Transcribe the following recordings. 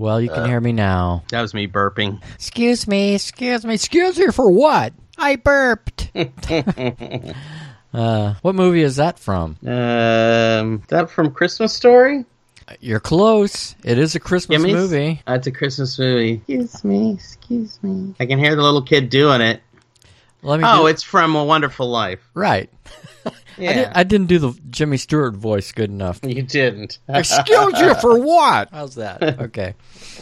Well, you can hear me now. That was me burping. Excuse me, excuse me, excuse me for what? I burped. uh, what movie is that from? Um, that from Christmas Story? You're close. It is a Christmas Gimme? movie. That's a Christmas movie. Excuse me, excuse me. I can hear the little kid doing it. Let me. Oh, do- it's from A Wonderful Life. right. Yeah, I, did, I didn't do the Jimmy Stewart voice good enough. you didn't. Excuse you for what? How's that? Okay.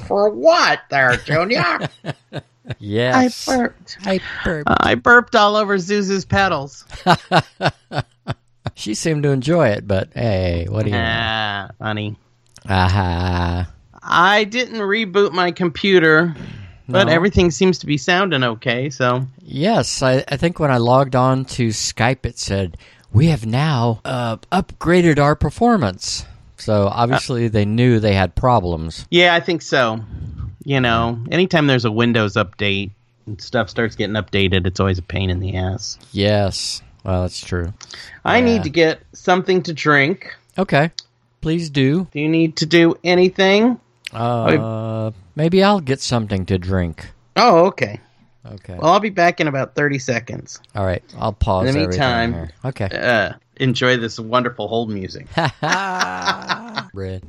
For what, there, Junior? Yes. I burped. I burped. I burped all over Zuzu's petals. She seemed to enjoy it, but hey, what do you know? Ah, funny. Aha. I didn't reboot my computer, but No. everything seems to be sounding okay. So Yes, I, I think when I logged on to Skype, it said, We have now uh, upgraded our performance. So obviously they knew they had problems. yeah, I think so. You know, anytime there's a Windows update and stuff starts getting updated, it's always a pain in the ass. Yes. Well, that's true. I Yeah. need to get something to drink. Okay. Please do. Do you need to do anything? Uh, maybe I'll get something to drink. Oh, okay. Okay. Well, I'll be back in about 30 seconds. All right. I'll pause In the meantime- Okay. Uh, enjoy this wonderful hold music. Bread.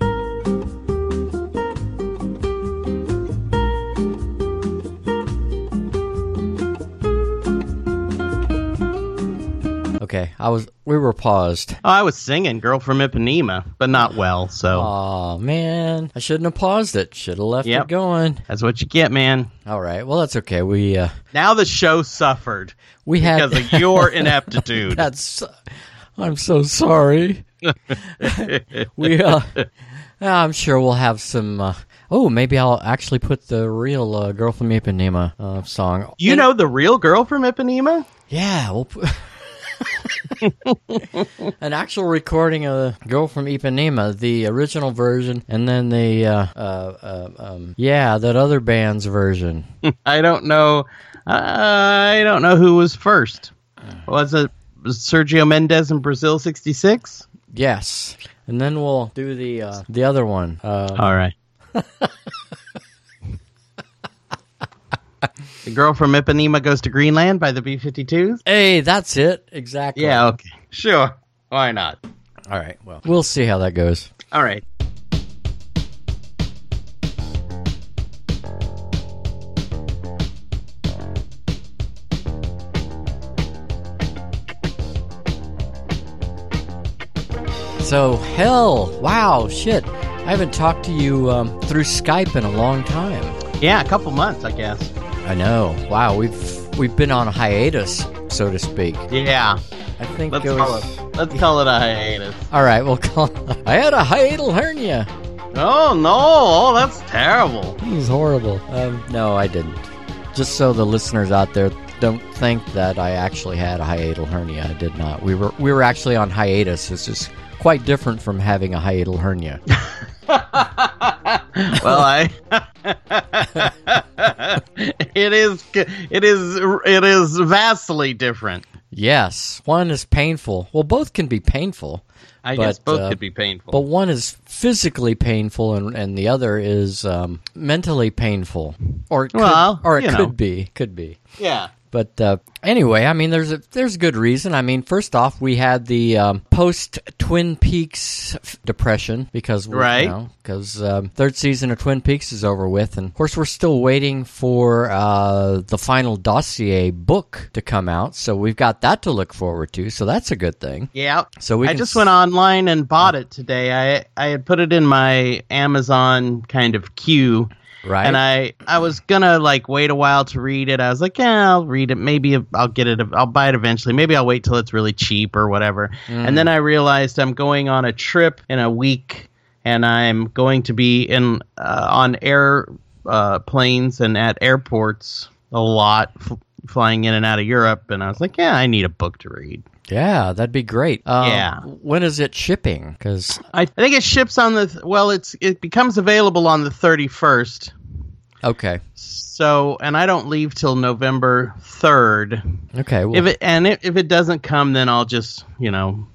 Okay, I was. We were paused. Oh, I was singing "Girl from Ipanema," but not well. So Oh man, I shouldn't have paused it. Should have left Yep. it going. that's what you get, man. All right. Well, that's okay. We uh, Now the show suffered we had because of your ineptitude. That's. I'm so sorry. we. Uh, I'm sure we'll have some. Uh, oh, maybe I'll actually put the real uh, "Girl from Ipanema" uh, song. you know the real girl from Ipanema? Yeah, we'll put. An actual recording of the "Girl from Ipanema," the original version, and then the uh, uh, uh, um, yeah, that other band's version. I don't know. I don't know who was first. Was it Sergio Mendes in Brasil '66? Yes, and then we'll do the uh, the other one. Uh, All right. the girl from Ipanema goes to Greenland by the B-52s. hey, that's it exactly. Yeah. Okay. Sure. Why not? All right. Well, we'll see how that goes. All right. So hell, wow, shit. I haven't talked to you um, through Skype in a long time. Yeah, a couple months, I guess. I know. Wow, we've we've been on a hiatus, so to speak. Yeah. I think Let's it call it. Let's call it a hiatus. All right, we'll call. I had a hiatal hernia. Oh no! Oh, that's terrible. It was horrible. Um, no, I didn't. Just so the listeners out there don't think that I actually had a hiatal hernia. I did not. We were we were actually on hiatus. This is quite different from having a hiatal hernia. well, I. it is. It is. It is vastly different. yes, one is painful. Well, both can be painful. I But, guess both uh, could be painful. But one is physically painful, and, and the other is um, mentally painful, or it could, Well, or it could know. be, could be. yeah. But uh, anyway, I mean, there's a there's a good reason. I mean, first off, we had the um, post Twin Peaks f- depression because we, Right. because um, third season of Twin Peaks is over with, and of course, we're still waiting for uh, the final dossier book to come out. So we've got that to look forward to. So that's a good thing. Yeah. So we I just s- went online and bought it today. I I had put it in my Amazon kind of queue. Right. And I, I was gonna like wait a while to read it. I was like, yeah, I'll read it. Maybe I'll get it. I'll buy it eventually. Maybe I'll wait till it's really cheap or whatever. And then I realized I'm going on a trip in a week, and I'm going to be in uh, on air uh, planes and at airports a lot, f- flying in and out of Europe. And I was like, yeah, I need a book to read. Yeah, that'd be great. Um, Yeah. When is it shipping? Because I think it ships on the th- well. It's it becomes available on the 31st. Okay, So, and I don't leave till November 3rd. okay. Well, If it and it, if it doesn't come, then I'll just you know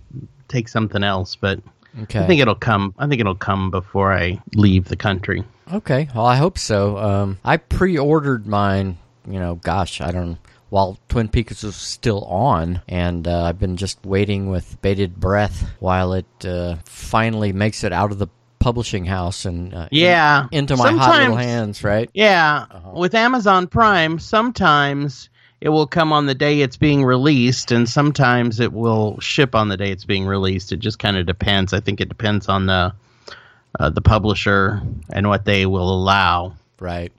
take something else. But okay. I think it'll come. I think it'll come before I leave the country. Okay, well, I hope so. Um, I pre-ordered mine. You know, gosh, I don't. While Twin Peaks was still on, and uh, I've been just waiting with bated breath while it uh, finally makes it out of the publishing house and uh, Yeah. in- into my hot little hands. Right? Yeah, Uh-huh. with Amazon Prime, sometimes it will come on the day it's being released, and sometimes it will ship on the day it's being released. It just kind of depends. I think it depends on the uh, the publisher and what they will allow. Right.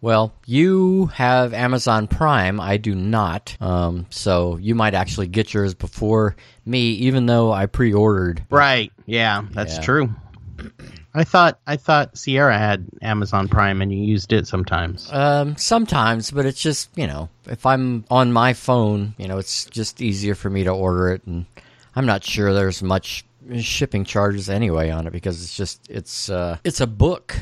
Well, you have Amazon Prime. I do not. Um, so you might actually get yours before me, even though I pre-ordered. Right? Yeah, that's Yeah. true. I thought I thought Sierra had Amazon Prime, and you used it sometimes. Um, sometimes, but it's just you know, if I'm on my phone, you know, it's just easier for me to order it, and I'm not sure there's much shipping charges anyway on it because it's just it's uh it's a book,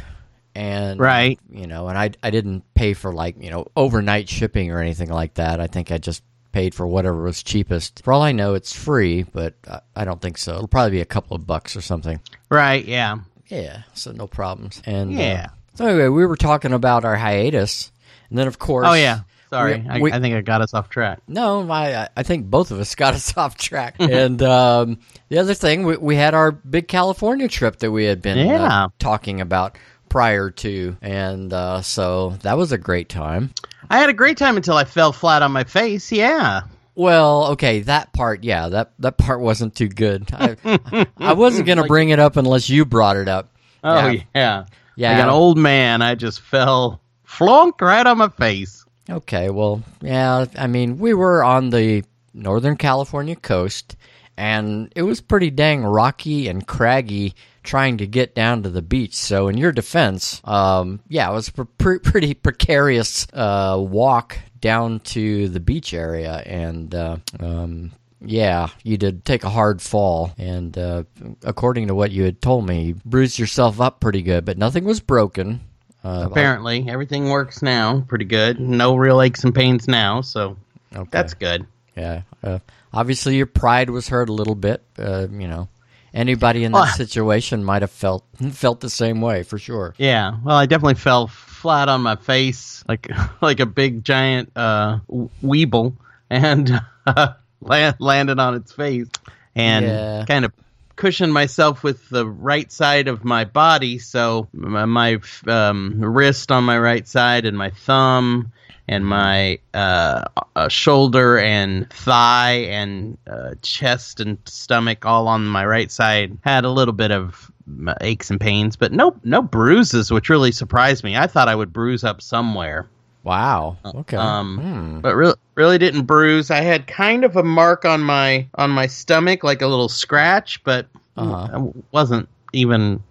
and Right. you know, and I I didn't pay for like you know overnight shipping or anything like that. I think I just paid for whatever was cheapest. For all I know, it's free, but I, I don't think so. It'll probably be a couple of bucks or something. Right? Yeah. Yeah, so no problems. And uh, Yeah. so anyway, we were talking about our hiatus, and then of course. Oh yeah. Sorry, we- I, we- I think I got us off track. No, I I think both of us got us off track. and um, the other thing, we, we had our big California trip that we had been uh, talking about prior to, and uh, so that was a great time. I had a great time until I fell flat on my face. Yeah. Well, okay, that part, yeah, that that part wasn't too good. I, I wasn't gonna bring it up unless you brought it up. Oh Yeah. yeah. Yeah. Like an old man, I just fell flunk right on my face. Okay, well, yeah, I mean, we were on the Northern California coast, and it was pretty dang rocky and craggy trying to get down to the beach. So, in your defense, um, yeah, it was a pre- pretty precarious uh, walk down to the beach area, and uh, um, yeah, you did take a hard fall, and uh, according to what you had told me, you bruised yourself up pretty good, but nothing was broken. Uh, Apparently, everything works now pretty good. No real aches and pains now, so okay. that's good. Yeah. Uh, obviously, your pride was hurt a little bit. Uh, you know, anybody in that Well- situation might have felt felt the same way for sure. Yeah. Well, I definitely fell flat on my face like like a big giant uh, weeble and uh, land, landed on its face and Yeah. kind of cushioned myself with the right side of my body. So my, my um, wrist on my right side and my thumb and my uh, uh, shoulder and thigh and uh, chest and stomach all on my right side had a little bit of uh, aches and pains, but no no bruises, which really surprised me. I thought I would bruise up somewhere. Wow. Okay. Um, Hmm. but really, really didn't bruise. I had kind of a mark on my on my stomach, like a little scratch, but Uh-huh. it wasn't even.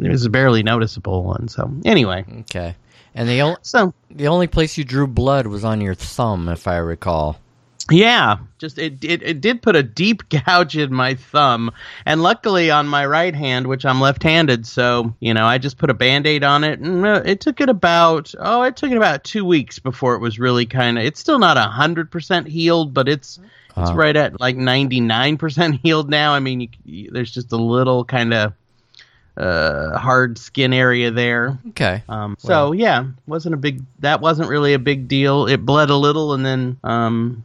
It was barely noticeable, and so anyway, Okay. And the only so the only place you drew blood was on your thumb, if I recall. yeah, just it, it it did put a deep gouge in my thumb, and luckily on my right hand, which I'm left-handed, so you know I just put a band-aid on it, and uh, it took it about oh it took it about two weeks before it was really kind of. It's still not a hundred percent healed, but it's It's Uh, right at like 99% healed now. I mean, you, you, there's just a little kind of uh, hard skin area there. Okay. Um, so yeah, wasn't a big. That wasn't really a big deal. It bled a little, and then um,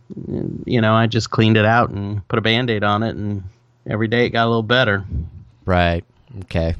you know, I just cleaned it out and put a band-aid on it, and every day it got a little better. Right. Okay.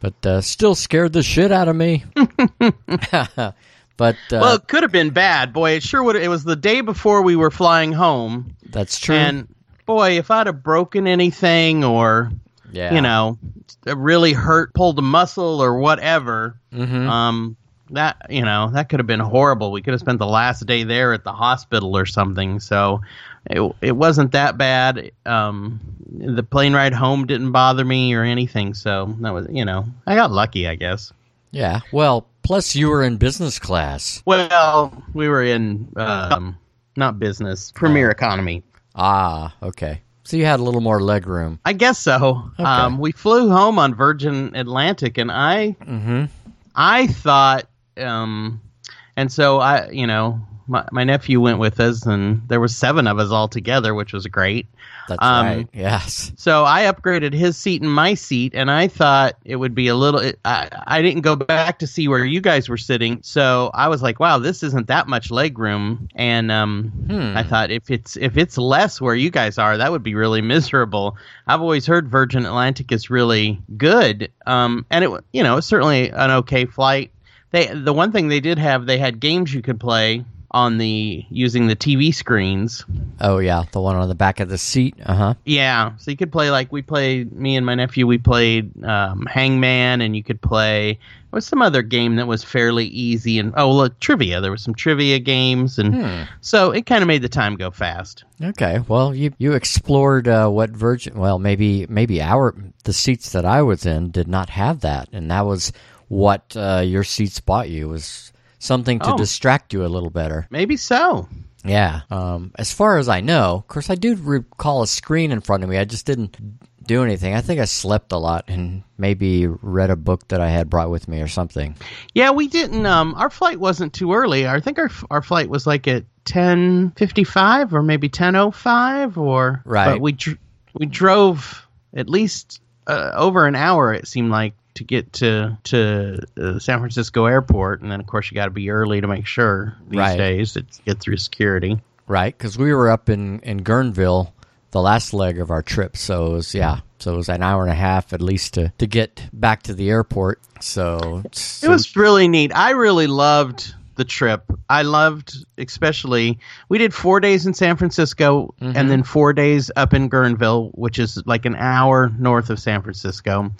But uh, still scared the shit out of me. but uh, well, it could have been bad, boy. It sure would. It was the day before we were flying home, that's true. and boy, if I'd have broken anything or yeah. you know, really hurt, pulled a muscle or whatever. Mhm. Um, that you know, that could have been horrible. We could have spent the last day there at the hospital or something. So it it wasn't that bad. Um, the plane ride home didn't bother me or anything. So that was you know, I got lucky, I guess. Yeah. Well, plus you were in business class. Well, we were in um, not business, premier economy. Ah, okay. So you had a little more leg room. I guess so. Okay. Um, we flew home on Virgin Atlantic, and I Mm-hmm. I thought, um, and so I, you know, my, my nephew went with us, and there was seven of us all together, which was great. That's Um, right. Yes. So I upgraded his seat and my seat, and I thought it would be a little. It, I I didn't go back to see where you guys were sitting, so I was like, "Wow, this isn't that much leg room." And um, Hmm. I thought if it's if it's less where you guys are, that would be really miserable. I've always heard Virgin Atlantic is really good, um, and it you know it's certainly an okay flight. They the one thing they did have they had games you could play on the using the TV screens. Oh yeah, the one on the back of the seat. Uh huh. Yeah, so you could play like we played. Me and my nephew, we played um, Hangman, and you could play. Was some other game that was fairly easy, and oh, look, trivia. There was some trivia games, and Hmm. so it kind of made the time go fast. Okay. Well, you you explored uh, what Virgin. Well, maybe maybe our the seats that I was in did not have that, and that was what uh, your seats bought you was something to Oh. distract you a little better. Maybe so. Yeah. Um, as far as I know, of course, I do recall a screen in front of me. I just didn't do anything. I think I slept a lot and maybe read a book that I had brought with me or something. Yeah, we didn't. Um, our flight wasn't too early. I think our our flight was like at ten fifty five or maybe ten oh five or Right. But we dr- we drove at least uh, over an hour. It seemed like to get to to uh, San Francisco Airport, and then of course you got to be early to make sure these Right. days to get through security. Right, because we were up in in Guerneville the last leg of our trip, so it was yeah, so it was an hour and a half at least to to get back to the airport. So, It was really neat. I really loved the trip. I loved, especially, we did four days in San Francisco and mm-hmm. then four days up in Guerneville, which is like an hour north of San Francisco.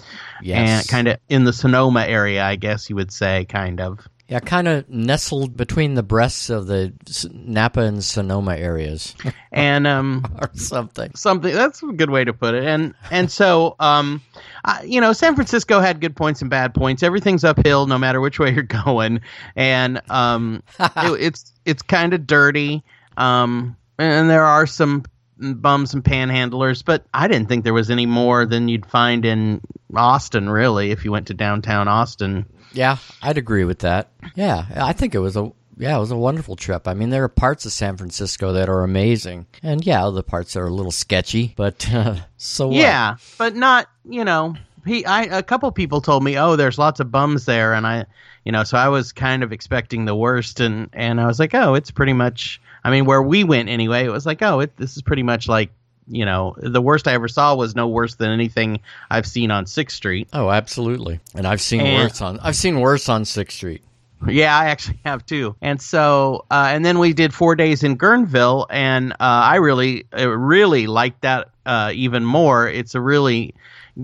Yes. And kind of in the Sonoma area, I guess you would say, kind of. Yeah, kind of nestled between the breasts of the Napa and Sonoma areas. And, um, or something. something that's a good way to put it. And and so um I, you know san francisco had good points and bad points. Everything's uphill no matter which way you're going. And um it, it's it's kind of dirty. Um and there are some bums and panhandlers but i didn't think there was any more than you'd find in austin really if you went to downtown austin Yeah, I'd agree with that. Yeah, I think it was a yeah, it was a wonderful trip. I mean, there are parts of San Francisco that are amazing, and yeah, other parts that are a little sketchy. But uh, so what? Yeah, but not you know. He, I, a couple people told me, oh, there's lots of bums there, and I, you know, so I was kind of expecting the worst, and and I was like, oh, it's pretty much. I mean, where we went anyway, it was like, oh, it, this is pretty much like, you know, the worst I ever saw was no worse than anything I've seen on Sixth Street. Oh, absolutely. And I've seen And- worse on I've seen worse on Sixth Street. Yeah, I actually have too. And so, uh, and then we did four days in Guerneville, and uh, I really, uh, really liked that uh, even more. It's a really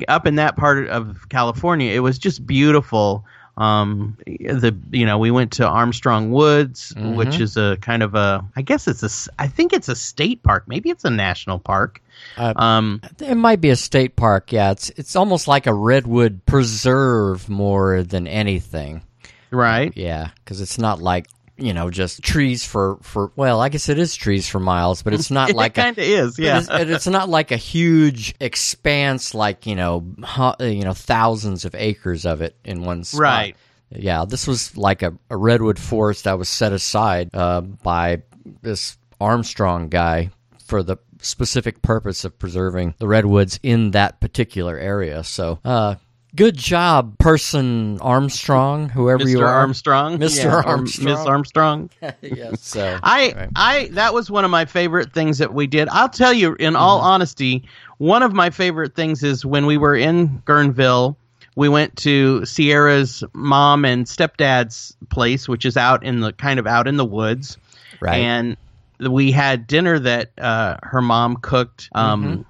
up in that part of California. It was just beautiful. Um, the you know we went to Armstrong Woods, which is a kind of a I guess it's a I think it's a state park. Maybe it's a national park. Uh, Um, It might be a state park. Yeah, it's it's almost like a redwood preserve more than anything. right. Yeah, because it's not like you know just trees for for. Well, I guess it is trees for miles, but it's not like it a, kind of is. Yeah. it's, it's not like a huge expanse, like you know, you know, thousands of acres of it in one spot. Right. Yeah, this was like a, a redwood forest that was set aside uh, by this Armstrong guy for the specific purpose of preserving the redwoods in that particular area. So, uh, good job, person Armstrong, whoever you Mr. are. Armstrong, Mr. Yeah, Armstrong. Miss Armstrong. yes. So, I right. I that was one of my favorite things that we did. I'll tell you in all honesty, one of my favorite things is when we were in Guerneville, we went to Sierra's mom and stepdad's place, which is out in the kind of out in the woods. right. And we had dinner that uh, her mom cooked um,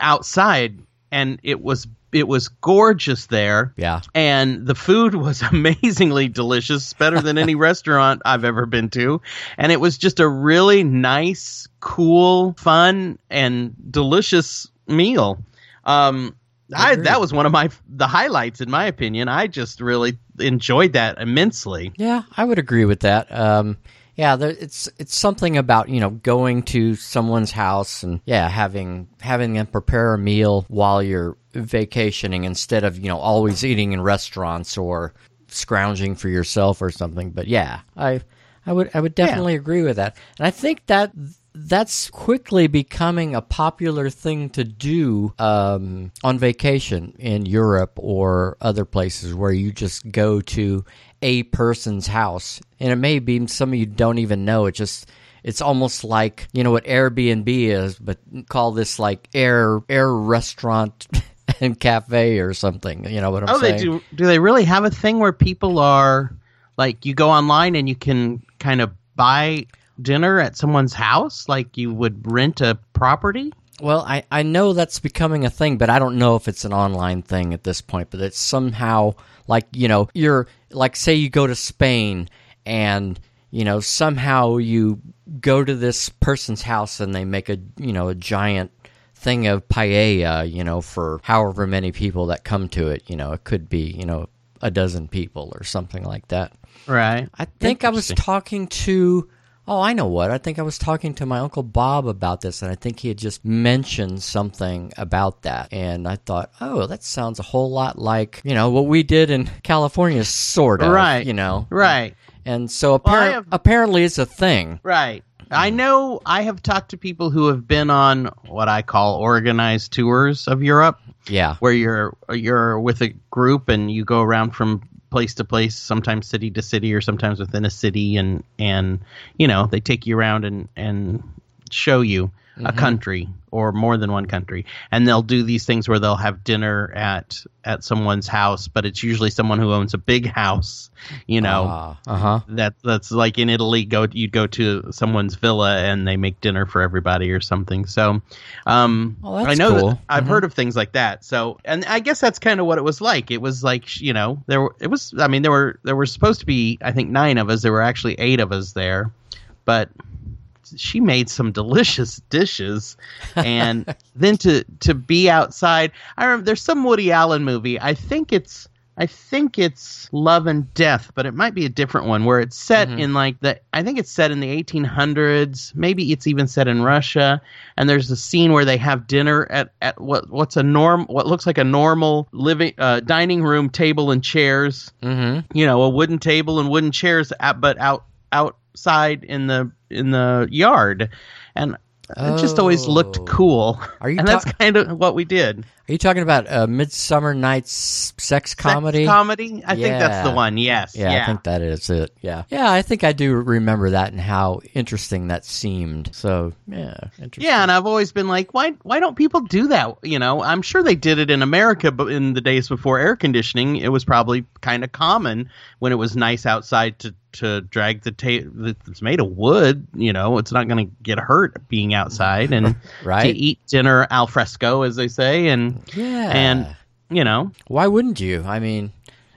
outside and it was it was gorgeous there yeah. and the food was amazingly delicious, better than any restaurant I've ever been to. And it was just a really nice, cool, fun, and delicious meal. Um, I, that was one of my the highlights in my opinion. I just really enjoyed that immensely. Yeah, I would agree with that. Um, yeah, there, it's it's something about you know going to someone's house and yeah having having them prepare a meal while you're vacationing instead of you know always eating in restaurants or scrounging for yourself or something. But yeah, I I would I would definitely agree with that. And I think that that's quickly becoming a popular thing to do um, on vacation in Europe or other places where you just go to a person's house, and it may be some of you don't even know. It just it's almost like you know what Airbnb is, but call this like air air restaurant and cafe or something. You know what I'm oh, saying? they do. Do they really have a thing where people are like you go online and you can kind of buy dinner at someone's house like you would rent a property? Well, I, I know that's becoming a thing, but I don't know if it's an online thing at this point. But it's somehow like, you know, you're like, say you go to Spain and, you know, somehow you go to this person's house and they make a, you know, a giant thing of paella, you know, for however many people that come to it. You know, it could be, you know, a dozen people or something like that. Right. I think I was talking to. Oh, I know what. I think I was talking to my uncle Bob about this, and I think he had just mentioned something about that. And I thought, oh, that sounds a whole lot like you know what we did in California, sort of. Right. You know. Right. And so Well, have- apparently it's a thing. Right. I mm. know I have talked to people who have been on what I call organized tours of Europe Yeah. where you're you're with a group and you go around from place to place, sometimes city to city or sometimes within a city and and you know, they take you around and and show you a country or more than one country. And they'll do these things where they'll have dinner at at someone's house, but it's usually someone who owns a big house, you know. Uh huh. that that's like in Italy. Go you'd go to someone's villa and they make dinner for everybody or something. So, um, that's I know cool. I've Mhm. heard of things like that. So, and I guess that's kind of what it was like. It was like you know there were it was. I mean there were there were supposed to be I think nine of us. There were actually eight of us there, but she made some delicious dishes. And then to to be outside i remember there's some woody allen movie. I think it's i think it's love and death but it might be a different one where it's set Mhm. in like the i think it's set in the 1800s maybe it's even set in russia. And there's a scene where they have dinner at, at what what's a norm what looks like a normal living uh, dining room table and chairs. Mm-hmm. you know a wooden table and wooden chairs at, but out out outside in the in the yard and it just always looked Oh. cool Are you and ta- that's kind of what we did Are you talking about uh, Midsummer Night's sex comedy? Sex comedy i think that's the one yes Yeah, yeah, I think that is it. Yeah, yeah, I think I do remember that and how interesting that seemed. So, yeah, interesting. yeah and i've always been like why why don't people do that you know i'm sure they did it in america but in the days before air conditioning it was probably kind of common when it was nice outside to to drag the table it's made of wood you know it's not going to get hurt being outside and Right. to eat dinner al fresco as they say and yeah. and you know why wouldn't you? I mean,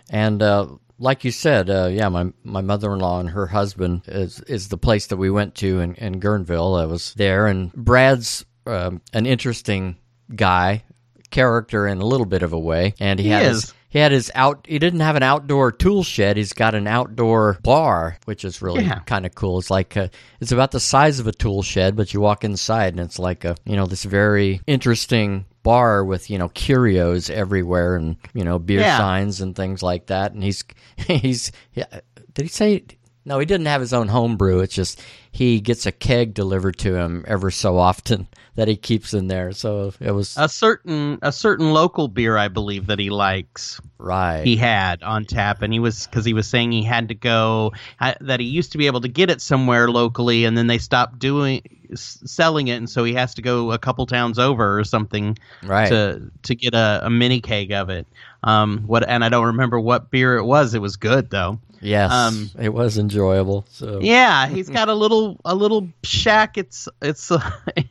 and uh, like you said, uh, yeah, my my mother in law and her husband is is the place that we went to in, in Guerneville. I was there, and Brad's um, an interesting guy, character in a little bit of a way, and he, He had is. He had his out. He didn't have an outdoor tool shed. He's got an outdoor bar, which is really Yeah. kind of cool. It's like a, it's about the size of a tool shed, but you walk inside and it's like a you know this very interesting bar with you know curios everywhere and you know beer Yeah. signs and things like that. And he's he's yeah, did he say no? He didn't have his own home brew. It's just he gets a keg delivered to him ever so often that he keeps in there. So it was a certain a certain local beer i believe that he likes right. he had on tap and he was because he was saying he had to go that he used to be able to get it somewhere locally and then they stopped doing selling it and so he has to go a couple towns over or something right. to to get a, a mini keg of it um what and i don't remember what beer it was it was good though yes, um, it was enjoyable. So yeah he's got a little a little shack it's it's uh,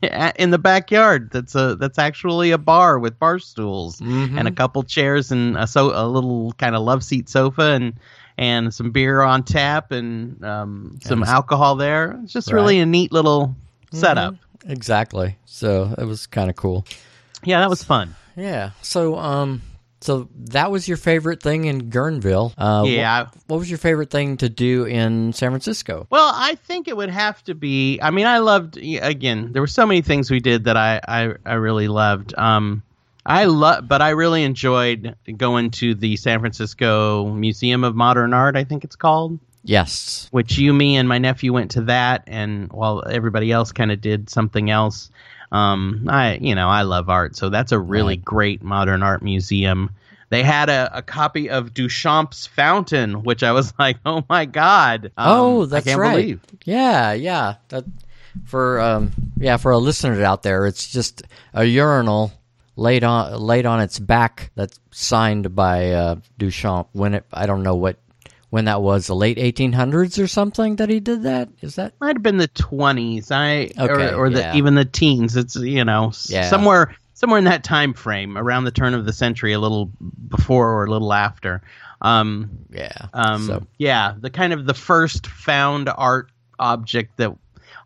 in the backyard that's a that's actually a bar with bar stools Mhm. and a couple chairs and a so a little kind of love seat sofa and and some beer on tap and um, some And- alcohol there. It's just really a neat little setup. exactly. So it was kind of cool. Yeah, that was fun. Yeah. So um so that was your favorite thing in Guerneville. Uh Yeah. What, what was your favorite thing to do in San Francisco? Well, I think it would have to be. I mean, I loved again. There were so many things we did that I I, I really loved. Um, I love, but I really enjoyed going to the San Francisco Museum of Modern Art. I think it's called. Yes. which you, me, and my nephew went to that, and while everybody else kind of did something else. Um, I, you know, I love art, so that's a really Right. great modern art museum. They had a, a copy of Duchamp's Fountain, which I was like, oh my god! Um, oh, I that's can't right. believe. Yeah, yeah. That for um yeah, for a listener out there, it's just a urinal laid on laid on its back that's signed by uh, Duchamp when it I don't know what when that was, the late 1800s or something that he did that. Is that Might have been the twenties, I Okay, or, or the yeah. even the teens. It's you know Yeah. somewhere somewhere in that time frame around the turn of the century, a little before or a little after. Um, yeah. Um, so Yeah, the kind of the first found art object that,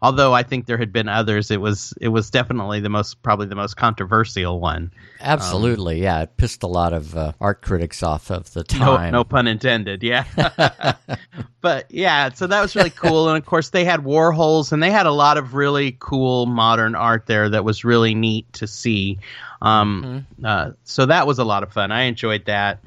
although I think there had been others, it was it was definitely the most probably the most controversial one. absolutely, yeah, it pissed a lot of uh, art critics off of the No, time. no pun intended. Yeah, but yeah, so that was really cool, and of course they had Warhols, and they had a lot of really cool modern art there that was really neat to see. Um, Mm-hmm. uh, so that was a lot of fun. I enjoyed that.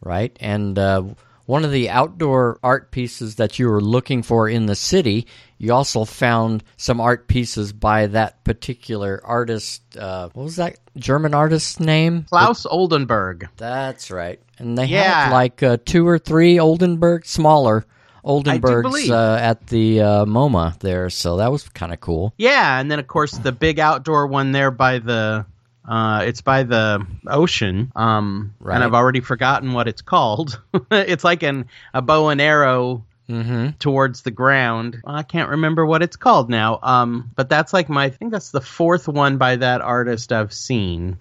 right? And uh, one of the outdoor art pieces that you were looking for in the city, you also found some art pieces by that particular artist. Uh, what was that German artist's name? Claes Oldenburg. That's right. And they Yeah. had like uh, two or three Oldenburg, smaller Oldenburgs uh, at the uh, MoMA there. So that was kind of cool. Yeah, and then of course the big outdoor one there by the uh it's by the ocean. Um Right. and I've already forgotten what it's called. it's like an a bow and arrow Mm-hmm. towards the ground. I can't remember what it's called now. Um but that's like my I think that's the fourth one by that artist I've seen.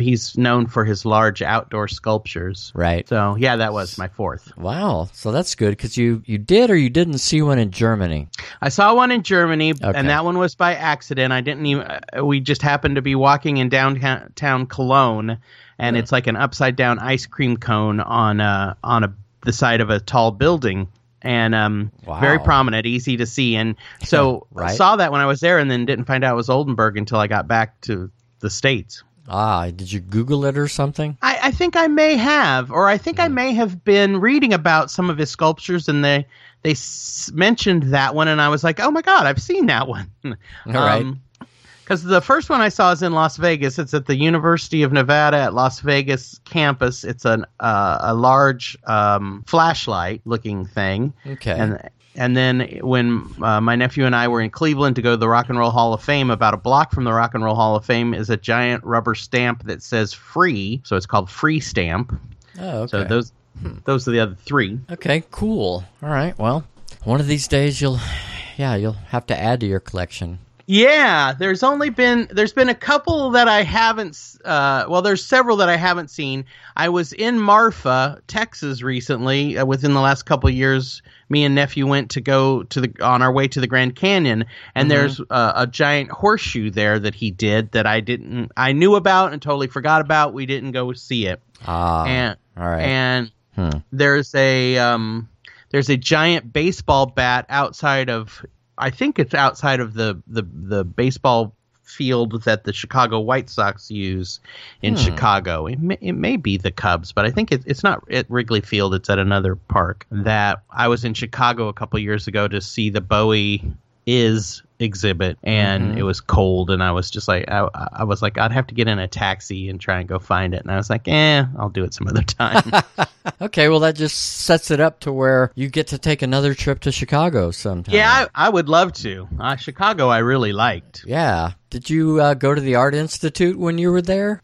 He's known for his large outdoor sculptures. Right. So, yeah, that was my fourth. Wow. So that's good because you, you did or you didn't see one in Germany. I saw one in Germany, Okay. and that one was by accident. I didn't even. uh, We just happened to be walking in downtown Cologne, and it's like an upside down ice cream cone on a on a the side of a tall building, and um, Wow. very prominent, easy to see. And so I Right. saw that when I was there, and then didn't find out it was Oldenburg until I got back to the states. Ah, did you Google it or something? I, I think I may have, or I think I may have been reading about some of his sculptures, and they they s- mentioned that one, and I was like, oh my god, I've seen that one. All right. Because the first one I saw is in Las Vegas. It's at the University of Nevada at Las Vegas campus. It's an uh, a large um, flashlight looking thing, Okay. and and then when uh, my nephew and I were in Cleveland to go to the Rock and Roll Hall of Fame, about a block from the Rock and Roll Hall of Fame is a giant rubber stamp that says "free," so it's called Free Stamp. oh, okay. So those those are the other three. Okay, cool. All right. Well, one of these days you'll, yeah, you'll have to add to your collection. Yeah, there's only been there's been a couple that I haven't. Uh, well, there's several that I haven't seen. I was in Marfa, Texas, recently. Uh, within the last couple of years, me and nephew went to go to the on our way to the Grand Canyon, and there's uh, a giant horseshoe there that he did that I didn't. I knew about and totally forgot about. We didn't go see it, Ah, and all right. and Hmm. there's a um, there's a giant baseball bat outside of I think it's outside of the the the baseball field that the Chicago White Sox use in Hmm. Chicago. It may, it may be the Cubs, but I think it, it's not at Wrigley Field. It's at another park. That I was in Chicago a couple years ago to see the Bowie is exhibit and Mhm. it was cold and I was just like I, I was like I'd have to get in a taxi and try and go find it and I was like eh I'll do it some other time okay, well that just sets it up to where you get to take another trip to Chicago sometime. Yeah, I, I would love to. Uh, Chicago, I really liked. yeah. Did you uh, go to the Art Institute when you were there?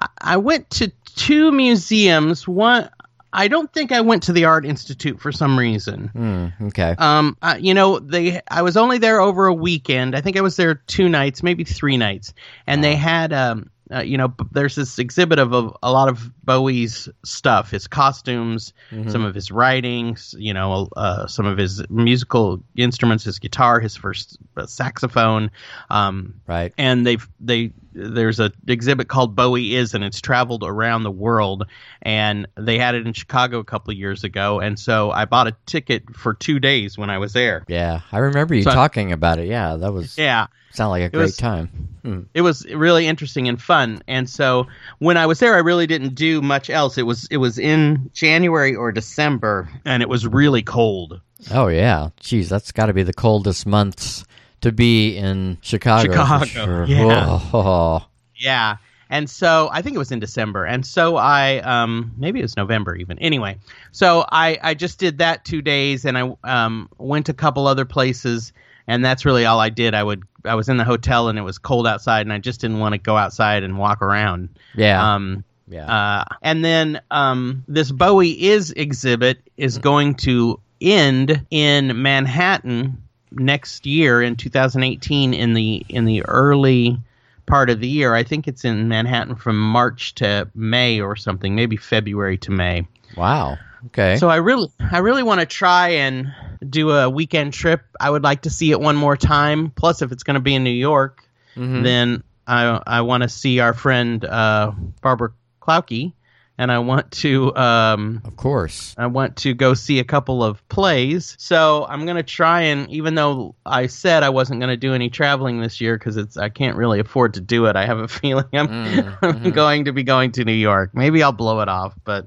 I, I went to two museums. One, I don't think I went to the Art Institute for some reason. Hmm. Okay. Um, uh, you know, they. I was only there over a weekend. I think I was there two nights, maybe three nights, and they had. Um, uh, you know, b- there's this exhibit of a, a lot of Bowie's stuff, his costumes, Mhm. some of his writings, you know, uh, some of his musical instruments, his guitar, his first uh, saxophone. Um, Right. and they've they there's a exhibit called Bowie is and it's traveled around the world and they had it in Chicago a couple of years ago and so I bought a ticket for 2 days when I was there. Yeah, I remember you So- talking about it. Yeah, that was Yeah, sound like a great was- time. Hmm. it was really interesting and fun. And so when I was there I really didn't do much else. It was it was in January or December and it was really cold. Oh yeah, geez, that's got to be the coldest months to be in Chicago. Chicago, sure. yeah. Oh, Yeah. And so I think it was in December. And so I um maybe it was November even. Anyway, so I I just did that 2 days and I um went a couple other places and that's really all I did. I would I was in the hotel and it was cold outside and I just didn't want to go outside and walk around. yeah, Um yeah. uh, and then um, this Bowie is exhibit is going to end in Manhattan next year in 2018 in the in the early part of the year. I think it's in Manhattan from March to May or something, maybe February to May. wow. Okay. So I really I really want to try and do a weekend trip. I would like to see it one more time. Plus, if it's going to be in New York, Mhm. then I I want to see our friend uh, Barbara Klauke, and I want to um, of course. I want to go see a couple of plays. So I'm gonna try and even though I said I wasn't gonna do any traveling this year because it's I can't really afford to do it. I have a feeling I'm, Mm, I'm going to be going to New York. Maybe I'll blow it off, but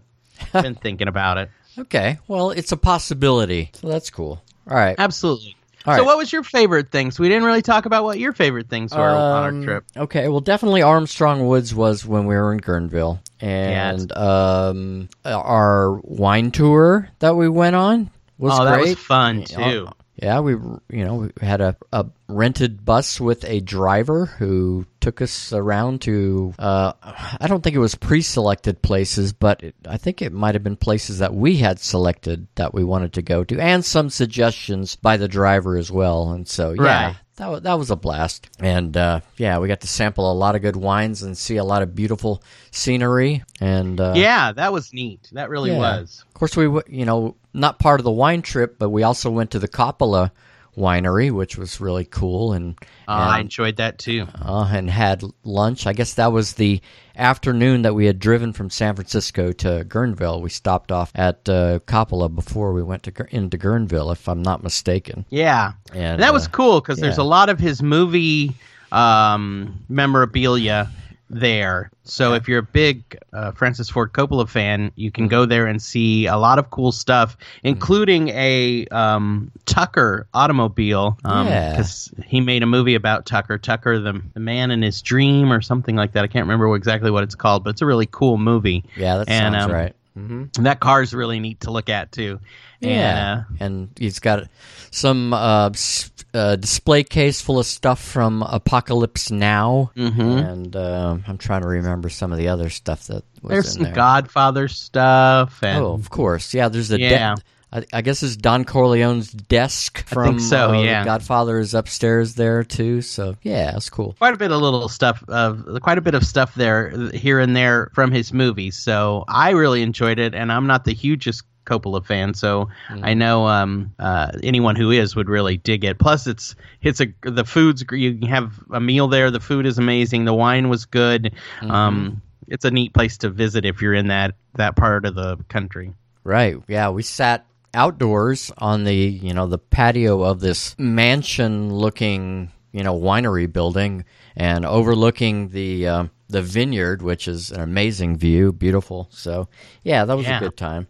I've been thinking about it. Okay. Well, it's a possibility. So that's cool. All right. Absolutely. All so, right. what was your favorite things? We didn't really talk about what your favorite things were on our Um, trip. Okay, well, definitely Armstrong Woods was when we were in Guerneville, and um, our wine tour that we went on was oh, that was great. fun too. Yeah, we you know we had a, a rented bus with a driver who took us around to uh, I don't think it was pre-selected places, but it, I think it might have been places that we had selected that we wanted to go to, and some suggestions by the driver as well. And so yeah, Right. that wa- that was a blast. And uh, yeah, we got to sample a lot of good wines and see a lot of beautiful scenery. And uh, yeah, that was neat. That really yeah. was. of course, we w- you know not part of the wine trip, but we also went to the Coppola winery, which was really cool, and Uh, I enjoyed that too. uh, and had lunch. I guess that was the afternoon that we had driven from San Francisco to Guerneville. We stopped off at uh, Coppola before we went to into Guerneville, if I'm not mistaken. Yeah, And, and that was uh, cool because there's a lot of his movie um, memorabilia there. So if you're a big uh, Francis Ford Coppola fan, you can go there and see a lot of cool stuff, including a um, Tucker automobile. Um, Yeah. because he made a movie about Tucker, Tucker the, the man in his dream, or something like that. I can't remember exactly what it's called, but it's a really cool movie. yeah, that and, sounds um, right. hmm And that car's really neat to look at too. Yeah, And, uh, and he's got some uh, s- uh, display case full of stuff from Apocalypse Now, mhm. and um I'm trying to remember some of the other stuff that was There's in some there. Godfather stuff, and oh, of course, yeah. There's a de- I, I guess it's Don Corleone's desk from so, uh, yeah. Godfather is upstairs there too. So yeah, that's cool. quite a bit of little stuff, uh, quite a bit of stuff there, uh, here and there from his movies. So I really enjoyed it, and I'm not the hugest Coppola fan, so Mm. I know um, uh, anyone who is would really dig it. Plus, it's it's a the food's you can have a meal there. The food is amazing. The wine was good. Mm-hmm. Um, it's a neat place to visit if you're in that that part of the country. Right. Yeah, we sat outdoors on the, you know, the patio of this mansion looking, you know, winery building and overlooking the uh, the vineyard, which is an amazing view, beautiful. So, yeah, that was Yeah. a good time.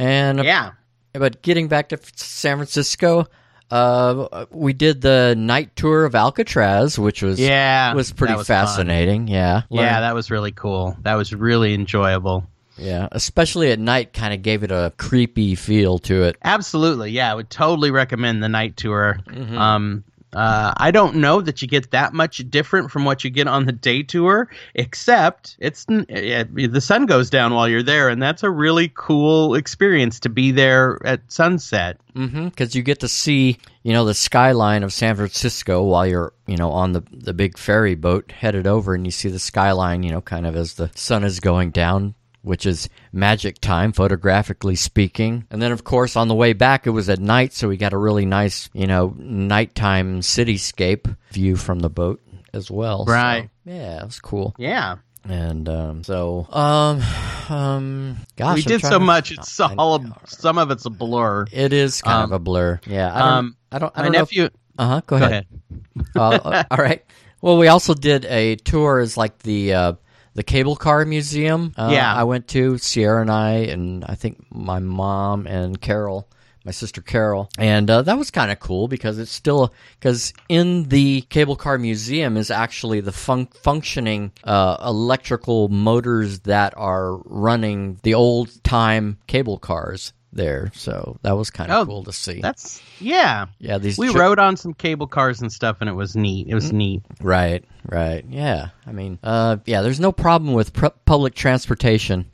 And Yeah. but getting back to San Francisco, uh, we did the night tour of Alcatraz, which was Yeah, was pretty was fascinating. Yeah. Yeah, Learned- that was really cool. That was really enjoyable. yeah, especially at night kind of gave it a creepy feel to it. Absolutely, yeah. I would totally recommend the night tour. Um, uh, I don't know that you get that much different from what you get on the day tour, except it's uh, the sun goes down while you're there, and that's a really cool experience to be there at sunset. Mm-hmm. Because you get to see, you know, the skyline of San Francisco while you're, you know, on the the big ferry boat headed over, and you see the skyline, you know, kind of as the sun is going down, which is magic time, photographically speaking. And then, of course, on the way back, it was at night, so we got a really nice, you know, nighttime cityscape view from the boat as well. So, Right. yeah, it was cool. Yeah, And um, so, um, um, gosh, we did so to- much. It's I- all some of it's a blur. It is kind Um, of a blur. Yeah, I don't. um, I don't. I My don't know. nephew, Uh huh. Go, go ahead. ahead. Uh, all right. Well, we also did a tour as like the uh, the cable car museum. Uh, Yeah. I went to Sierra and I, and I think my mom and Carol my sister Carol, and uh, that was kind of cool because it's still because in the cable car museum is actually the fun- functioning uh, electrical motors that are running the old time cable cars there. So that was kind of Oh, cool to see. That's yeah. Yeah, these We chi- rode on some cable cars and stuff, and it was neat. It was neat. Right, right. Yeah. I mean, uh, yeah, there's no problem with pr- public transportation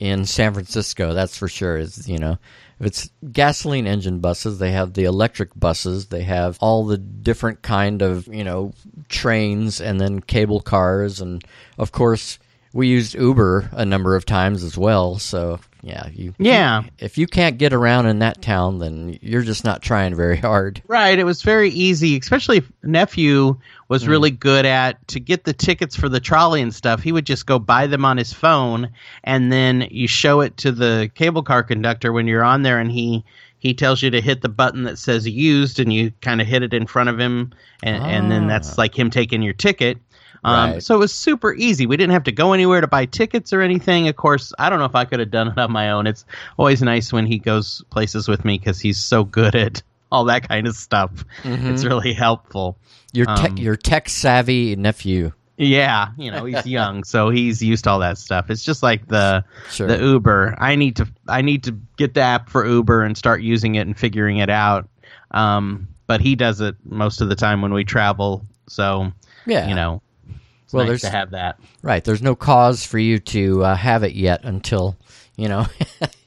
in San Francisco, that's for sure. Is, you know, if it's gasoline engine buses, they have the electric buses, they have all the different kind of, you know, trains and then cable cars and of course we used Uber a number of times as well, so yeah, you Yeah. if you can't get around in that town, then you're just not trying very hard. Right. It was very easy, especially if nephew was hmm. really good at to get the tickets for the trolley and stuff. He would just go buy them on his phone, and then you show it to the cable car conductor when you're on there, and he he tells you to hit the button that says used, and you kind of hit it in front of him, and, and then that's ah. like him taking your ticket. Um, Right. So it was super easy. We didn't have to go anywhere to buy tickets or anything. Of course, I don't know if I could have done it on my own. It's always nice when he goes places with me because he's so good at all that kind of stuff. It's really helpful. Your te- Um, your tech savvy nephew. Yeah, you know he's young, so he's used to all that stuff. It's just like the Sure. the Uber. I need to I need to get the app for Uber and start using it and figuring it out. Um, but he does it most of the time when we travel, so Yeah. you know, Well, nice there's- to have that. Right. There's no cause for you to uh, have it yet until, you know,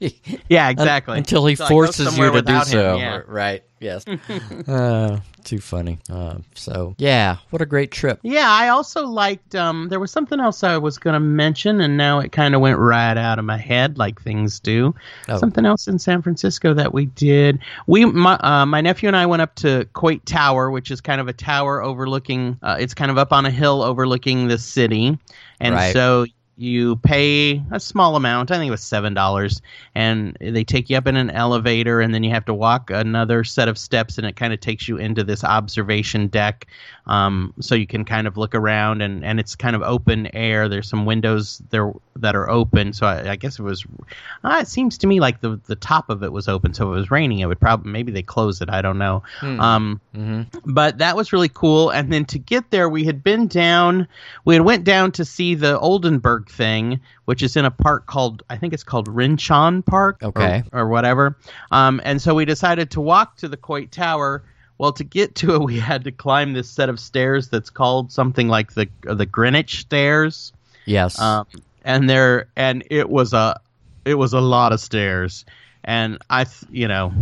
Yeah, exactly. until he Until forces you to do without him, so. yeah. Right. Yes. uh, too funny. Uh, so, yeah, what a great trip. Yeah, I also liked. Um, there was something else I was going to mention, and now it kind of went right out of my head, like things do. Oh. Something else in San Francisco that we did. We, my, uh, my nephew and I went up to Coit Tower, which is kind of a tower overlooking. Uh, it's kind of up on a hill overlooking the city, and Right. so you pay a small amount. I think it was seven dollars, and they take you up in an elevator, and then you have to walk another set of steps, and it kind of takes you into this observation deck, um, so you can kind of look around, and and it's kind of open air. There's some windows there that are open, so I, I guess it was. Uh, it seems to me like the the top of it was open, so if it was raining, it would probably maybe they closed it. I don't know. Um, but that was really cool. And then to get there, we had been down. We had went down to see the Oldenburg thing, which is in a park called I think it's called Rincon Park, Okay. or, whatever. Um, and so we decided to walk to the Coit Tower. Well, to get to it, we had to climb this set of stairs that's called something like the the Greenwich Stairs Yes. um, and there and it was a it was a lot of stairs and i you know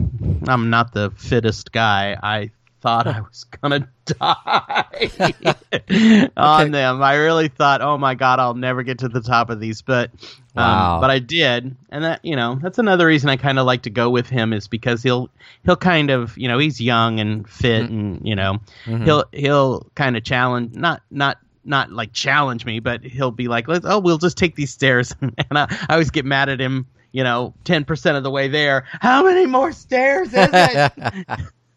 i'm not the fittest guy i thought i was gonna die on them i really thought oh my god i'll never get to the top of these but um, but i did and that you know that's another reason i kind of like to go with him is because he'll he'll kind of you know he's young and fit and you know he'll he'll kind of challenge not not not like challenge me, but he'll be like, "Let's oh, we'll just take these stairs," and I, I always get mad at him. You know, ten percent of the way there. How many more stairs is it?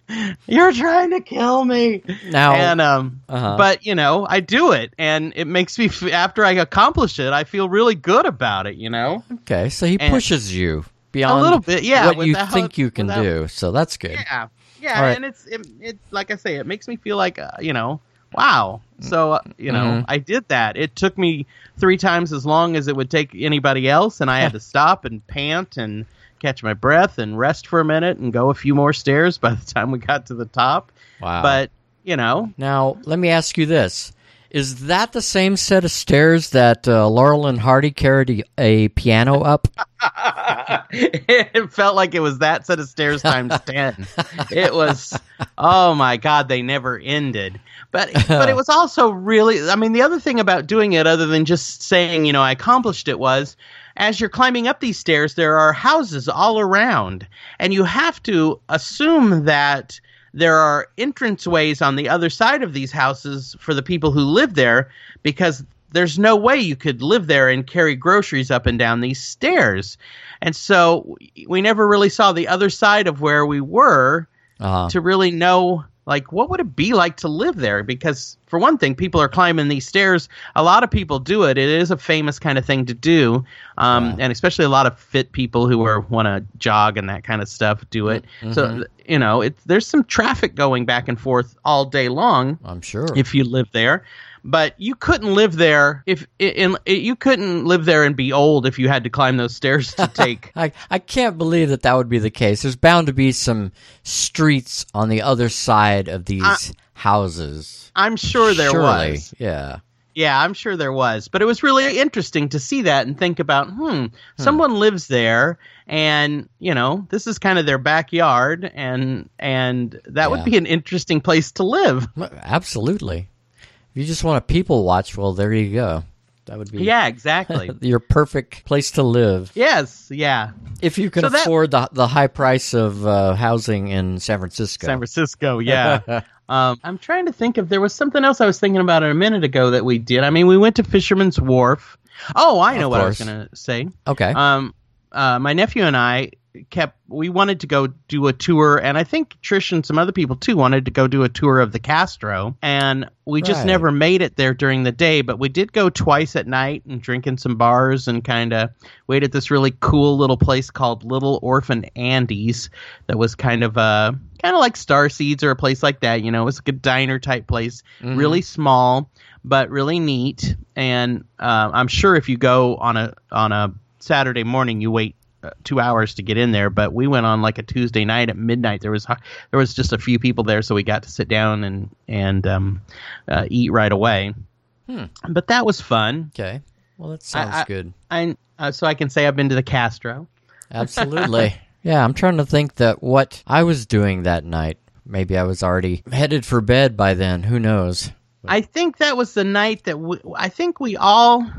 You're trying to kill me. Now- and um, Uh-huh. but you know, I do it, and it makes me f- after I accomplish it, I feel really good about it. You know, okay. So he and- pushes you beyond a little bit, yeah, what you without- think you can without- do. So that's good. yeah, yeah, right. and it's it, it like I say, it makes me feel like uh, you know, wow. So uh, you know, Mhm. I did that. It took me three times as long as it would take anybody else, and I had to stop and pant and catch my breath and rest for a minute and go a few more stairs by the time we got to the top. Wow. But you know, Now, let me ask you this. Is that the same set of stairs that uh, Laurel and Hardy carried a, a piano up? it felt like it was that set of stairs times 10 it was oh my god they never ended. But but it was also really i mean the other thing about doing it other than just saying you know i accomplished it was as you're climbing up these stairs there are houses all around. And you have to assume that there are entranceways on the other side of these houses for the people who live there because there's no way you could live there and carry groceries up and down these stairs. And so we never really saw the other side of where we were Uh-huh. to really know like what would it be like to live there because for one thing people are climbing these stairs a lot of people do it it is a famous kind of thing to do um, Yeah. and especially a lot of fit people who are want to jog and that kind of stuff do it so you know it, there's some traffic going back and forth all day long I'm sure. if you live there. But you couldn't live there if in, you couldn't live there and be old if you had to climb those stairs to take. I, I can't believe that that would be the case. There's bound to be some streets on the other side of these houses. I'm sure there Surely. was. Yeah. Yeah, I'm sure there was. But it was really interesting to see that and think about, hmm, someone lives there and, you know, this is kind of their backyard and and that would be an interesting place to live. Absolutely. You just want to people watch, well, there you go. That would be Yeah, exactly. your perfect place to live. yes, yeah. If you can So that- afford the the high price of uh, housing in San Francisco. San Francisco, yeah. um, I'm trying to think if there was something else I was thinking about a minute ago that we did. I mean, we went to Fisherman's Wharf. Oh, I know Of what I was going to say. okay. Um, uh, my nephew and I kept we wanted to go do a tour, and I think Trish and some other people too wanted to go do a tour of the Castro, and we just Right. never made it there during the day. But we did go twice at night and drink in some bars and kind of wait at this really cool little place called Little Orphan Andy's that was kind of uh kind of like Star Seeds or a place like that. You know, it was like a diner type place, really small but really neat. And uh, I'm sure if you go on a on a Saturday morning, you wait uh, two hours to get in there. But we went on like a Tuesday night at midnight. There was there was just a few people there, so we got to sit down and and um, uh, eat right away. Hmm. But that was fun. okay. Well, that sounds I- good. I uh, so I can say I've been to the Castro. Absolutely. yeah, I'm trying to think that what I was doing that night. Maybe I was already headed for bed by then. Who knows? I think that was the night that we, I think we all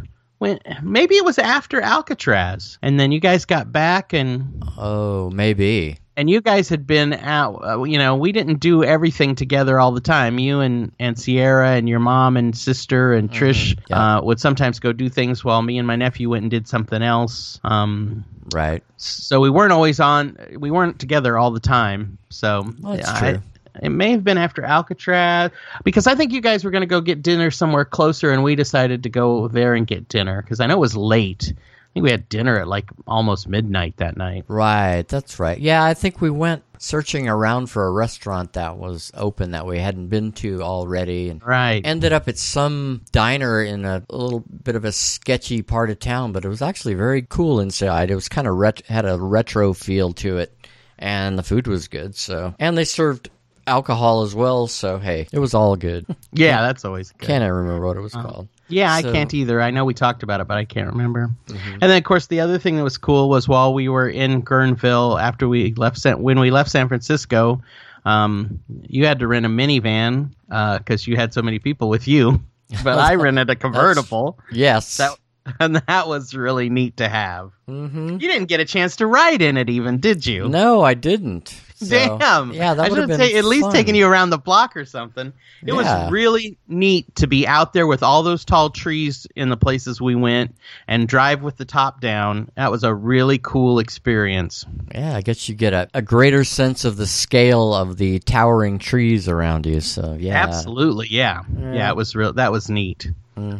went. Maybe it was after Alcatraz, and then you guys got back and Oh, maybe. and you guys had been out. Uh, you know, we didn't do everything together all the time. You and and Sierra and your mom and sister and Trish yeah. uh, would sometimes go do things while me and my nephew went and did something else. Um, Right. so we weren't always on. We weren't together all the time. So Well, that's I- true. It may have been after Alcatraz because I think you guys were going to go get dinner somewhere closer, and we decided to go there and get dinner because I know it was late. I think we had dinner at like almost midnight that night. Right. That's right. Yeah, I think we went searching around for a restaurant that was open that we hadn't been to already and Right. ended up at some diner in a, little bit of a sketchy part of town, but it was actually very cool inside. It was kind of ret- had a retro feel to it, and the food was good. So, and they served alcohol as well. So, hey, it was all good. yeah, that's always good. Can't I remember what it was called? Yeah, I can't either. I know we talked about it, but I can't remember. And then, of course, the other thing that was cool was while we were in Guerneville, after we left San, when we left San Francisco, um, you had to rent a minivan because you had so many people with you. But I rented a convertible, Yes. that, and that was really neat to have. hmm You didn't get a chance to ride in it, even, did you? No, I didn't. So, Damn. Yeah, that I would have should been say at least fun. taking you around the block or something. It Yeah. was really neat to be out there with all those tall trees in the places we went and drive with the top down. That was a really cool experience. Yeah, I guess you get a, a greater sense of the scale of the towering trees around you. So yeah, Absolutely, yeah. yeah. it was real. That was neat.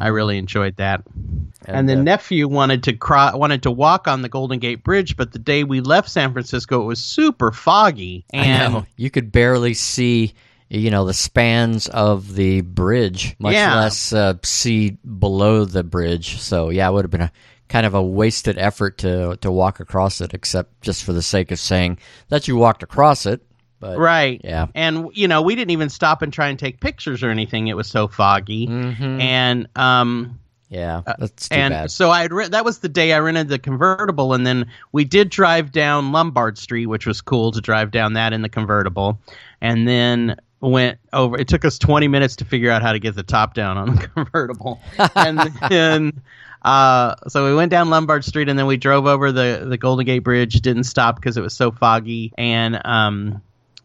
I really enjoyed that. And, the uh, nephew wanted to cro- wanted to walk on the Golden Gate Bridge, but the day we left San Francisco, it was super foggy. And you could barely see, you know, the spans of the bridge, much Yeah. less uh, see below the bridge. So yeah, it would have been a kind of a wasted effort to to walk across it, except just for the sake of saying that you walked across it. But right, yeah, and you know we didn't even stop and try and take pictures or anything. It was so foggy. Mhm. And um, yeah, that's too and bad. so I re- that was the day I rented the convertible, and then we did drive down Lombard Street, which was cool to drive down that in the convertible, and then went over. It took us twenty minutes to figure out how to get the top down on the convertible, and then. Uh, so we went down Lombard Street and then we drove over the, the Golden Gate Bridge. Didn't stop because it was so foggy. And um,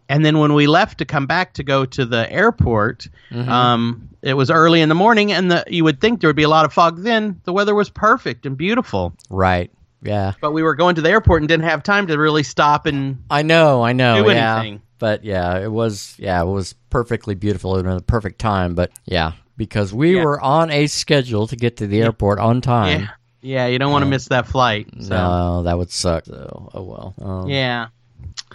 and then when we left to come back to go to the airport, um, it was early in the morning, and the, you would think there would be a lot of fog. Then the weather was perfect and beautiful, right? Yeah, but we were going to the airport and didn't have time to really stop and I know, I know. yeah, anything. but yeah, it was yeah, it was perfectly beautiful and a perfect time. But yeah, because we Yeah. were on a schedule to get to the airport on time. Yeah, yeah, you don't want to miss that flight. So No, that would suck. So, oh well. Um, yeah.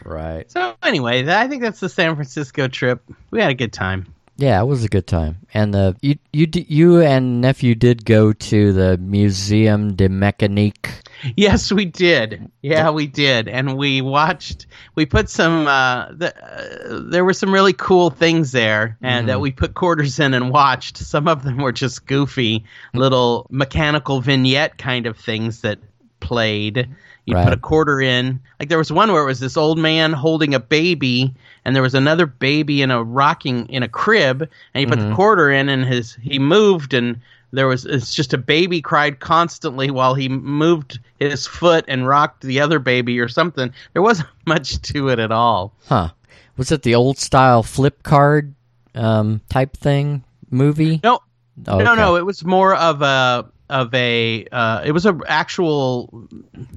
Right. So anyway, I think that's the San Francisco trip. We had a good time. Yeah, it was a good time. And the you you you and nephew did go to the Museum de Mécanique. Yes, we did. Yeah, we did, and we watched. We put some. Uh, the, uh, there were some really cool things there, and that we put quarters in and watched. Some of them were just goofy little mechanical vignette kind of things that played. You Right. put a quarter in. Like there was one where it was this old man holding a baby, and there was another baby in a rocking in a crib, and you put the quarter in, and his he moved, and there was it's just a baby cried constantly while he moved his foot and rocked the other baby or something. There wasn't much to it at all. Huh. Was it the old style flip card um, type thing movie? No, Oh, no, okay. no. It was more of a of a. Uh, it was a actual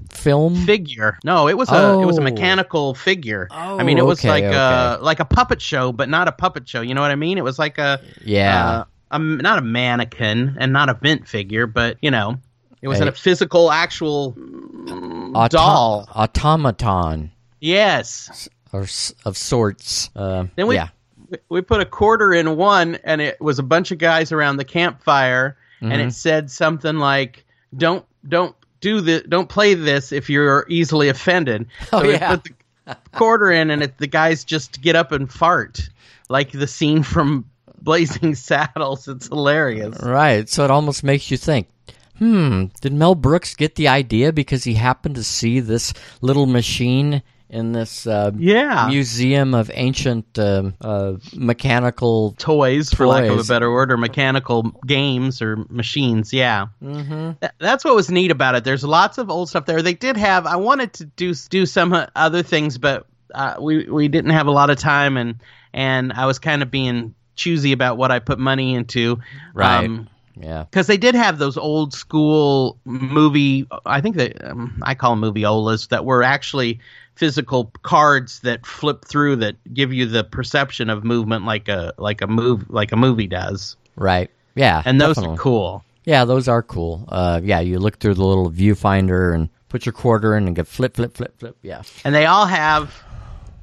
Film? figure. No, it was a it was a Oh. mechanical figure. Oh, I mean, it was okay, like a like a puppet show, but not a puppet show. You know what I mean? It was like a Yeah. uh, a, not a mannequin and not a vent figure, but you know, it was Hey. a physical, actual Auto- doll. Automaton Yes. or of sorts. Uh, Then we yeah. we put a quarter in one, and it was a bunch of guys around the campfire, and Mm-hmm. it said something like, "Don't don't do the don't play this if you're easily offended." So Oh, yeah. put the quarter in, and it, the guys just get up and fart, like the scene from Blazing Saddles. It's hilarious. Right. So it almost makes you think, hmm, did Mel Brooks get the idea because he happened to see this little machine in this uh, Yeah. museum of ancient um uh, mechanical. toys, for lack of a better word, or mechanical games or machines. Yeah, mm-hmm. that's what was neat about it. There's lots of old stuff there. They did have. I wanted to do do some uh, other things, but uh, we we didn't have a lot of time, and and I was kind of being choosy about what I put money into. Right. Um, Yeah. because they did have those old school movie i think that um, i call them Moviolas that were actually physical cards that flip through that give you the perception of movement like a like a move like a movie does Right. Yeah. and those definitely. are cool Yeah, those are cool. Uh, yeah, you look through the little viewfinder and put your quarter in and get flip, flip, flip, flip. Yeah. and they all have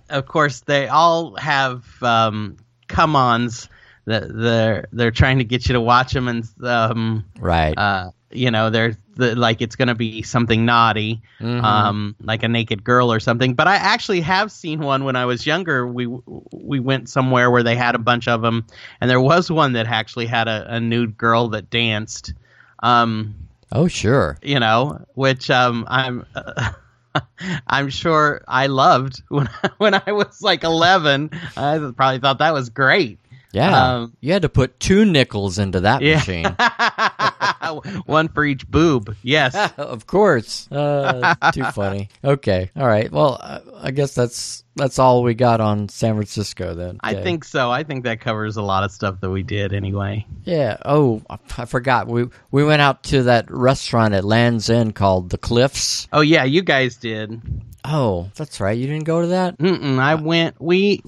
of course they all have um come ons that they're they're trying to get you to watch them and um Right. uh, you know, they're the, like it's going to be something naughty, Mm-hmm. um, like a naked girl or something. But I actually have seen one when I was younger. We we went somewhere where they had a bunch of them, and there was one that actually had a, a nude girl that danced. Um, oh, sure. you know, which um, I'm. I'm sure I loved when when I was like 11. I probably thought that was great. Yeah. Um, you had to put two nickels into that Yeah. machine. One for each boob. Yes. of course. Uh, too funny. Okay. All right. Well, uh, I guess that's that's all we got on San Francisco then. I think so. I think that covers a lot of stuff that we did anyway. Yeah. Oh, I- I forgot. We we went out to that restaurant at Land's End called the Cliffs. Oh yeah, you guys did. Oh, that's right. You didn't go to that. Mm-mm, I went. We.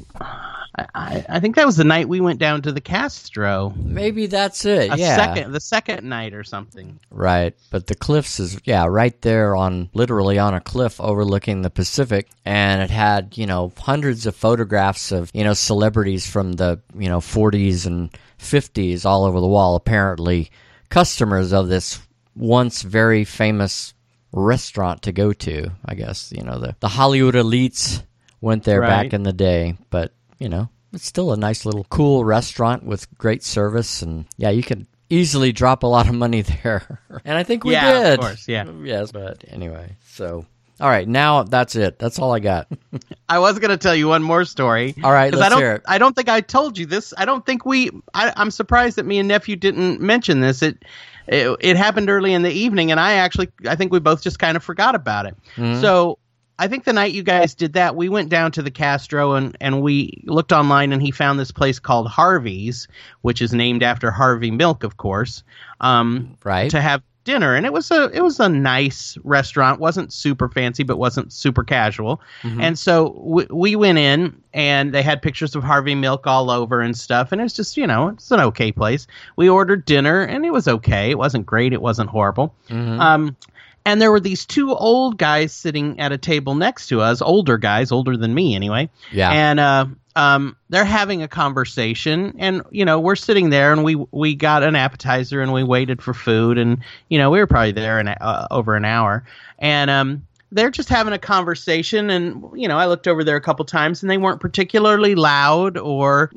I, I, think that was the night we went down to the Castro. Maybe that's it. A yeah. second, the second night or something. Right, but the cliffs is yeah, right there on literally on a cliff overlooking the Pacific and it had, you know, hundreds of photographs of, you know, celebrities from the, you know, 40s and 50s all over the wall apparently customers of this once very famous restaurant to go to, I guess, you know, the the Hollywood elites went there Right. back in the day, but, you know, it's still a nice little cool restaurant with great service and yeah, you can easily drop a lot of money there. and I think we Yeah, of did. course, yeah. Yes, but anyway. So, all right, now that's it. That's all I got. I was going to tell you one more story. All right, let's I don't, hear it. I don't think I told you this. I don't think we. I, I'm surprised that me and nephew didn't mention this. It, it it happened early in the evening, and I actually I think we both just kind of forgot about it. Mm-hmm. So I think the night you guys did that, we went down to the Castro and and we looked online, and he found this place called Harvey's, which is named after Harvey Milk, of course. Um, Right. to have dinner, and it was a it was a nice restaurant. wasn't super fancy, but wasn't super casual. Mm-hmm. And so we, we went in, and they had pictures of Harvey Milk all over and stuff, and it was just you know it's an okay place. We ordered dinner, and it was okay. It wasn't great. It wasn't horrible. Mhm. Um, and there were these two old guys sitting at a table next to us, older guys, older than me anyway. yeah. And uh, um, they're having a conversation, and you know we're sitting there, and we we got an appetizer, and we waited for food, and you know we were probably there in uh, over an hour, and um. They're just having a conversation, and you know, I looked over there a couple times, and they weren't particularly loud, or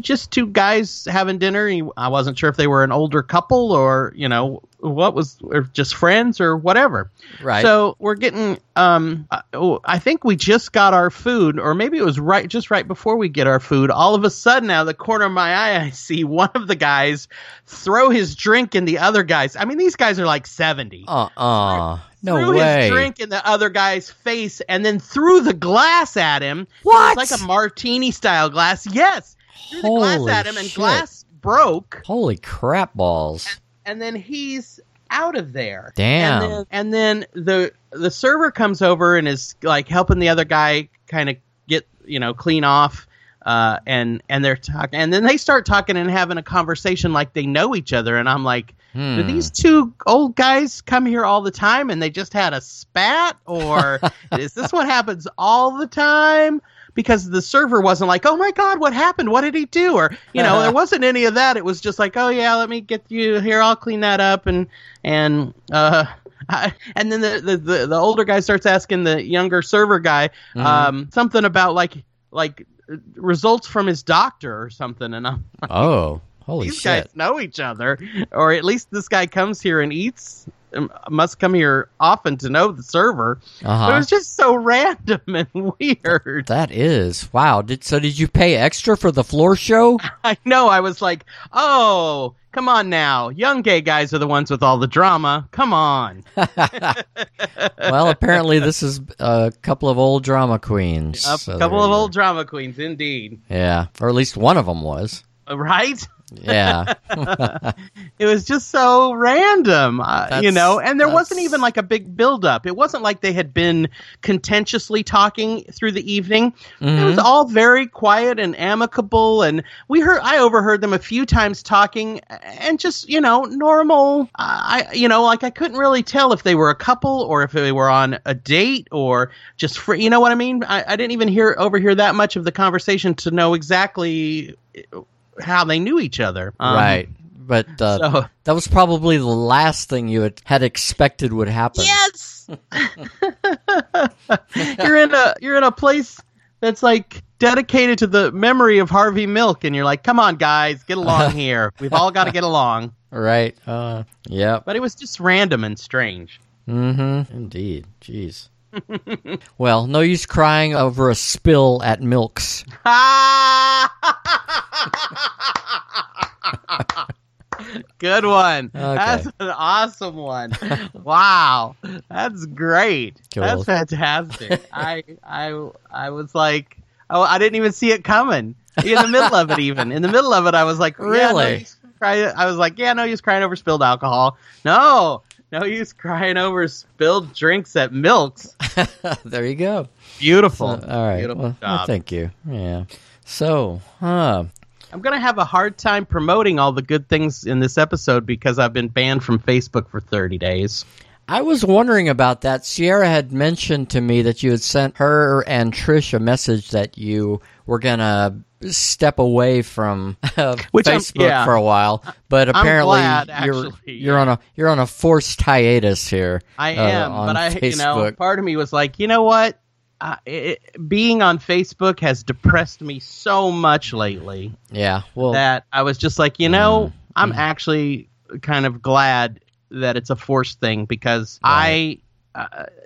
just two guys having dinner. I wasn't sure if they were an older couple, or you know, what was, or just friends, or whatever. right. So we're getting. Um, oh, I think we just got our food, or maybe it was right just right before we get our food. All of a sudden, out of the corner of my eye, I see one of the guys throw his drink in the other guy's. I mean, these guys are like seventy. uh uh No threw way. his drink in the other guy's face, and then threw the glass at him. What? It was like a martini style glass. Yes, threw the glass Holy at him, and shit. glass broke Holy crap balls. And then he's out of there. Damn. And then, and then the the server comes over and is like helping the other guy kind of get you know clean off. Uh, and and they're talking, and then they start talking and having a conversation like they know each other. And I'm like, Hmm. do these two old guys come here all the time and they just had a spat, or is this what happens all the time? Because the server wasn't like, oh my god, what happened? What did he do? Or you know, there wasn't any of that. It was just like, oh yeah, let me get you here. I'll clean that up and and uh. I, and then the, the, the, the older guy starts asking the younger server guy Mhm. um, something about like like results from his doctor or something, and I'm Oh, holy these shit. guys know each other, or at least this guy comes here and eats. Must come here often to know the server. But it Uh-huh. was just so random and weird. That is. Wow. Did so did you pay extra for the floor show? I know. I was like, oh, come on now. Young gay guys are the ones with all the drama. Come on. well, apparently this is a couple of old drama queens. A so couple of old drama queens, indeed. Yeah, or at least one of them was. Right? Yeah. It was just so random, uh, you know, and there wasn't even like a big build up. It wasn't like they had been contentiously talking through the evening. It was Mhm. all very quiet and amicable, and we heard I overheard them a few times talking, and just you know normal. I you know like I couldn't really tell if they were a couple or if they were on a date or just for you know what I mean. I, I didn't even hear overhear that much of the conversation to know exactly how they knew each other. Um, right. But uh, So that was probably the last thing you had, had expected would happen. Yes. you're in a you're in a place that's like dedicated to the memory of Harvey Milk, and you're like, come on, guys, get along here. We've all got to get along. Right. Uh, yep. But it was just random and strange. Mm-hmm. Indeed. Jeez. well, no use crying over a spill at Milks. Good one. Okay. That's an awesome one. Wow, that's great. Cool. That's fantastic. I I I was like, oh, I didn't even see it coming. In the middle of it, even in the middle of it, I was like, yeah, no Really? use I was like, yeah, no use crying over spilled alcohol. No, no use crying over spilled drinks at Milks. there you go. Beautiful. Uh, all right. Beautiful Well, well, job. thank you. Yeah. So, huh. I'm gonna have a hard time promoting all the good things in this episode because I've been banned from Facebook for 30 days. I was wondering about that. Sierra had mentioned to me that you had sent her and Trish a message that you were gonna step away from uh, Which Facebook yeah. for a while, but apparently glad, you're actually, you're on a you're on a forced hiatus here. I uh, am, but I, you know, part of me was like, you know what? Uh, it, being on Facebook has depressed me so much lately Yeah. Well, that I was just like, you know, Mm. I'm actually kind of glad that it's a forced thing because I.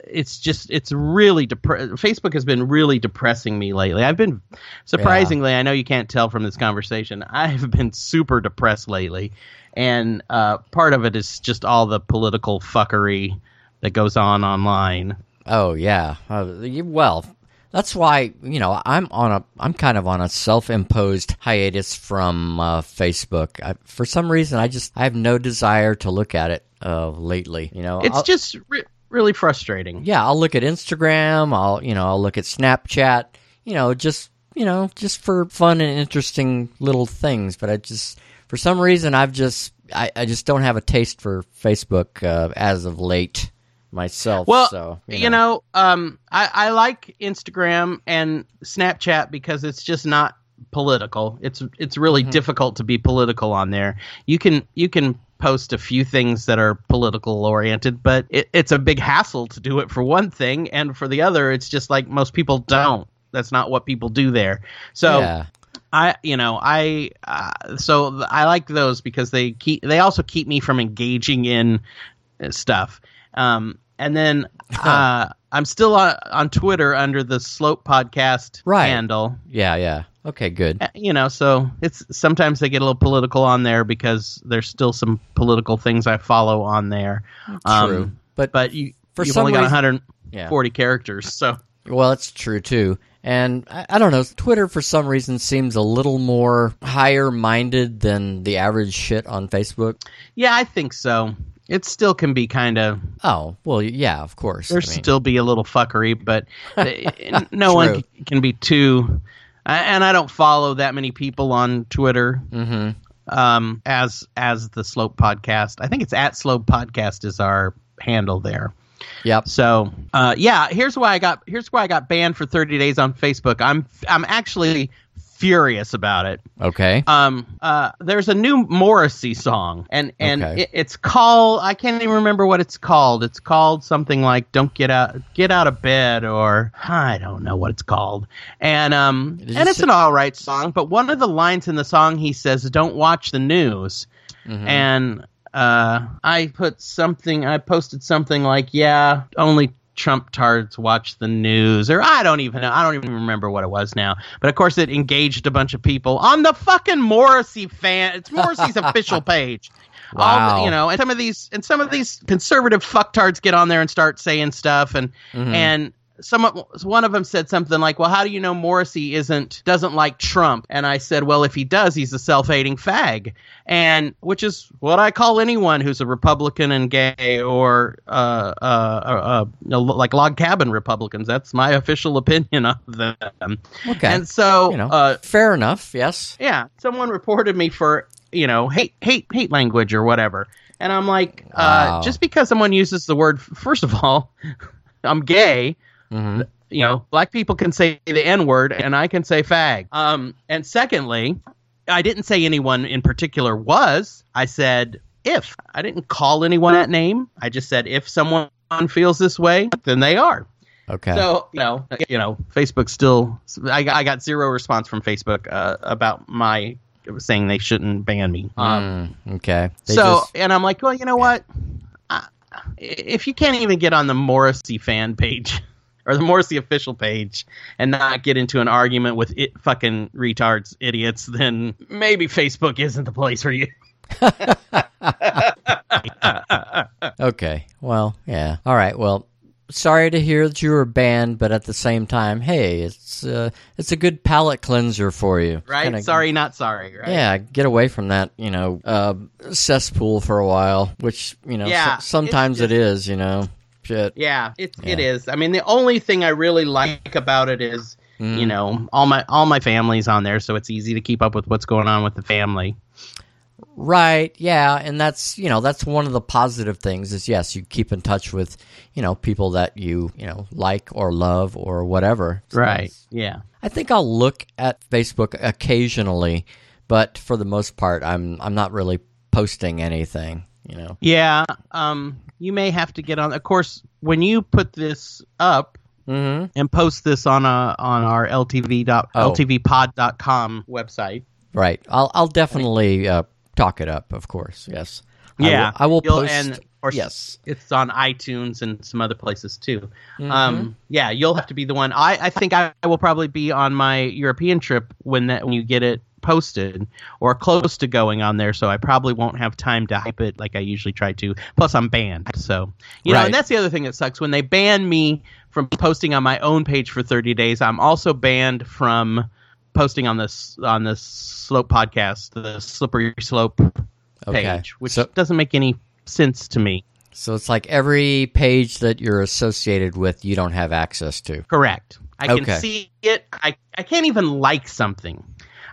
It's just it's really depre- Facebook has been really depressing me lately. I've been surprisingly, I know you can't tell from this conversation. I've been super depressed lately, and uh, part of it is just all the political fuckery that goes on online. Oh yeah. Uh, well, That's why you know I'm on a I'm kind of on a self-imposed hiatus from uh, Facebook. I, for some reason, I just I have no desire to look at it uh, lately. You know, It's I'll- just really frustrating. yeah, I'll look at Instagram. I'll you know I'll look at Snapchat. You know, just you know just for fun and interesting little things. But I just for some reason I've just I, I just don't have a taste for Facebook uh, as of late myself. Well, so you know, um, I, I like Instagram and Snapchat because it's just not political. It's it's really Mm-hmm. difficult to be political on there. You can you can post a few things that are political oriented, but it, it's a big hassle to do it for one thing, and for the other, it's just like most people don't. That's not what people do there. So yeah. I, you know, I, uh, so th- I like those because they keep, they also keep me from engaging in uh, stuff. Um, and then, uh, I'm still on, on Twitter under the Slope Podcast Right. handle. Yeah, yeah. Okay, good. Uh, You know, so it's sometimes they get a little political on there because there's still some political things I follow on there. Um, True. But, but you, For you've only got 140 yeah. characters, so Well, it's true too. And I, I don't know, Twitter for some reason seems a little more higher minded than the average shit on Facebook. yeah, I think so. It still can be kind of Oh, well, yeah, of course. there I mean, still be a little fuckery, but no one can be too. And I don't follow that many people on Twitter Mhm. um, as as the Slope Podcast. I think it's at Slope Podcast is our handle there. Yep. So uh, yeah, here's why I got here's why I got banned for 30 days on Facebook. I'm I'm actually furious about it. Okay. Um, uh, there's a new Morrissey song, and and Okay. it, it's called I can't even remember what it's called. It's called something like "Don't Get Out Get Out of Bed" or I don't know what it's called. And um, you and it's an all right song, but one of the lines in the song he says, "Don't watch the news," Mhm. and uh, I put something. I posted something like, "Yeah, only." Trump tards watch the news, or I don't even know. I don't even remember what it was now. But of course, it engaged a bunch of people on the fucking Morrissey fan. It's Morrissey's official page. All Wow. the, you know, and some of these and some of these conservative fucktards get on there and start saying stuff, and Mhm. and some of- one of them said something like, "Well, how do you know Morrissey isn't doesn't like Trump?" And I said, "Well, if he does, he's a self-hating fag," and which is what I call anyone who's a Republican and gay or uh, uh, uh, uh, like log cabin Republicans. That's my official opinion of them. Okay. And so, you know, uh, fair enough. Yes. yeah, someone reported me for you know hate hate hate language or whatever, and I'm like, Wow. uh, just because someone uses the word, first of all, I'm gay. Hmm You know, black people can say the N word, and I can say fag. Um, and secondly, I didn't say anyone in particular was. I said if. I didn't call anyone that name. I just said if someone feels this way, then they are. Okay. So you know, you know, Facebook still. I, got- I got zero response from Facebook uh, about my saying they shouldn't ban me. Um, Mm, okay. They so, just- and I'm like, well, you know what? I, if you can't even get on the Morrissey fan page or the Morrissey official page and not get into an argument with it fucking retards, idiots, then maybe Facebook isn't the place for you. okay. Well, yeah. All right. Well, sorry to hear that you were banned, but at the same time, hey, it's uh, it's a good palate cleanser for you. right? Kinda- sorry, not sorry. Right? Yeah, get away from that, you know, uh, cesspool for a while, which you know, Yeah, so- sometimes it is, you know, shit. Yeah, it it Yeah. is. I mean, the only thing I really like about it is, Mm. you know, all my all my family's on there, so it's easy to keep up with what's going on with the family. Right. Yeah, and that's you know that's one of the positive things is yes you keep in touch with you know people that you you know like or love or whatever. So that's- Yeah. I think I'll look at Facebook occasionally, but for the most part, I'm I'm not really posting anything. You know. Yeah. Um. You may have to get on. Of course, when you put this up Mm-hmm. and post this on a on our ltv dot Oh. ltvpod.com website. Right. I'll I'll definitely uh, talk it up. Of course. Yes. Yeah, I will You'll- post. and or yes. it's on iTunes and some other places too. Mhm. Um, yeah, you'll have to be the one. I, I think I, I will probably be on my European trip when that when you get it posted or close to going on there. So I probably won't have time to hype it like I usually try to. Plus, I'm banned, so you know. And that's the other thing that sucks when they ban me from posting on my own page for 30 days. I'm also banned from posting on this on this slope podcast, the slippery slope Okay. page, which So- doesn't make any sense to me. So it's like every page that you're associated with, you don't have access to. Correct. I can see it. I, I can't even like something.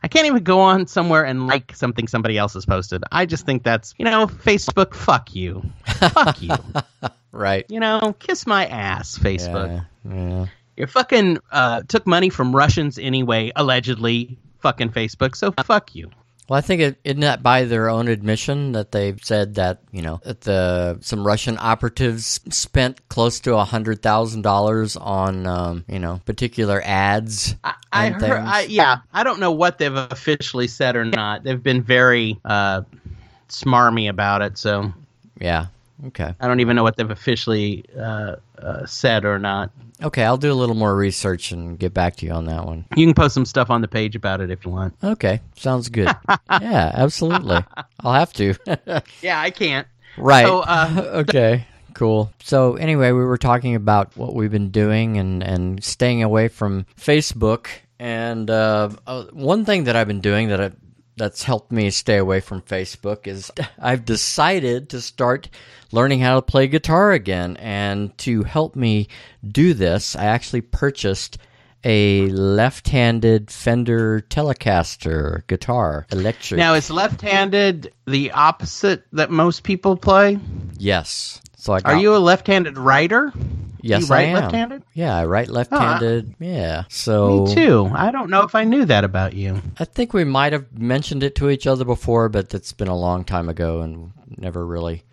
I can't even go on somewhere and like something somebody else has posted. I just think that's, you know, Facebook, fuck you. fuck you. Right. You know, kiss my ass, Facebook. Yeah. yeah. You fucking uh, took money from Russians anyway, allegedly, fucking Facebook, so fuck you. Well, I think it, isn't that by their own admission that they've said that you know that the some Russian operatives spent close to a hundred thousand dollars on um, you know particular ads. I, I heard. I, yeah, I don't know what they've officially said or not. They've been very uh, smarmy about it, so Yeah. Okay. I don't even know what they've officially uh, uh, said or not. Okay. I'll do a little more research and get back to you on that one. You can post some stuff on the page about it if you want. Okay. Sounds good. yeah. Absolutely. I'll have to. Yeah, I can't. right. So, uh, okay. Cool. So anyway, we were talking about what we've been doing and and staying away from Facebook. And uh, uh, one thing that I've been doing that I, that's helped me stay away from Facebook is I've decided to start learning how to play guitar again. And to help me do this, I actually purchased a left-handed Fender Telecaster guitar, electric. now is left-handed the opposite that most people play? yes. So I Are you a left-handed writer? Yes, you I write am. left-handed? Yeah, I write left-handed. yeah. So Me too. I don't know if I knew that about you. I think we might have mentioned it to each other before, but it's been a long time ago and never really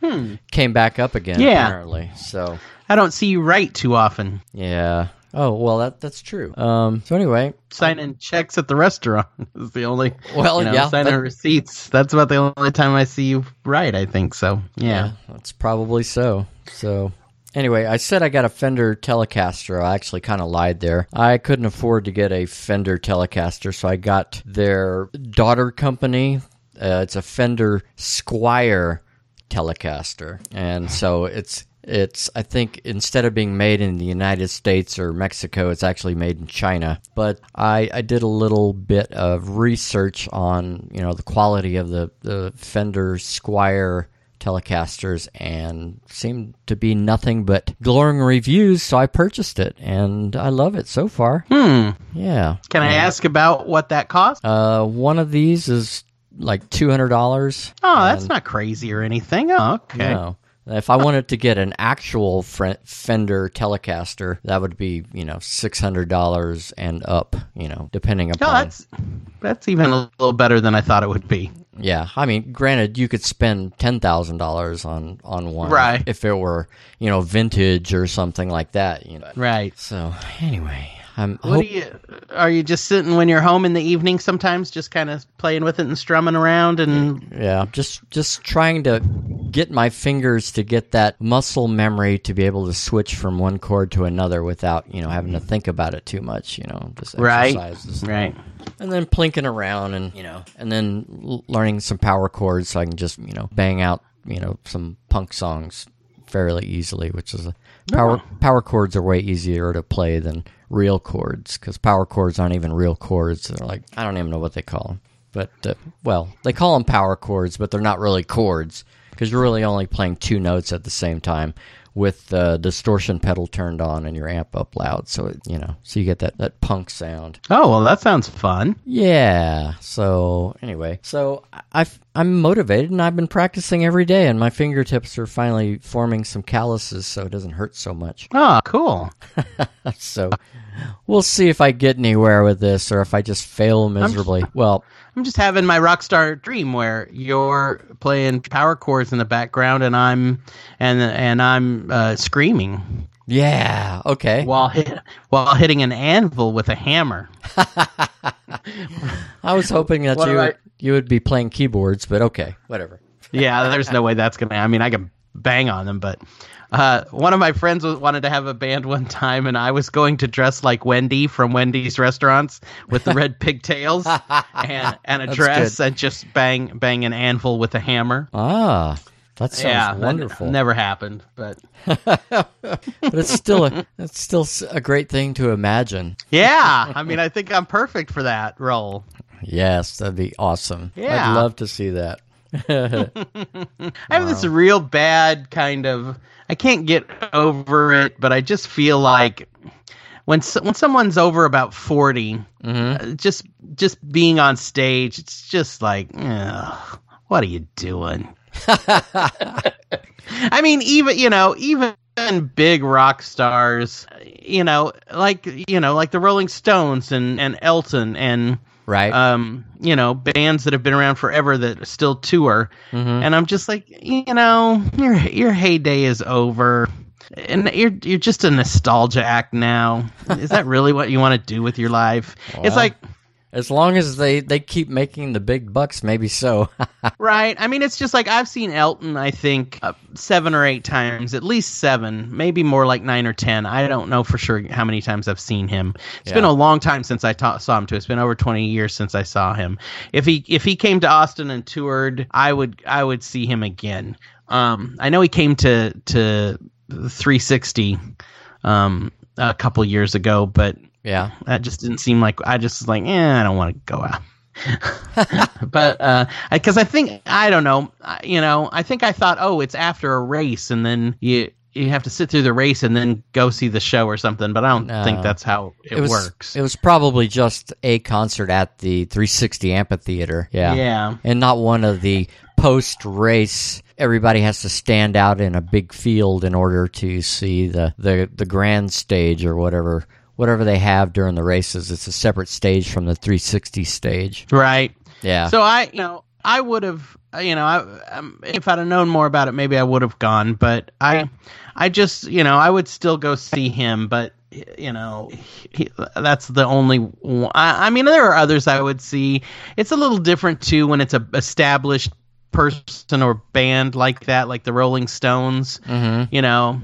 came back up again. Hmm. Yeah. Apparently. So I don't see you write too often. yeah. Oh well, that that's true. Um. So anyway, Signing checks at the restaurant is the only. Well, you know, yeah, signing that- receipts. That's about the only time I see you write. I think so. Yeah. that's probably so. So. Anyway, I said I got a Fender Telecaster. I actually kind of lied there. I couldn't afford to get a Fender Telecaster, so I got their daughter company. Uh, it's a Fender Squier Telecaster, and so it's it's I think instead of being made in the United States or Mexico, it's actually made in China. But I, I did a little bit of research on you know the quality of the the Fender Squier Telecasters and seemed to be nothing but glowing reviews. So I purchased it and I love it so far. Hmm. Yeah. Can I ask about what that cost? Uh, one of these is like two hundred dollars. Oh, that's not crazy or anything. Oh, okay. No. If I wanted to get an actual Fender Telecaster, that would be you know six hundred dollars and up. You know, depending No, upon. that's that's even a little better than I thought it would be. Yeah, I mean, granted, you could spend ten thousand dollars on on one, Right. If it were you know vintage or something like that. You know. Right. So anyway, I'm. What hope- do you? Are you just sitting when you're home in the evening? Sometimes just kind of playing with it and strumming around and Yeah, just just trying to get my fingers to get that muscle memory to be able to switch from one chord to another without you know having to think about it too much. You know, just right, exercises, right. and then plinking around and you know, and then learning some power chords so I can just you know bang out you know some punk songs fairly easily, which is a power power chords are way easier to play than real chords because power chords aren't even real chords. They're like I don't even know what they call them, but uh, well, they call them power chords, but they're not really chords because you're really only playing two notes at the same time with the distortion pedal turned on and your amp up loud so it, you know so you get that that punk sound Oh well, that sounds fun. yeah. So anyway, so I've, I'm motivated and I've been practicing every day, and my fingertips are finally forming some calluses, so it doesn't hurt so much. Oh, cool. So we'll see if I get anywhere with this, or if I just fail miserably. well, I'm just having my rock star dream where you're playing power chords in the background and I'm and and I'm uh, screaming yeah. Okay. while hit, while hitting an anvil with a hammer. I was hoping that What you I- you would be playing keyboards, but okay, whatever. Yeah, there's no way that's gonna. I mean, I can bang on them, but uh, one of my friends wanted to have a band one time, and I was going to dress like Wendy from Wendy's restaurants with the red pigtails and and a That's dress good. and just bang bang an anvil with a hammer. Ah, That sounds yeah, that wonderful. never happened, but but it's still a it's still a great thing to imagine. yeah, I mean, I think I'm perfect for that role. Yes, that'd be awesome. Yeah. I'd love to see that. I have this real bad kind of. I can't get over it, but I just feel like when so, when someone's over about 40 uh, just just being on stage, it's just like, what are you doing? I mean, even you know, even big rock stars, you know, like you know, like the Rolling Stones and and Elton and Right. um, you know, bands that have been around forever that still tour. Mhm. And I'm just like, you know, your your heyday is over. And you're you're just a nostalgia act now. Is that really what you want to do with your life? it's like As long as they, they keep making the big bucks, maybe so. right. I mean, it's just like I've seen Elton. I think uh, seven or eight times, at least seven, maybe more like nine or ten. I don't know for sure how many times I've seen him. It's been a long time since I ta- saw him too. It's been over twenty years since I saw him. If he if he came to Austin and toured, I would I would see him again. Um, I know he came to to 360 um, a couple years ago, but yeah. that just didn't seem like I just was like, eh, I don't want to go out. but uh because I think I don't know, you know, I think I thought, oh, it's after a race, and then you you have to sit through the race and then go see the show or something. But I don't No. think that's how it, was, works. It was probably just a concert at the 360 amphitheater. Yeah. yeah, And not one of the post race. Everybody has to stand out in a big field in order to see the, the, the grand stage or whatever whatever they have during the races. It's a separate stage from the 360 stage. right. Yeah. So I, you know, I would have, you know, I, um, if I'd have known more about it, maybe I would have gone. But I, I just, you know, I would still go see him. But you know, he, that's the only. One. I, I mean, there are others I would see. It's a little different too when it's a established person or band like that, like the Rolling Stones. mm-hmm. You know,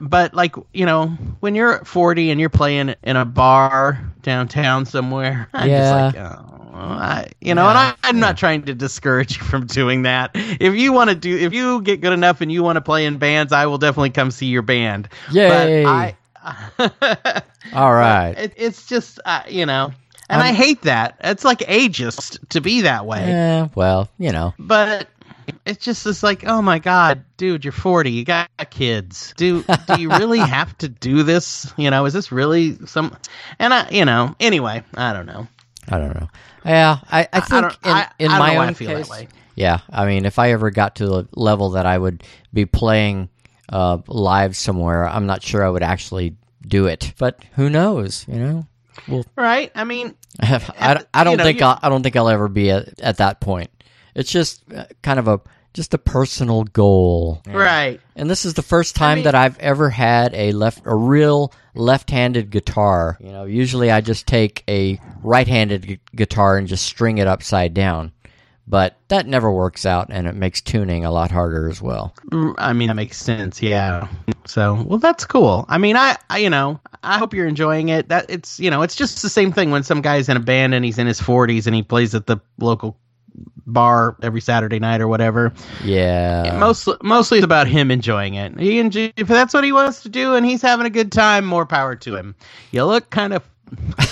but like you know, when you're 40 and you're playing in a bar downtown somewhere, I'm Yeah. just like, oh, I, you know, and I, I'm not trying to discourage you from doing that. If you want to do, if you get good enough and you want to play in bands, I will definitely come see your band. Yay. But I, All right. it, it's just, uh, you know, and I I'm- hate that. It's like ageist to be that way. Yeah, well, you know. But it's just it's like, oh my god, dude, you're 40, you got kids. Do do you really have to do this? You know, is this really some? And I, you know, anyway, I don't know. I don't know. Yeah, I, I think don't- in, I- in I my know I own feel that case, way. yeah. I mean, if I ever got to the level that I would be playing uh, live somewhere, I'm not sure I would actually do it. But who knows? You know, well, Right? I mean, I, I don't you know, think I'll, I don't think I'll ever be at, at that point. It's just uh, kind of a just a personal goal. right. And this is the first time mean- that I've ever had a left a real left-handed guitar. You know, usually I just take a right-handed gu- guitar and just string it upside down. But that never works out and it makes tuning a lot harder as well. Mm, I mean, that makes sense. Yeah. So, well, that's cool. I mean, I, I, you know, I hope you're enjoying it. That it's, you know, it's just the same thing when some guy's in a band and he's in his 40s and he plays at the local bar every Saturday night or whatever. Yeah. mostly, mostly it's about him enjoying it. He enjoy, if that's what he wants to do and he's having a good time, more power to him. You look kind of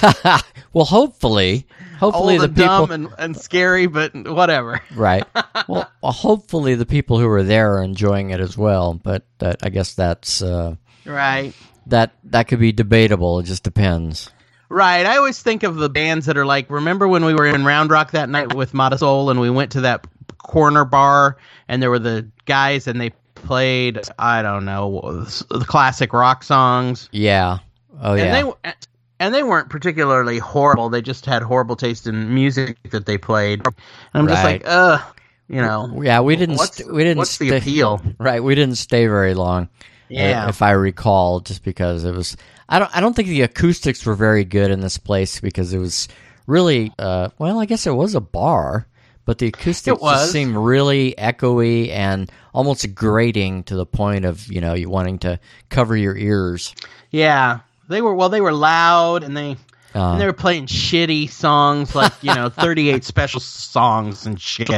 well, hopefully, hopefully old the and people dumb and, and scary, but whatever. right. Well, hopefully the people who are there are enjoying it as well. But that, I guess that's uh, Right. that that could be debatable. It just depends. Right. I always think of the bands that are like, remember when we were in Round Rock that night with Mata Soul and we went to that corner bar and there were the guys and they played, I don't know, the classic rock songs. Yeah. Oh yeah. They and they weren't particularly horrible. They just had horrible taste in music that they played. And I'm just like, ugh, you know. yeah, we didn't. St- we didn't. what's the stay- appeal? Right, we didn't stay very long. Yeah. if I recall, just because it was. I don't. I don't think the acoustics were very good in this place because it was really. Uh, well, I guess it was a bar, but the acoustics just seemed really echoey and almost grating to the point of you know you wanting to cover your ears. Yeah. They were well, they were loud and they Uh, and they were playing shitty songs like, you know, 38 special songs and shit.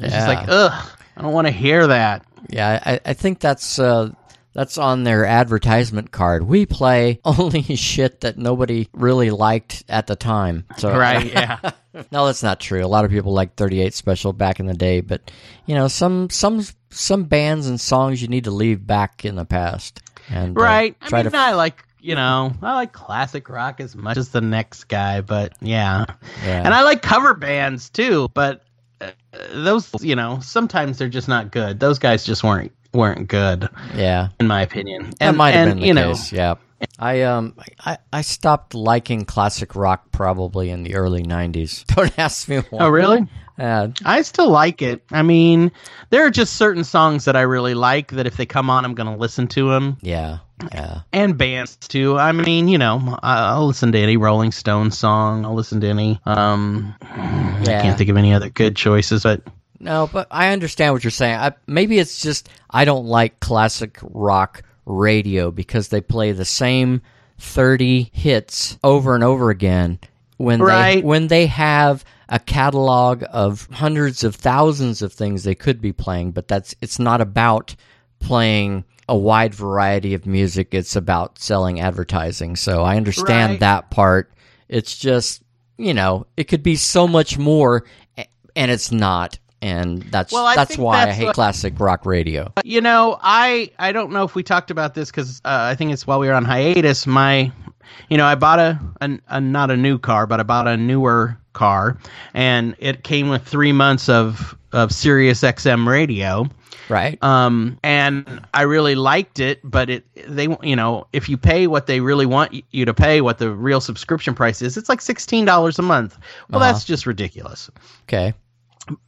It's just like, ugh, I don't want to hear that. Yeah, I, I think that's uh, that's on their advertisement card. We play only shit that nobody really liked at the time. So Right, yeah. no, that's not true. A lot of people liked 38 Special back in the day, but you know, some some some bands and songs you need to leave back in the past. And uh, Right. I try mean, to I like you know, I like classic rock as much as the next guy, but yeah, Yeah. and I like cover bands too. But uh, those, you know, sometimes they're just not good. Those guys just weren't weren't good, yeah. in my opinion. That And might have been the you know, case. Yeah. I um I, I stopped liking classic rock probably in the early '90s. Don't ask me why. Oh, really? Uh, I still like it. I mean, there are just certain songs that I really like that if they come on, I'm going to listen to them. yeah, yeah, And bands too. I mean, you know, I'll listen to any Rolling Stones song. I'll listen to any. Um, I can't think of any other good choices, but No, but I understand what you're saying. I, maybe it's just I don't like classic rock radio because they play the same 30 hits over and over again when they when they have a catalog of hundreds of thousands of things they could be playing, but that's it's not about playing a wide variety of music. It's about selling advertising. So I understand Right. that part. It's just, you know, it could be so much more and it's not. And that's Well, that's why I hate what- classic rock radio. you know, I I don't know if we talked about this because uh, I think it's while we were on hiatus. My, you know, I bought a, a, a not a new car, but I bought a newer car, and it came with three months of of Sirius XM radio. Right? um, and I really liked it. But it they you know if you pay what they really want you to pay, what the real subscription price is, it's like sixteen dollars a month. Well, Uh-huh. that's just ridiculous. okay.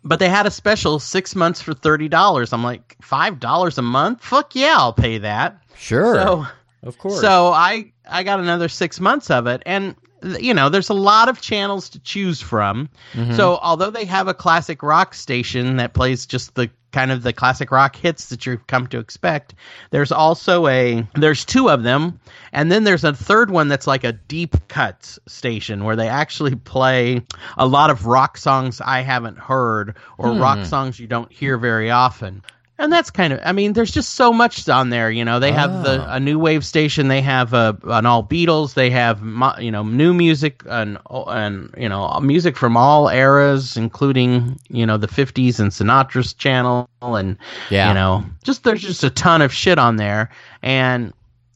But they had a special six months for thirty dollars. I'm like five dollars a month. Fuck yeah, I'll pay that. Sure. So of course. so I I got another six months of it, and you know there's a lot of channels to choose from. Mm-hmm. So although they have a classic rock station that plays just the kind of the classic rock hits that you've come to expect, there's also a there's two of them, and then there's a third one that's like a deep cuts station where they actually play a lot of rock songs I haven't heard or rock hmm. songs you don't hear very often. And that's kind of, I mean, there's just so much on there. You know, they have the Ah. a new wave station. They have a an all Beatles. They have you know new music and and you know music from all eras, including you know the 50s and Sinatra's channel and Yeah. you know just there's just a ton of shit on there, and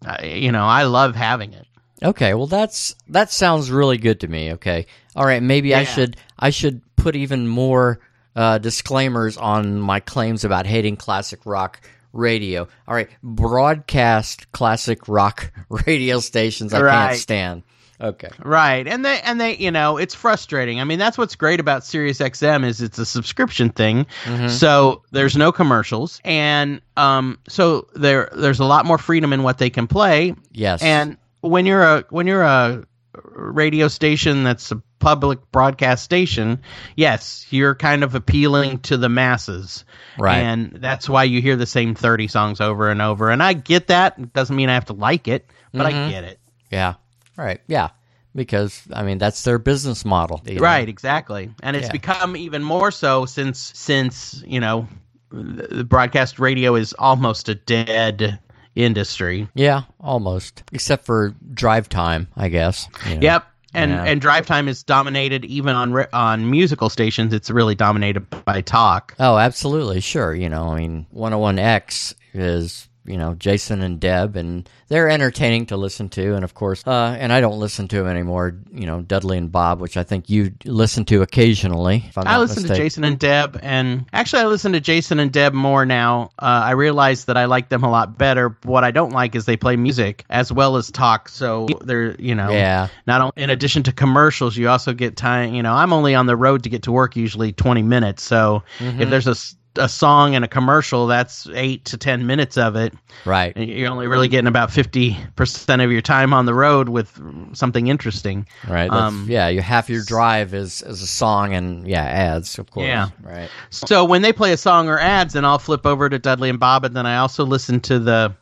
uh, you know I love having it. Okay, well that's that sounds really good to me. Okay, all right, maybe I should I should put even more uh, disclaimers on my claims about hating classic rock radio. All right, broadcast classic rock radio stations I Right. can't stand. Okay, Right. And they and they, you know, it's frustrating. I mean, that's what's great about Sirius XM is it's a subscription thing. So there's no commercials and um so there there's a lot more freedom in what they can play. yes, And when you're a when you're a radio station that's a public broadcast station, yes, you're kind of appealing to the masses. Right. And that's why you hear the same 30 songs over and over. And I get that. It doesn't mean I have to like it, but I mm-hmm. get it. yeah, Right. yeah, because I mean that's their business model, you know? Right, exactly. And it's Yeah. become even more so since since, you know, the the broadcast radio is almost a dead industry. Yeah, almost, except for drive time, I guess. you know. Yep. And Yeah. and drive time is dominated even on on musical stations. It's really dominated by talk. Oh, absolutely. Sure. You know, I mean, 101X is, you know, Jason and Deb, and they're entertaining to listen to. And of course, uh, and I don't listen to them anymore, you know, Dudley and Bob, which I think you listen to occasionally. If I'm I listen to. Jason and Deb, and actually, I listen to Jason and Deb more now. Uh, I realize that I like them a lot better. What I don't like is they play music as well as talk. So they're, you know, Yeah. Not only, in addition to commercials, you also get time. You know, I'm only on the road to get to work usually 20 minutes. So Mm-hmm. if there's a a song and a commercial, that's eight to 10 minutes of it. Right. And You're only really getting about 50% of your time on the road with something interesting. Right. Um, yeah. You half your drive is, is a song and, yeah, ads, of course. Yeah. Right. So when they play a song or ads, then I'll flip over to Dudley and Bob, and then I also listen to the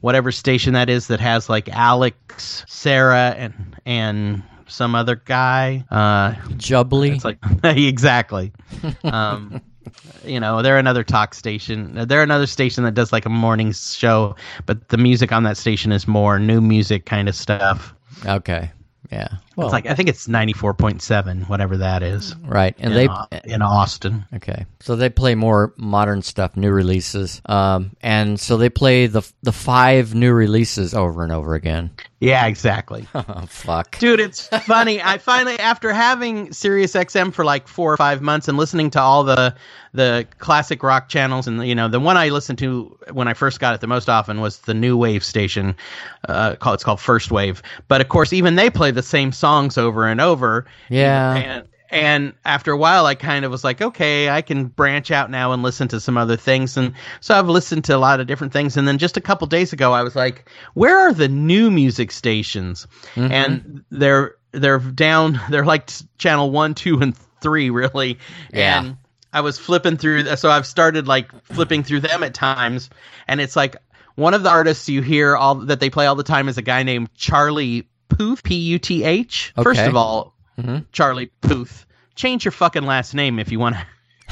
whatever station that is that has like Alex, Sarah, and and some other guy. Uh, Jubbly. it's like exactly. Um, you know, they're another talk station. They're another station that does like a morning show, but the music on that station is more new music kind of stuff. Okay. Yeah. Well, It's like I think it's ninety four point seven, whatever that is. right. And in, they Au- in Austin. Okay, so they play more modern stuff, new releases, um, and so they play the the five new releases over and over again. Yeah, exactly. Oh fuck! Dude, it's funny. I finally, after having Sirius XM for like four or five months and listening to all the the classic rock channels, and you know, the one I listened to when I first got it the most often was the New Wave station. Uh, called it's called First Wave. But of course, even they play the same songs over and over. Yeah. And and after a while, I kind of was like, okay, I can branch out now and listen to some other things. And so I've listened to a lot of different things. And then just a couple days ago, I was like, where are the new music stations? Mm-hmm. And they're they're down. They're like channel one, two, and three, really. Yeah. And I was flipping through. So I've started like flipping through them at times, and it's like one of the artists you hear all that they play all the time is a guy named Charlie Puth, P U T H. First of all, Mhm. Charlie Puth. Change your fucking last name if you want to.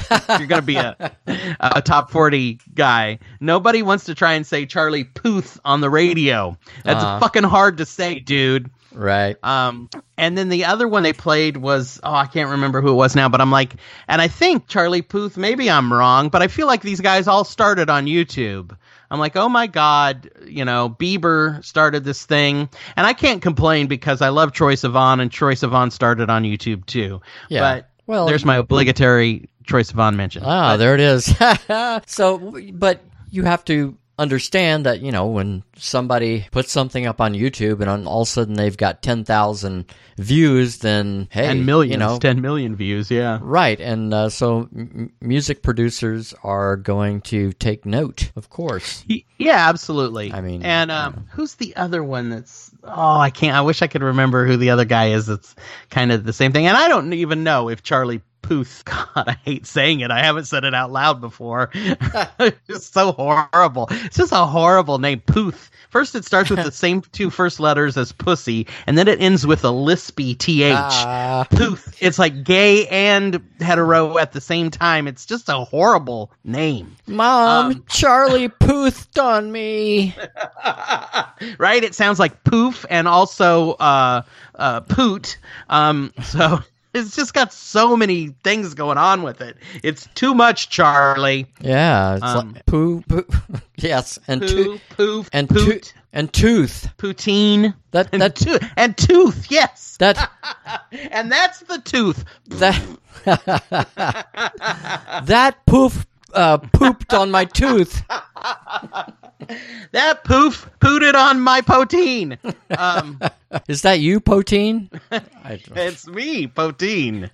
you're gonna be a a top forty guy. Nobody wants to try and say Charlie Puth on the radio. That's Uh-huh. fucking hard to say, dude. Right. Um, and then the other one they played was oh I can't remember who it was now, but I'm like, and I think Charlie Puth. Maybe I'm wrong, but I feel like these guys all started on YouTube. I'm like, oh my god, you know, Bieber started this thing, and I can't complain because I love Troye Sivan, and Troye Sivan started on YouTube too. Yeah. But Well, there's my obligatory Troye Sivan mention. Ah, there it is. so, but you have to understand that you know when somebody puts something up on YouTube and on, all of a sudden they've got ten thousand views, then hey, and millions, you know, 10 million views, yeah. Right, and uh, so m- music producers are going to take note, of course. Yeah, absolutely. I mean, and um, who's the other one that's? Oh, I can't. I wish I could remember who the other guy is. That's kind of the same thing. And I don't even know if Charlie Puth. God, I hate saying it. I haven't said it out loud before. it's just so horrible. It's just a horrible name, Puth. First, it starts with the same two first letters as pussy, and then it ends with a lispy th. Ah. Puth. It's like gay and hetero at the same time. It's just a horrible name. Mom, Um, Charlie poothed on me. right? It sounds like poof and also uh, uh, poot. Um, so it's just got so many things going on with it. It's too much, Charlie. Yeah, it's Um, like poo, poo. yes, and Poo, tooth poof, and poot, tooth and tooth. poutine, That and, that tooth, and tooth. Yes, that and that's the tooth. that that poof uh, pooped on my tooth. That poof pooted on my poutine. Um, Is that you, Potine? I, it's me, poutine.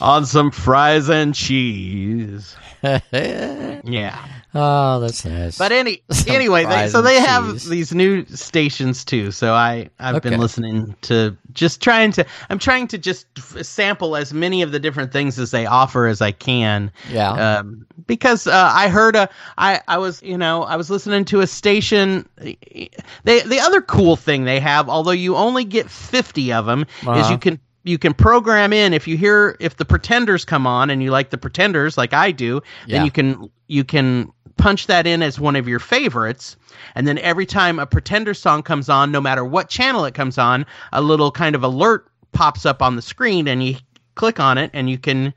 on some fries and cheese. Yeah. Oh, that's nice. But any anyway, they, so they have cheese. these new stations too. So I I've Okay. been listening to just trying to I'm trying to just sample as many of the different things as they offer as I can. yeah, Um, because uh, I heard a I I was you know I was listening to a station. They the other cool thing they have, although you only get fifty of them, is Uh-huh. you can you can program in if you hear if the Pretenders come on and you like the Pretenders like I do, Yeah. then you can you can punch that in as one of your favorites. And then every time a Pretender song comes on, no matter what channel it comes on, a little kind of alert pops up on the screen and you click on it and you can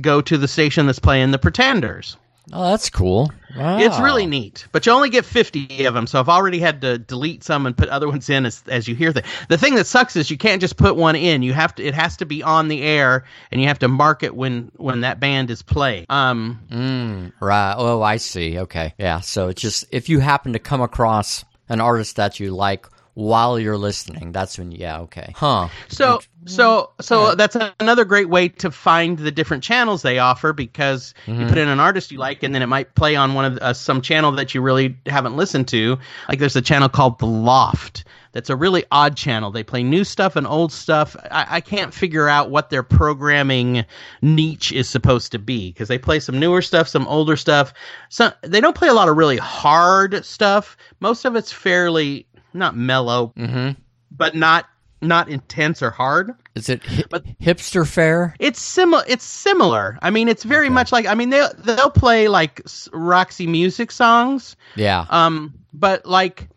go to the station that's playing the Pretenders. Oh, that's cool. It's really neat, but you only get 50 of them. So I've already had to delete some and put other ones in as, as you hear them. The thing that sucks is you can't just put one in. You have to, it has to be on the air and you have to mark it when, when that band is played. Um, Mm, right. Oh, I see. Okay. Yeah. So it's just if you happen to come across an artist that you like while you're listening, that's when. Yeah. Okay. Huh. So so so that's another great way to find the different channels they offer because you put in an artist you like and then it might play on one of uh, some channel that you really haven't listened to. Like there's a channel called The Loft. That's a really odd channel. They play new stuff and old stuff. I, I can't figure out what their programming niche is supposed to be because they play some newer stuff, some older stuff. So they don't play a lot of really hard stuff. Most of it's fairly not mellow, Mm-hmm. but not not intense or hard. Is it hi- hipster fair? It's similar. It's similar. I mean, it's very much like. I mean, they they'll play like Roxy Music songs. Yeah. Um, but like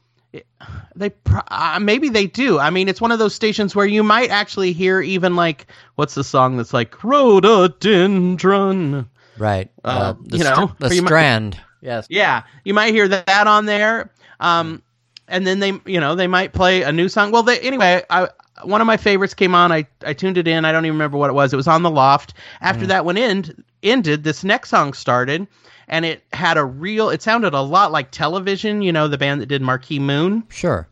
they uh, maybe they do. I mean, it's one of those stations where you might actually hear even like what's the song that's like rhododendron. right. uh, the you know, the you might- strand. yes. Yeah, you might hear that on there. Um, and then they, you know, they might play a new song. Well, they, anyway, I, one of my favorites came on. I, I tuned it in. I don't even remember what it was. It was on the loft. After that one end, ended, this next song started, and it had a real. It sounded a lot like Television. You know, the band that did Marquee Moon. Sure.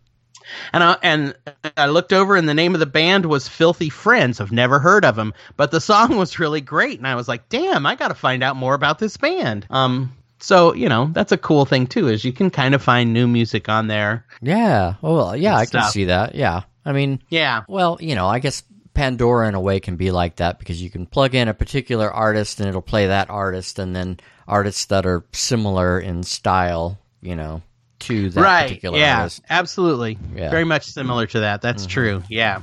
And I, and I looked over, and the name of the band was Filthy Friends. I've never heard of them, but the song was really great, and I was like, "Damn, I got to find out more about this band." Um, so you know, that's a cool thing too, is you can kind of find new music on there. Yeah. Well, yeah, I can see that. Yeah. I mean, Yeah, well, you know, I guess Pandora in a way can be like that because you can plug in a particular artist and it'll play that artist, and then artists that are similar in style, you know, to that right. particular Yeah, artist. absolutely. Yeah. Very much similar to that. That's mm-hmm. true. Yeah.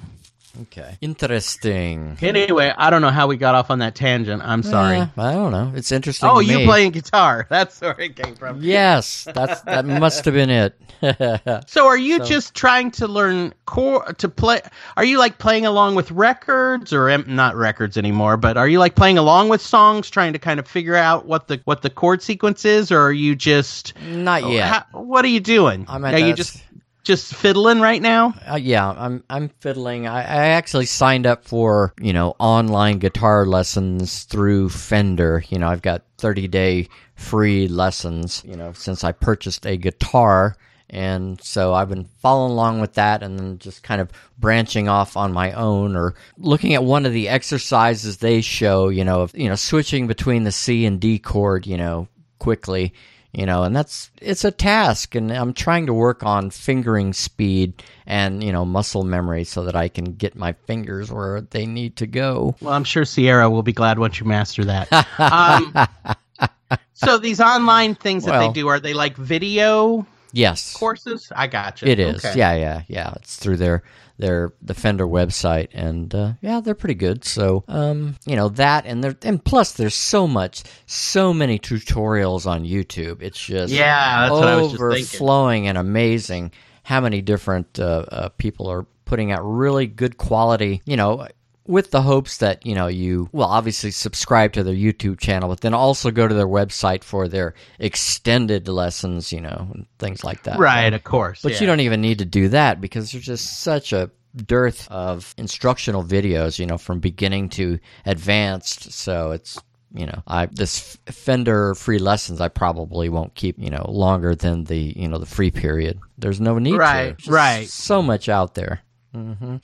Okay. Interesting. Anyway, I don't know how we got off on that tangent. I'm sorry. Eh, I don't know. It's interesting. oh, you me. playing guitar? That's where it came from. Yes, that's that must have been it. So, are you So- just trying to learn chord to play? Are you like playing along with records, or not records anymore? But are you like playing along with songs, trying to kind of figure out what the what the chord sequence is, or are you just Not yet. How- what are you doing? I'm at are you just just fiddling right now? Uh, yeah, I'm I'm fiddling. I, I actually signed up for you know online guitar lessons through Fender. You know, I've got 30 day free lessons. You know, since I purchased a guitar, and so I've been following along with that, and then just kind of branching off on my own or looking at one of the exercises they show. You know, of you know switching between the C and D chord. You know, quickly you know and that's it's a task and i'm trying to work on fingering speed and you know muscle memory so that i can get my fingers where they need to go Well, I'm sure Sierra will be glad once you master that. um, so these online things that Well- they do are they like video yes courses? I got gotcha. it is Okay. yeah yeah yeah it's through their their the fender website and uh, yeah they're pretty good. So um you know that and there and plus there's so much so many tutorials on youtube. It's just Yeah, that's what I was just overflowing and amazing how many different uh, uh, people are putting out really good quality you know with the hopes that you know you will obviously subscribe to their youtube channel but then also go to their website for their extended lessons you know and things like that Right, of course. but yeah. you don't even need to do that because there's just such a dearth of instructional videos, you know, from beginning to advanced. So it's you know, I this Fender free lessons I probably won't keep you know longer than the you know the free period. There's no need Right, to. Just right. So much out there.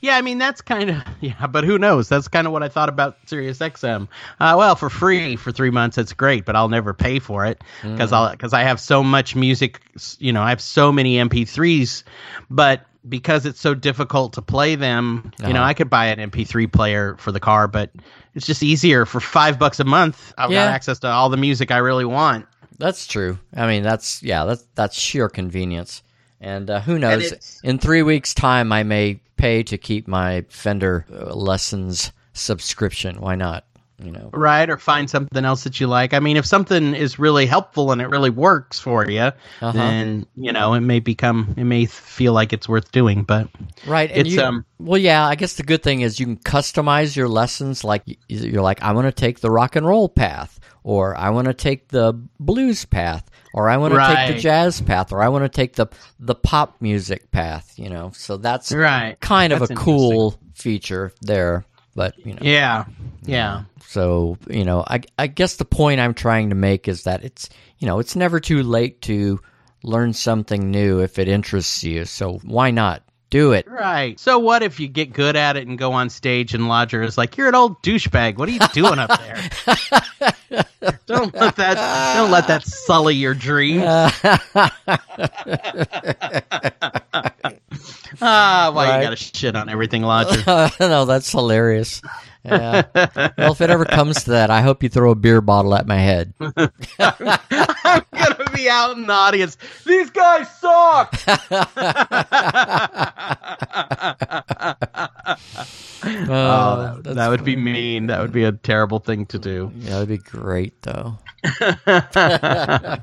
Yeah, I mean that's kind of yeah, but who knows? That's kind of what I thought about Sirius XM. Uh, well, for free for three months, it's great, but I'll never pay for it because I'll because I have so much music. You know, I have so many MP3s, but because it's so difficult to play them, you know, Uh-huh. I could buy an MP3 player for the car, but it's just easier for five bucks a month. I've Yeah. got access to all the music I really want. That's true. I mean, that's yeah, that's that's sheer convenience. And uh, who knows? it's- In three weeks' time, I may pay to keep my Fender uh, lessons subscription. Why not? You know. right or find something else that you like i mean if something is really helpful and it really works for you Uh-huh. then you know it may become it may feel like it's worth doing but Right. And It's, you, um, well, yeah. I guess the good thing is you can customize your lessons. Like you're like, I want to take the rock and roll path, or I want to take the blues path, or I want to take the jazz path, or I want to take the the pop music path. You know, so that's right kind of a cool feature there. But you know, yeah yeah so you know, I I guess the point I'm trying to make is that it's you know it's never too late to learn something new if it interests you. So why not do it? right so what if you get good at it and go on stage and lodger is like you're an old douchebag what are you doing up there don't let that don't let that sully your dreams ah why Right. you gotta shit on everything lodger no, that's hilarious. Yeah. Well, if it ever comes to that, I hope you throw a beer bottle at my head. I'm gonna be out in the audience. These guys suck. Oh, Oh, that, that would be mean. That would be a terrible thing to do. Yeah, that'd be great, though.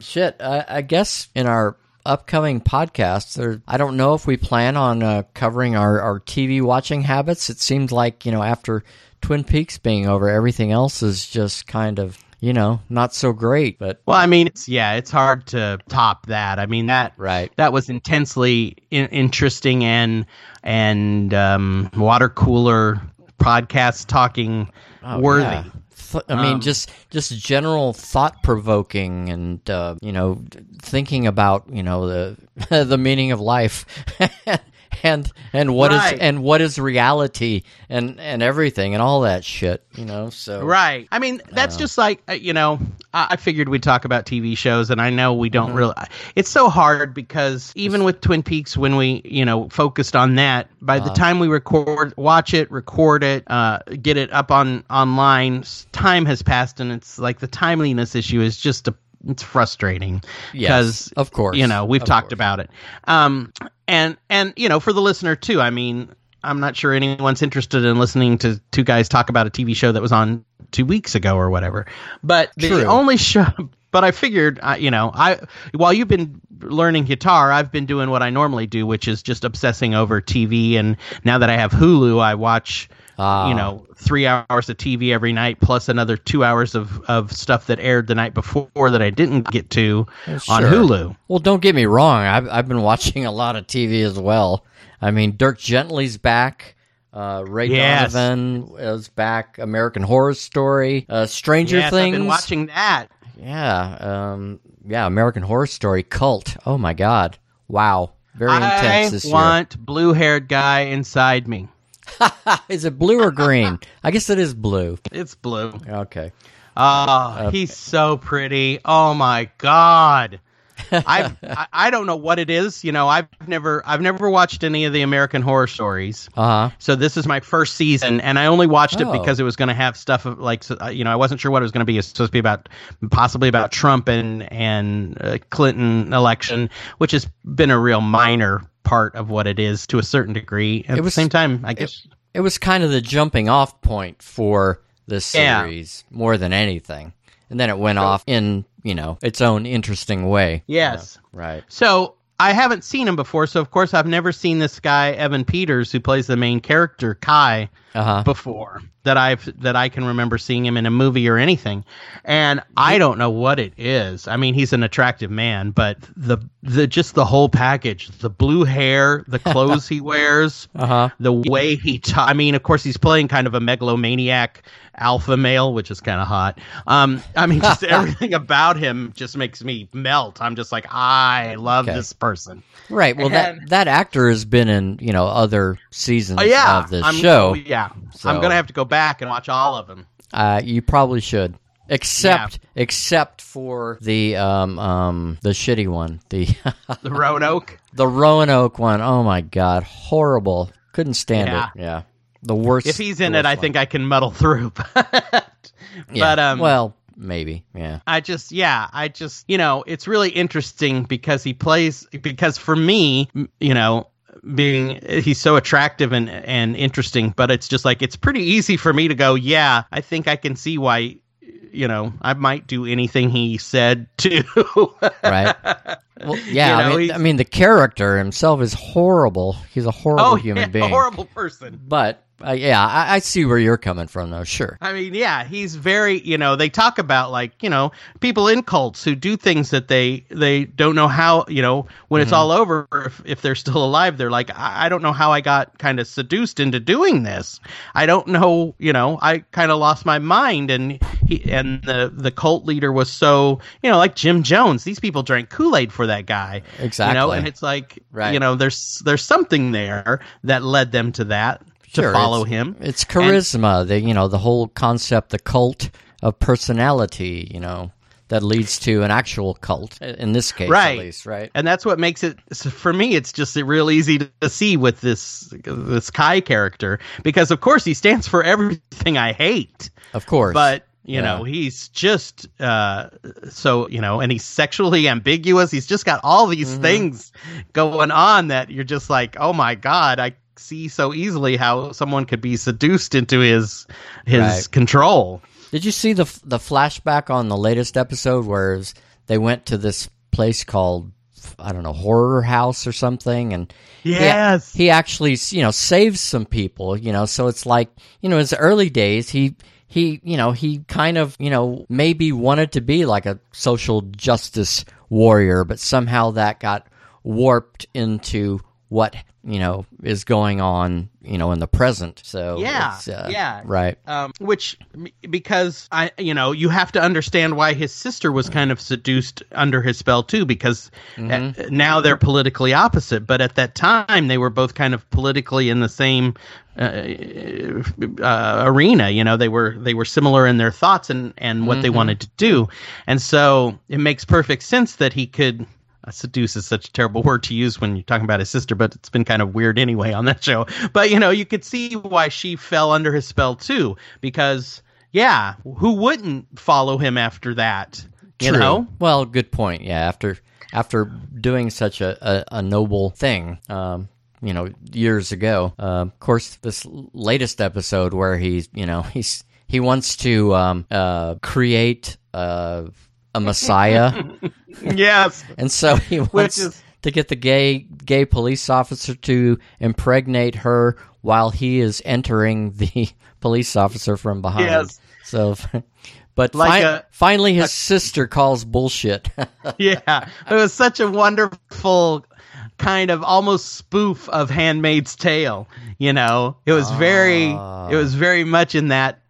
Shit, I, I guess in our upcoming podcasts, there, I don't know if we plan on uh, covering our, our TV watching habits. It seems like, you know, after Twin Peaks being over, everything else is just kind of, you know, not so great. But, Well, I mean, it's yeah, it's hard to top that. I mean that right. that was intensely in- interesting and and um, water cooler podcast talking Oh, worthy. yeah. Th- I mean, Um, just just general thought provoking, and uh, you know, thinking about you know the the meaning of life, and and what is Right. and what is reality, and and everything, and all that shit. You know, so Right. I mean, that's just like uh, you know. I, I figured we'd talk about TV shows, and I know we don't Mm-hmm. really. It's so hard because even with Twin Peaks, when we you know focused on that, by Uh-huh. the time we record, watch it, record it, uh, get it up on online, time has passed, and it's like the timeliness issue is just a. It's frustrating Yes, of course, you know we've of talked course. about it um and and you know for the listener too i mean i'm not sure anyone's interested in listening to two guys talk about a tv show that was on two weeks ago or whatever but the True. only show but i figured I, you know i while you've been learning guitar i've been doing what i normally do which is just obsessing over tv and now that i have hulu i watch Ah. you know three hours of tv every night plus another two hours of, of stuff that aired the night before that i didn't get to on Sure. hulu Well, don't get me wrong. I've I've been watching a lot of TV as well. I mean, Dirk Gently's back. Uh, Ray Yes. Donovan is back. American Horror Story. Uh, Stranger yes, Things. I've been watching that. Yeah, um, yeah, American Horror Story cult. Oh my God! Wow, very intense I this want blue-haired guy inside me. Is it blue or green? I guess it is blue. It's blue. Okay. Oh, he's so pretty. Oh my god. I I don't know what it is. You know, I've never I've never watched any of the American Horror Stories. Uh huh. So this is my first season, and I only watched it Oh. because it was going to have stuff of like uh, you know I wasn't sure what it was going to be. It's supposed to be about possibly about Trump and and uh, Clinton election, which has been a real minor part of what it is to a certain degree. At It was- the same time, I guess. It was kind of the jumping off point for the Yeah. series more than anything, and then it went off in you know its own interesting way. Yes. Right. So I haven't seen him before, so of course I've never seen this guy Evan Peters who plays the main character Kai Uh huh. before that I've that I can remember seeing him in a movie or anything. And I don't know what it is. I mean, he's an attractive man, but the the just the whole package, the blue hair, the clothes he wears, Uh huh. the way he ta- I mean, of course he's playing kind of a megalomaniac alpha male, which is kind of hot. Um I mean, just everything about him just makes me melt. I'm just like, I love Okay. this person. Right. Well, that And- that actor has been in you know other seasons Oh yeah, of this I'm, show. oh, yeah, So- I'm gonna have to go back and watch all of them. Uh, you probably should, except except for the um um the shitty one, the The Roanoke. the Roanoke one. Oh my god, horrible. Couldn't stand Yeah. it. Yeah, the worst. If he's in it, I think I can muddle through. but. Yeah. but um, well, maybe. Yeah. I just, yeah, I just, you know, it's really interesting because he plays, because for me, you know, being he's so attractive and and interesting, but it's just like it's pretty easy for me to go, yeah, I think I can see why, you know, I might do anything he said too. Right. Well, yeah. You know, I, mean, I mean, the character himself is horrible. He's a horrible oh, human yeah, being. horrible person. But uh, yeah, I, I see where you're coming from, though. Sure. I mean, yeah, he's very, you know, they talk about like, you know, people in cults who do things that they they don't know how, you know, when it's all over, if, if they're still alive, they're like, I, I don't know how I got kind of seduced into doing this. I don't know, you know, I kind of lost my mind, and he and the the cult leader was so, you know, like Jim Jones. These people drank Kool Aid for that guy, Exactly. you know, and it's like, Right. you know, there's there's something there that led them to that to Sure, follow it's- him. It's charisma. the you know the whole concept, the cult of personality. You know that leads to an actual cult in this case Right. at least right and that's what makes it for me it's just real easy to see with this this kai character because of course he stands for everything i hate of course but you Yeah. know he's just uh so you know and he's sexually ambiguous he's just got all these Mm-hmm. things going on that you're just like oh my god i see so easily how someone could be seduced into his his Right. control. Did you see the the flashback on the latest episode where they went to this place called I don't know horror house or something? And he- yes. he, actually you know saves some people you know? So it's like you know his early days he he you know he kind of you know maybe wanted to be like a social justice warrior but somehow that got warped into what you know is going on you know in the present so Yeah, it's, uh, yeah. right um, which because I, you know, you have to understand why his sister was kind of seduced under his spell too, because uh, now they're politically opposite, but at that time they were both kind of politically in the same uh, uh, arena. You know, they were they were similar in their thoughts and and what they wanted to do, and so it makes perfect sense that he could. Uh, seduce is such a terrible word to use when you're talking about his sister, but it's been kind of weird anyway on that show. But you know, you could see why she fell under his spell too, because yeah, who wouldn't follow him after that? You True. know, Well, good point. Yeah, after after doing such a, a, a noble thing, um, you know, years ago. Uh, of course, this latest episode where he's, you know, he's he wants to um, uh, create uh, a messiah, yes, and so he wants is- to get the gay gay police officer to impregnate her while he is entering the police officer from behind. Yes. So. But Like fi- a- finally, his sister calls bullshit. yeah, it was such a wonderful kind of almost spoof of Handmaid's Tale. You know, it was very, Ah. it was very much in that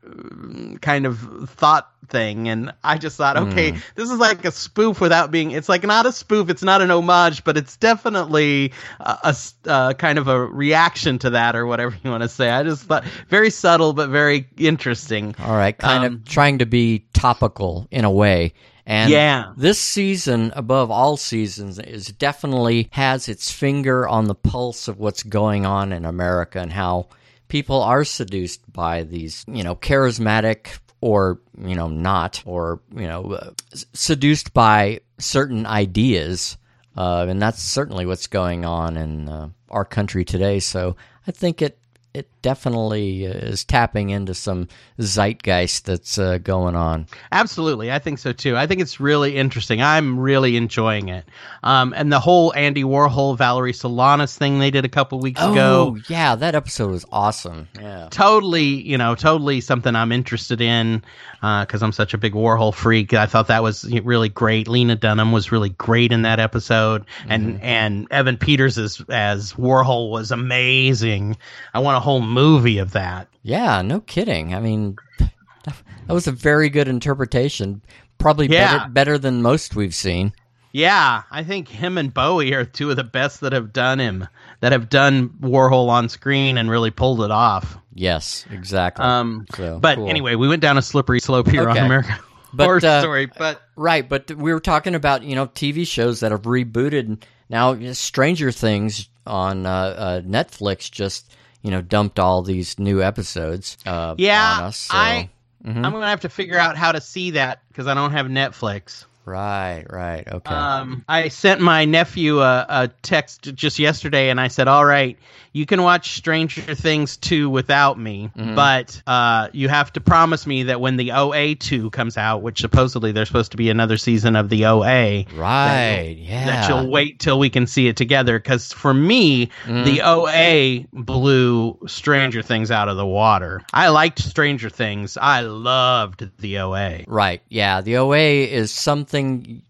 kind of thought thing, and I just thought, okay, Hmm. this is like a spoof without being. It's like not a spoof, it's not an homage, but it's definitely a uh, kind of a reaction to that, or whatever you want to say. I just thought very subtle, but very interesting. All right, kind Um, of trying to be topical in a way. And Yeah. this season, above all seasons, is definitely has its finger on the pulse of what's going on in America and how people are seduced by these, you know, charismatic or you know not, or you know, uh, seduced by certain ideas, uh, and that's certainly what's going on in uh, our country today. So I think it it definitely uh, is tapping into some zeitgeist that's uh, going on. Absolutely, I think so too. I think it's really interesting. I'm really enjoying it. Um, and the whole Andy Warhol, Valerie Solanas thing they did a couple weeks ago, Oh, yeah, that episode was awesome. Yeah. totally, you know, totally something I'm interested in because I'm such a big Warhol freak. I thought that was really great. Lena Dunham was really great in that episode, and and Evan Peters as as Warhol was amazing. I want a whole movie of that. Yeah, no kidding. I mean, that was a very good interpretation. Probably Yeah. better, better than most we've seen. Yeah, I think him and Bowie are two of the best that have done him, that have done Warhol on screen and really pulled it off. Yes, exactly. Um, So, but cool. anyway, we went down a slippery slope here Okay. on America But, Horror uh, Story. But Right, but we were talking about you know TV shows that have rebooted. Now, Stranger Things on uh, uh, Netflix just you know dumped all these new episodes. Uh, yeah, on us. So. I Mhm. I'm gonna have to figure out how to see that because I don't have Netflix. right, right, okay. Um, I sent my nephew a, a text just yesterday, and I said, "All right, you can watch Stranger Things two without me, Mm-hmm. but uh, you have to promise me that when the OA two comes out, which supposedly there's supposed to be another season of the OA, right, yeah. that you'll wait till we can see it together. Because for me, Mm-hmm. the OA blew Stranger Things out of the water. I liked Stranger Things. I loved the OA. Right. Yeah. The OA is something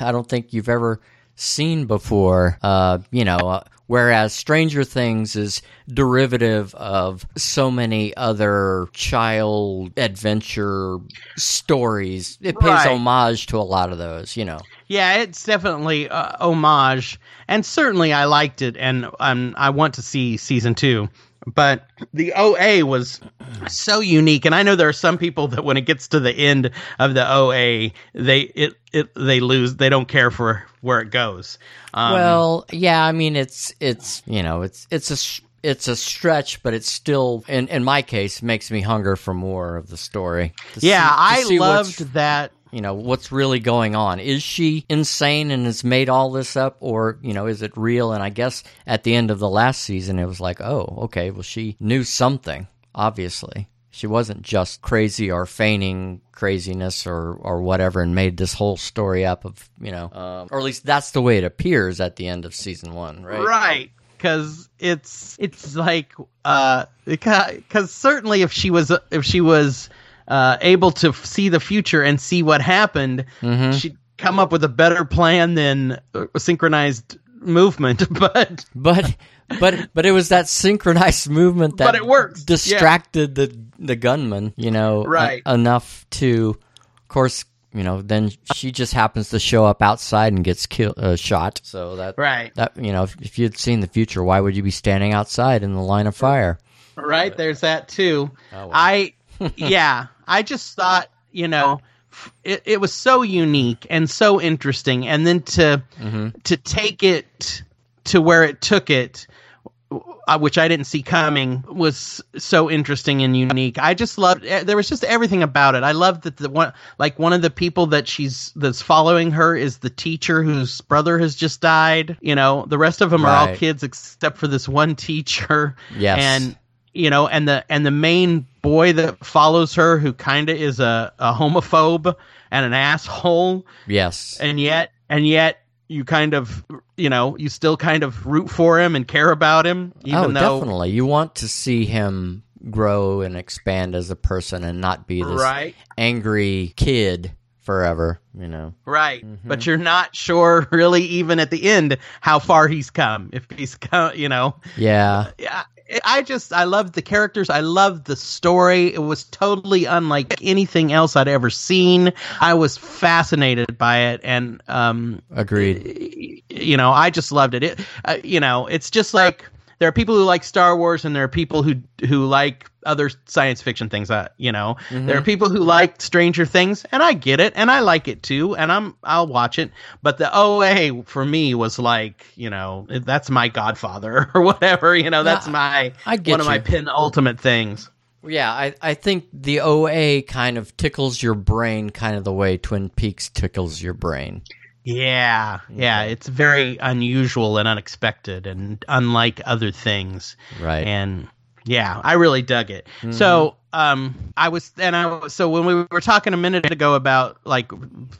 I don't think you've ever seen before. Uh, you know, uh, whereas Stranger Things is derivative of so many other child adventure stories. It pays Right. homage to a lot of those. You know. Yeah, it's definitely uh, homage, and certainly I liked it, and um, I want to see season two. But the OA was so unique, and I know there are some people that when it gets to the end of the OA, they it, it they lose. They don't care for where it goes. Um, well, yeah, I mean it's it's you know it's it's a it's a stretch, but it's still in in my case makes me hunger for more of the story. yeah, see, I loved that you know what's really going on? Is she insane and has made all this up or you know is it real? And i guess at the end of the last season it was like oh okay well she knew something obviously. She wasn't just crazy or feigning craziness or or whatever and made this whole story up of you know um, or at least that's the way it appears at the end of season one right? Right because it's it's like uh because certainly if she was if she was uh, able to f- see the future and see what happened, mm-hmm. she'd come up with a better plan than a synchronized movement. But but but but it was that synchronized movement that but it works. distracted yeah. the the gunman. You know, right. A- enough to, of course. You know, then she just happens to show up outside and gets killed, uh, shot. So that, right? That you know, if, if you'd seen the future, why would you be standing outside in the line of fire? Right, there's that too. Oh. I yeah, I just thought, you know, it, it was so unique and so interesting, and then to mm-hmm. to take it to where it took it, uh, which I didn't see coming, was so interesting and unique. I just loved. Eh, there was just everything about it. I loved that the one, like one of the people that she's that's following her is the teacher whose brother has just died. You know, the rest of them right. are all kids except for this one teacher. Yes, and you know, and the and the main boy that follows her, who kind of is a, a homophobe and an asshole. Yes, and yet and yet you kind of you know you still kind of root for him and care about him. Even oh, though, definitely, you want to see him grow and expand as a person and not be this right. angry kid forever, you know. Right. Mm-hmm. But you're not sure really even at the end how far he's come. If he's come, you know. Yeah. Yeah. I just I loved the characters. I loved the story. It was totally unlike anything else I'd ever seen. I was fascinated by it, and um, agreed. You know, I just loved it. It, uh, you know, it's just like there are people who like Star Wars, and there are people who who like other science fiction things. Uh, you know, mm-hmm. there are people who like Stranger Things, and I get it, and I like it too, and I'm I'll watch it. But the OA for me was like, you know, that's my Godfather or whatever. You know, that's yeah, my I get one you. of my penultimate things. Yeah, I, I think the OA kind of tickles your brain kind of the way Twin Peaks tickles your brain. Yeah, yeah, it's very unusual and unexpected and unlike other things. Right. And yeah, I really dug it. Mm-hmm. So, um, I was, and I was, so when we were talking a minute ago about like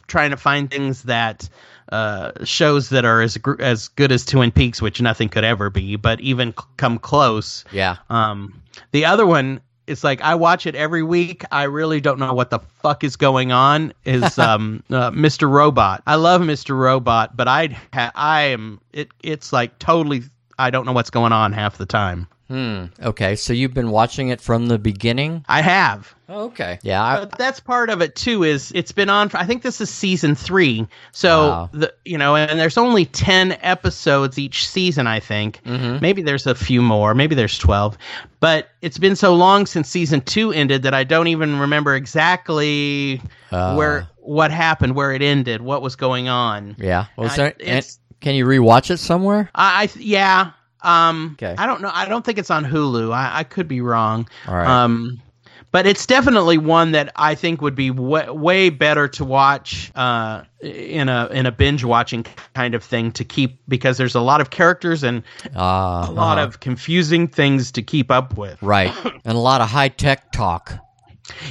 trying to find things that, uh, shows that are as as good as Twin Peaks, which nothing could ever be, but even come close. Yeah. Um, the other one it's like I watch it every week. I really don't know what the fuck is going on. Is um, uh, Mr. Robot? I love Mr. Robot, but I ha- I am it. It's like totally. I don't know what's going on half the time. Hmm. Okay, so you've been watching it from the beginning. I have. Oh, okay. Yeah, I, but that's part of it too. Is it's been on? For, I think this is season three. So wow. the you know, and there's only ten episodes each season. I think mm-hmm. maybe there's a few more. Maybe there's twelve. But it's been so long since season two ended that I don't even remember exactly uh. where what happened, where it ended, what was going on. Yeah. Was there? can you rewatch it somewhere? I, I yeah. Um, okay. I don't know. I don't think it's on Hulu. I, I could be wrong. All right. Um, but it's definitely one that I think would be way, way better to watch uh, in a in a binge watching kind of thing to keep because there's a lot of characters and uh, a lot uh, of confusing things to keep up with. Right, and a lot of high tech talk.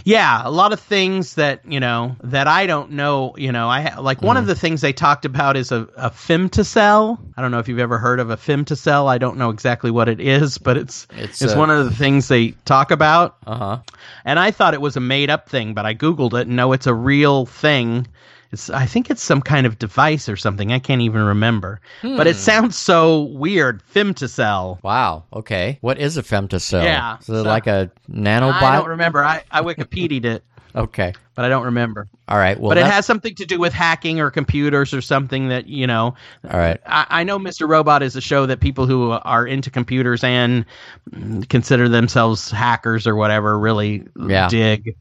Yeah, a lot of things that you know that I don't know. You know, I like one mm. of the things they talked about is a, a femtocell. I don't know if you've ever heard of a femtocell. I don't know exactly what it is, but it's it's, it's uh, one of the things they talk about. Uh huh. And I thought it was a made up thing, but I googled it and no, it's a real thing it's, I think it's some kind of device or something. I can't even remember. Hmm. But it hmm. sounds so weird. Femtocell. Wow. Okay. What is a femtocell? Yeah. Is it so, like a nanobot? I don't remember. I, I Wikipedia'd it. Okay. but I don't remember. All right. Well, but it has something to do with hacking or computers or something that you know. All right. I, I know Mr. Robot is a show that people who are into computers and consider themselves hackers or whatever really Yeah. Dig.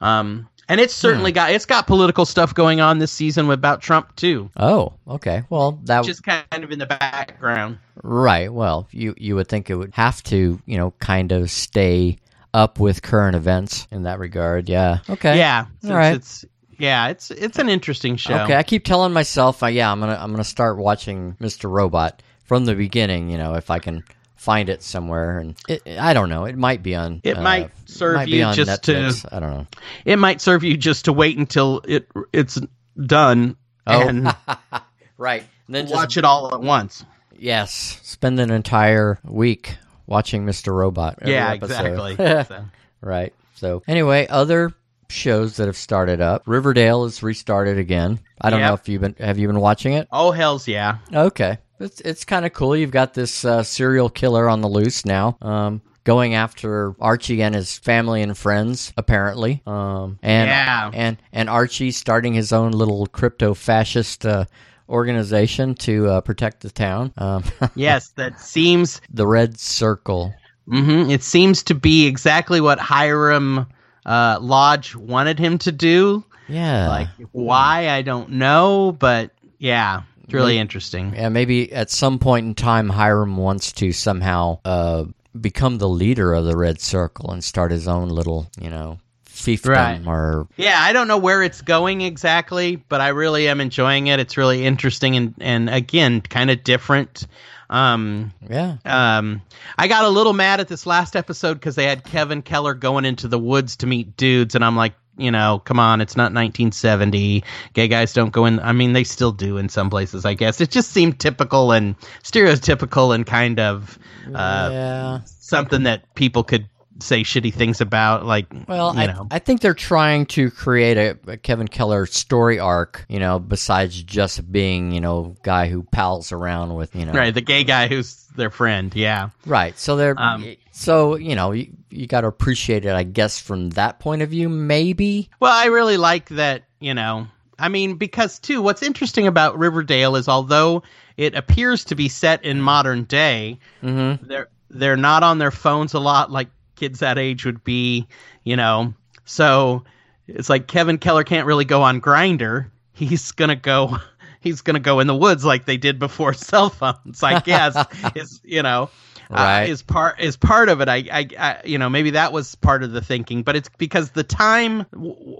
Um, and it's certainly got it's got political stuff going on this season about Trump too, Oh, okay. Well, that just kind of in the background. right. Well, you you would think it would have to, you know, kind of stay up with current events in that regard. Yeah. Okay. Yeah, since right. it's yeah, it's it's an interesting show. Okay. I keep telling myself, uh, yeah, I'm gonna I'm gonna start watching Mr. Robot from the beginning. You know, if I can find it somewhere, and it, I don't know, it might be on. It uh, might serve might you just to- I don't know. It might serve you just to wait until it it's done Oh. and Right. And then just watch it all at once. Yes, spend an entire week watching Mr. Robot. yeah, episode. exactly. So- right. So anyway, other shows that have started up. Riverdale is restarted again. I don't Yep. know if you've been have you been watching it? Oh hell's yeah! Okay, it's it's kind of cool. You've got this uh, serial killer on the loose now. Um, going after Archie and his family and friends, apparently. Um, and Yeah. and and Archie starting his own little crypto fascist uh, organization to uh, protect the town. Um, Yes, that seems. the Red Circle. hmm it seems to be exactly what Hiram uh, Lodge wanted him to do. Yeah, Like why I don't know, but yeah, it's really interesting. yeah. Maybe at some point in time, Hiram wants to somehow uh, become the leader of the Red Circle and start his own little, you know, fiefdom Right. or Yeah, I don't know where it's going exactly, but I really am enjoying it. It's really interesting and and again, kind of different. Um, yeah. um, I got a little mad at this last episode because they had Kevin Keller going into the woods to meet dudes, and I'm like, you know, come on, it's not 1970. Gay guys don't go in. I mean, they still do in some places, I guess. It just seemed typical and stereotypical and kind of uh, yeah. something that people could say shitty things about. Like, Well, you I, I think they're trying to create a, a Kevin Keller story arc, you know, besides just being, you know, guy who pals around with, you know, right? The gay guy who's their friend. Yeah. Right. So they're Um, so you know you, got to appreciate it, I guess, from that point of view. Maybe. Well, I really like that, you know. I mean, because too, what's interesting about Riverdale is although it appears to be set in modern day, Mm-hmm. they're they're not on their phones a lot like kids that age would be, you know. So it's like Kevin Keller can't really go on Grindr. He's gonna go. He's gonna go in the woods like they did before cell phones. I guess is you know. Right. Uh, is part is part of it. I, I, I, you know, maybe that was part of the thinking, but it's because the time,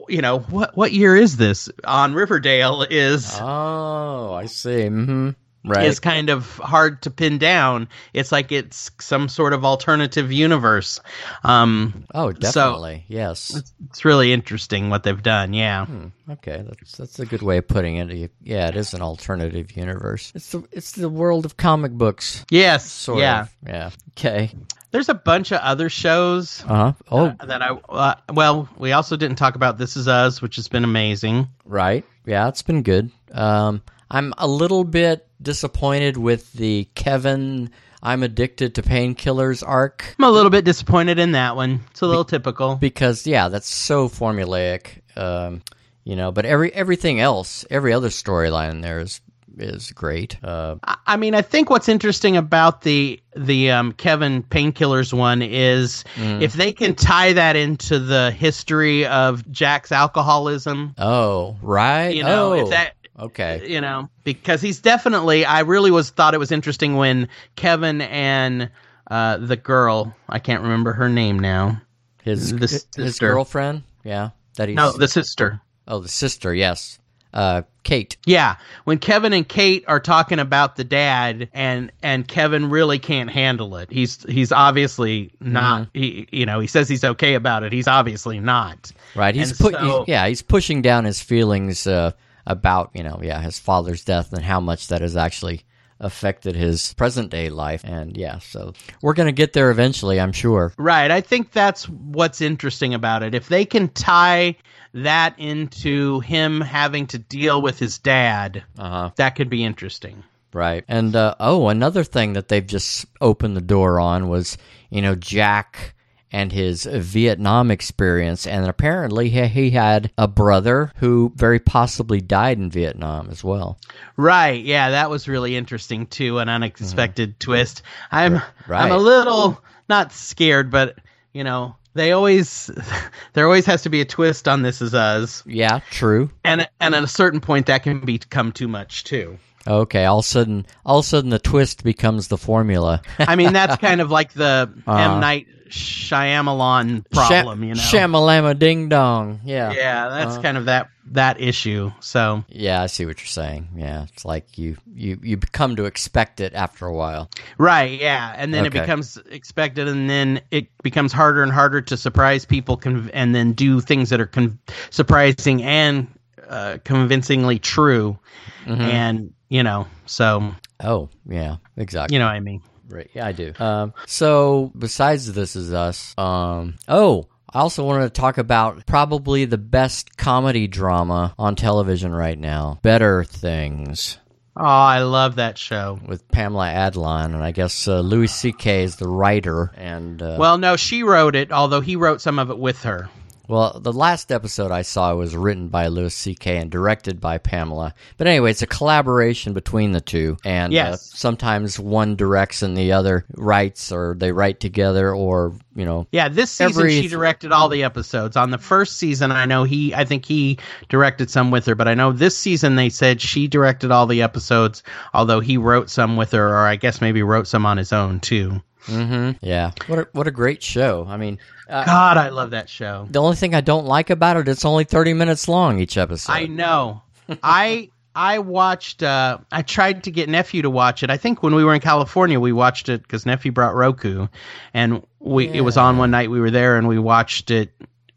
you know, what what year is this on Riverdale is Oh, I see. Mm-hmm. Right. is kind of hard to pin down. It's like it's some sort of alternative universe. Um, oh, definitely. yes. it's, it's really interesting what they've done. Yeah. Hmm, okay, that's that's a good way of putting it. Yeah, it is an alternative universe. It's the it's the world of comic books. Yes. Sort yeah. of. Yeah. Okay. There's a bunch of other shows Uh huh. Oh, that I. Uh, well, we also didn't talk about This Is Us, which has been amazing. Right. Yeah, it's been good. Um, I'm a little bit disappointed with the Kevin I'm addicted to painkillers arc I'm a little bit disappointed in that one. It's a little typical. because yeah, that's so formulaic. Um, you know, but every everything else, every other storyline there is is great. Uh, I- I mean, I think what's interesting about the the um, Kevin Painkillers one is Mm. if they can tie that into the history of Jack's alcoholism. oh, right. You know, oh, if that okay. you know because he's definitely. I really was thought it was interesting when Kevin and uh, the girl I can't remember her name now. His the his sister. girlfriend. Yeah, that he's No, the sister. oh the sister. Yes, uh, Kate. Yeah, when Kevin and Kate are talking about the dad, and and Kevin really can't handle it. He's he's obviously not. He you know he says he's okay about it. He's obviously not. Right. He's put. so- yeah, he's pushing down his feelings uh, about you know yeah his father's death and how much that has actually affected his present day life. And yeah, so we're gonna get there eventually, I'm sure. Right. I think that's what's interesting about it. If they can tie that into him having to deal with his dad, Uh huh. that could be interesting. Right. And uh, oh, another thing that they've just opened the door on was you know Jack and his Vietnam experience. And apparently, he, he had a brother who very possibly died in Vietnam as well. Right. Yeah, that was really interesting too, an unexpected mm-hmm. twist. I'm Right. I'm a little not scared, but you know, they always there always has to be a twist on This Is Us, Yeah, true. and and at a certain point that can become too much too. Okay, all of a sudden, all of a sudden, the twist becomes the formula. I mean, that's kind of like the Uh, M Night Shyamalan problem, you know. Shamalama ding dong. Yeah. yeah, that's Uh. kind of that that issue. So Yeah, I see what you're saying. Yeah, it's like you you you come to expect it after a while. Right, yeah, and then Okay. it becomes expected, and then it becomes harder and harder to surprise people, conv- and then do things that are con- surprising and uh, convincingly true, Mm-hmm. and you know, so Oh, yeah, exactly. you know what I mean. Right. Yeah, I do. Um, so besides this is us. Um, oh, I also wanted to talk about probably the best comedy drama on television right now. Better Things Oh, I love that show. with Pamela Adlon, and I guess uh, Louis C.K. is the writer. And uh, Well, no, she wrote it, although he wrote some of it with her. Well, the last episode I saw was written by Louis C.K. and directed by Pamela. But anyway, it's a collaboration between the two, and uh, Yes. sometimes sometimes one directs and the other writes, or they write together, or you know, Yeah, this season Every- she directed all the episodes. On the first season, I know he, I think he directed some with her, but I know this season they said she directed all the episodes, although he wrote some with her, or I guess maybe wrote some on his own too. hmm yeah, what a, what a great show. I mean, uh, God, I love that show. the only thing I don't like about it, it's only thirty minutes long each episode. I know. I I watched. Uh, I tried to get nephew to watch it. I think when we were in California, we watched it because nephew brought Roku, and we it was on one night we were there and we watched it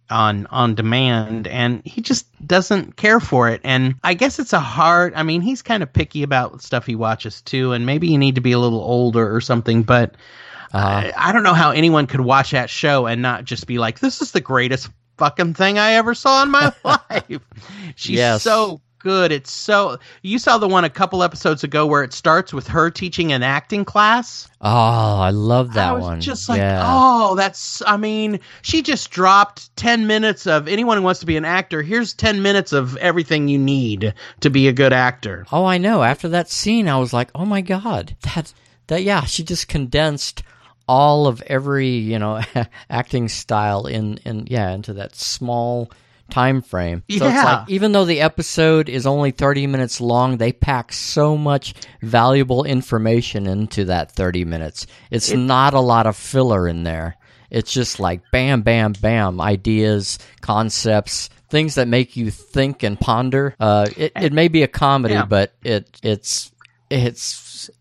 on on demand and he just doesn't care for it and i guess it's a hard i mean he's kind of picky about stuff he watches too and maybe you need to be a little older or something but Uh-huh. I, I don't know how anyone could watch that show and not just be like this is the greatest fucking thing i ever saw in my life she's Yes. so good it's so you saw the one a couple episodes ago where it starts with her teaching an acting class oh, I love that I was one. just like, yeah. oh, that's. I mean, she just dropped ten minutes of anyone who wants to be an actor. Here's ten minutes of everything you need to be a good actor. Oh, I know. After that scene, I was like, "Oh my god, that that yeah." She just condensed all of every you know acting style in in yeah into that small time frame. So it's Yeah. like even though the episode is only thirty minutes long, they pack so much valuable information into that thirty minutes. It's not a lot of filler in there. It's just like bam, bam, bam, ideas, concepts, things that make you think and ponder. Uh, it, it may be a comedy, Yeah. but it it's it's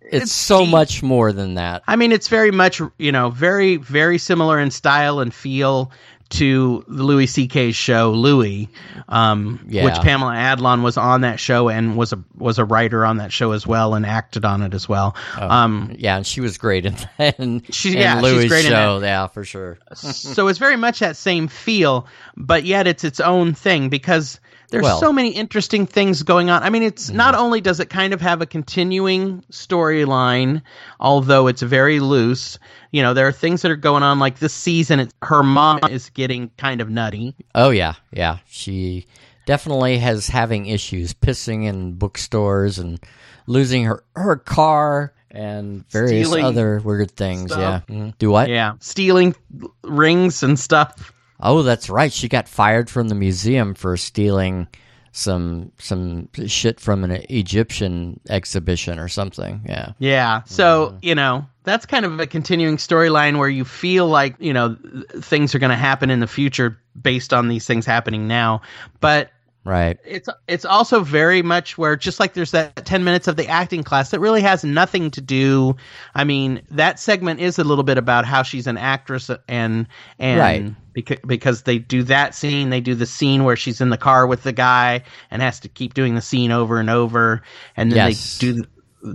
it's, It's so deep. much more than that. I mean, it's very much you know very very similar in style and feel to the Louis C.K.'s show Louis, um, Yeah. which Pamela Adlon was on that show and was a was a writer on that show as well and acted on it as well. Um, Yeah, and she was great in that. And, She- in yeah, Louis' great in show, yeah, for sure. so it's very much that same feel, but yet it's its own thing because there's Well- so many interesting things going on. I mean, it's not only does it kind of have a continuing storyline, although it's very loose. You know, there are things that are going on like this season. It's, her mom is getting kind of nutty. Oh yeah, yeah. She definitely has having issues, pissing in bookstores and losing her her car and various Stealing other weird things. stuff. Yeah. Mhm. Do what? Yeah, stealing rings and stuff. Oh, that's right. She got fired from the museum for stealing some some shit from an Egyptian exhibition or something. Yeah. Yeah. So, mm-hmm. you know, that's kind of a continuing storyline where you feel like, you know, things are going to happen in the future based on these things happening now. But Right. it's it's also very much where just like there's that 10 minutes of the acting class that really has nothing to do i mean that segment is a little bit about how she's an actress and and Right. Because because they do that scene they do the scene where she's in the car with the guy and has to keep doing the scene over and over and then Yes. they do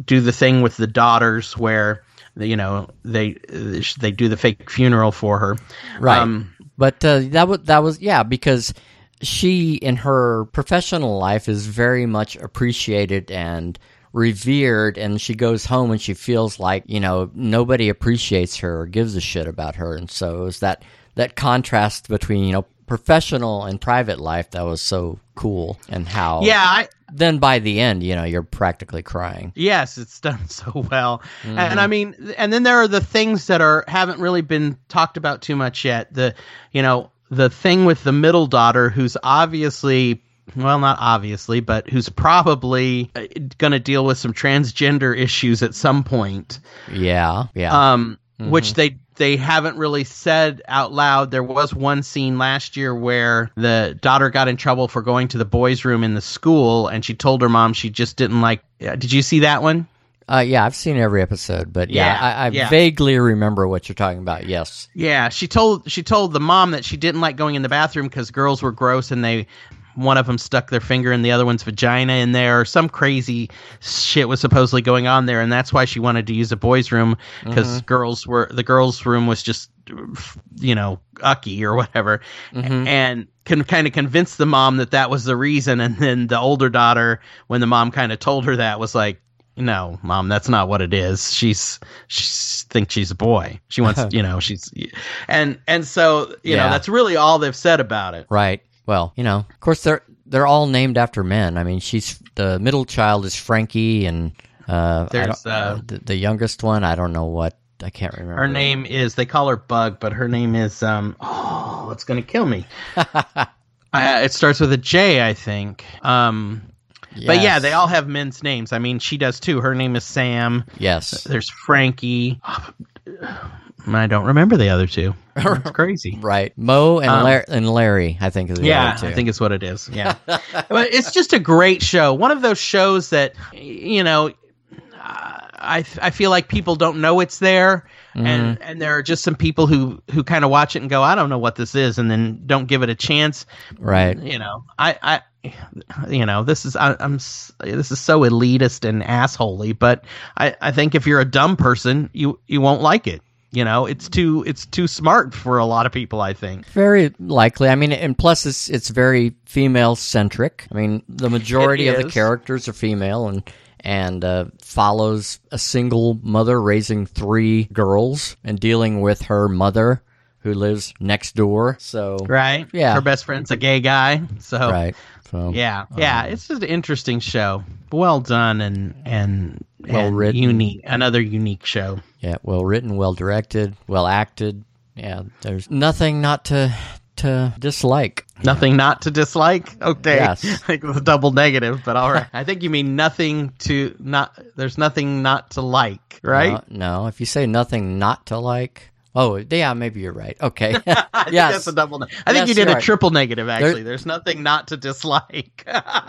do the thing with the daughters where you know they they do the fake funeral for her Right. um, But uh, that was that was yeah because she in her professional life is very much appreciated and revered and she goes home and she feels like you know nobody appreciates her or gives a shit about her and so it was that that contrast between you know professional and private life that was so cool and how Yeah, I, then by the end you know you're practically crying Yes, it's done so well. And I mean, and then there are the things that are haven't really been talked about too much yet. The, you know, the thing with the middle daughter who's obviously well, not obviously, but who's probably going to deal with some transgender issues at some point. yeah yeah Um, which they they haven't really said out loud. There was one scene last year where the daughter got in trouble for going to the boys' room in the school, and she told her mom she just didn't like. uh, Did you see that one? uh, yeah i've seen every episode but yeah, Yeah, i, I yeah. vaguely remember what you're talking about yes Yeah, she told she told the mom that she didn't like going in the bathroom because girls were gross and they one of them stuck their finger in the other one's vagina in there or some crazy shit was supposedly going on there and that's why she wanted to use a boys room because mm-hmm. girls were the girls room was just you know ucky or whatever mm-hmm. and can kind of convince the mom that that was the reason and then the older daughter when the mom kind of told her that was like no, mom, that's not what it is. She's she thinks she's a boy. She wants, you know, she's and and so you know that's really all they've said about it. Right. Well, you know, of course they're they're all named after men. I mean, she's the middle child is Frankie, and uh, There's, uh, the, the youngest one. I don't know what. I can't remember. Her name is they call her Bug, but her name is um oh, it's gonna kill me. uh, it starts with a J, I think. Um, but yeah, they all have men's names. I mean, she does too. Her name is Sam. Yes. There's Frankie. I don't remember the other two. It's crazy. Right. Mo and Um, Lar- and Larry. I think is the Yeah, other two. I think it's what it is. Yeah, but it's just a great show. One of those shows that you know, I I feel like people don't know it's there, and and there are just some people who who kind of watch it and go, I don't know what this is, and then don't give it a chance. right. You know, I I. You know, this is I, I'm this is so elitist and assholey, but I, I think if you're a dumb person, you you won't like it. You know, it's too it's too smart for a lot of people. I think. Very likely. I mean, and plus it's it's very female centric. I mean, the majority of the characters are female and and uh, follows a single mother raising three girls and dealing with her mother who lives next door. So Right? Yeah. Her best friend's a gay guy. So right. So yeah, yeah, it's just an interesting show. Well done and and Well and written. unique. Another unique show. Yeah, well written, well directed, well acted. Yeah, there's nothing not to to dislike. Nothing not to dislike. Okay, Yes. like the double negative, but all right. I think you mean nothing to not. There's nothing not to like, right? Uh, no, if you say nothing not to like, oh yeah, maybe you're right. Okay. I think yes. that's a double. Ne- I think Yes, you did a right. triple negative. Actually, there's nothing not to dislike.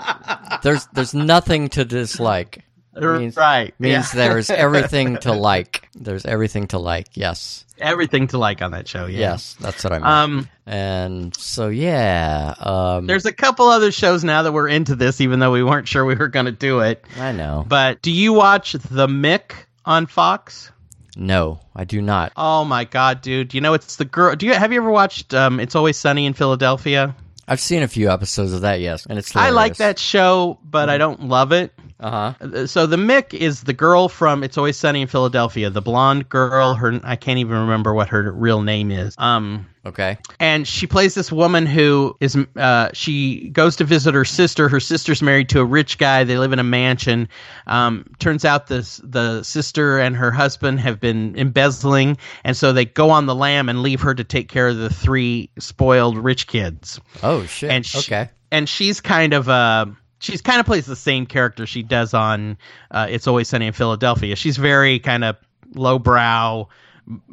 there's there's nothing to dislike. Means- right? Means yeah. there's everything to like. There's everything to like. Yes. everything to like on that show. Yeah. Yes, that's what I mean. Um. and so yeah, um There's a couple other shows now that we're into this, even though we weren't sure we were going to do it. I know. But do you watch The Mick on Fox? No, I do not. Oh my god, dude! You know it's the girl. Do you have you ever watched um, It's Always Sunny in Philadelphia? I've seen a few episodes of that, yes, and it's I like that show, but I don't love it. Uh-huh. Uh, So the Mick is the girl from It's Always Sunny in Philadelphia, the blonde girl. Her I can't even remember what her real name is. Um, Okay. and she plays this woman who is uh, she goes to visit her sister her sister's married to a rich guy they live in a mansion um, turns out this the sister and her husband have been embezzling and so they go on the lam and leave her to take care of the three spoiled rich kids Oh shit. and she, okay. and she's kind of uh she's kind of plays the same character she does on uh, it's always sunny in philadelphia she's very kind of lowbrow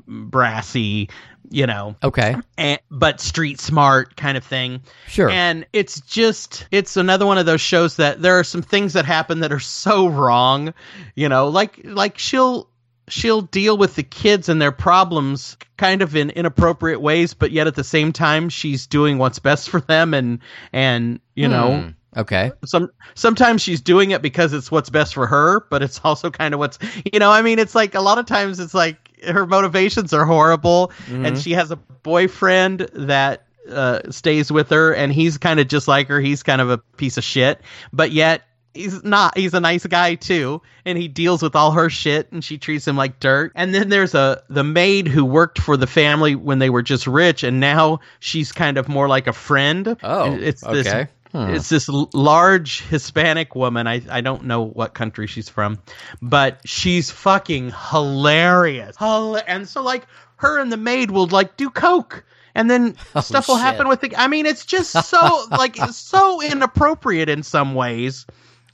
brassy you know Okay. and, but street smart kind of thing. Sure. And it's just it's another one of those shows that there are some things that happen that are so wrong, you know, like like she'll she'll deal with the kids and their problems kind of in inappropriate ways, but yet at the same time she's doing what's best for them and and you know Hmm. Okay. some sometimes she's doing it because it's what's best for her, but it's also kind of what's you know, I mean it's like a lot of times it's like her motivations are horrible and she has a boyfriend that uh, stays with her and he's kind of just like her, he's kind of a piece of shit, but yet he's not. He's a nice guy too and he deals with all her shit and she treats him like dirt. And then there's a the maid who worked for the family when they were just rich and now she's kind of more like a friend. Oh, it's okay. this Hmm. it's this large hispanic woman I, I don't know what country she's from but she's fucking hilarious and so like her and the maid will like do coke and then stuff will happen with the i mean it's just so like so inappropriate in some ways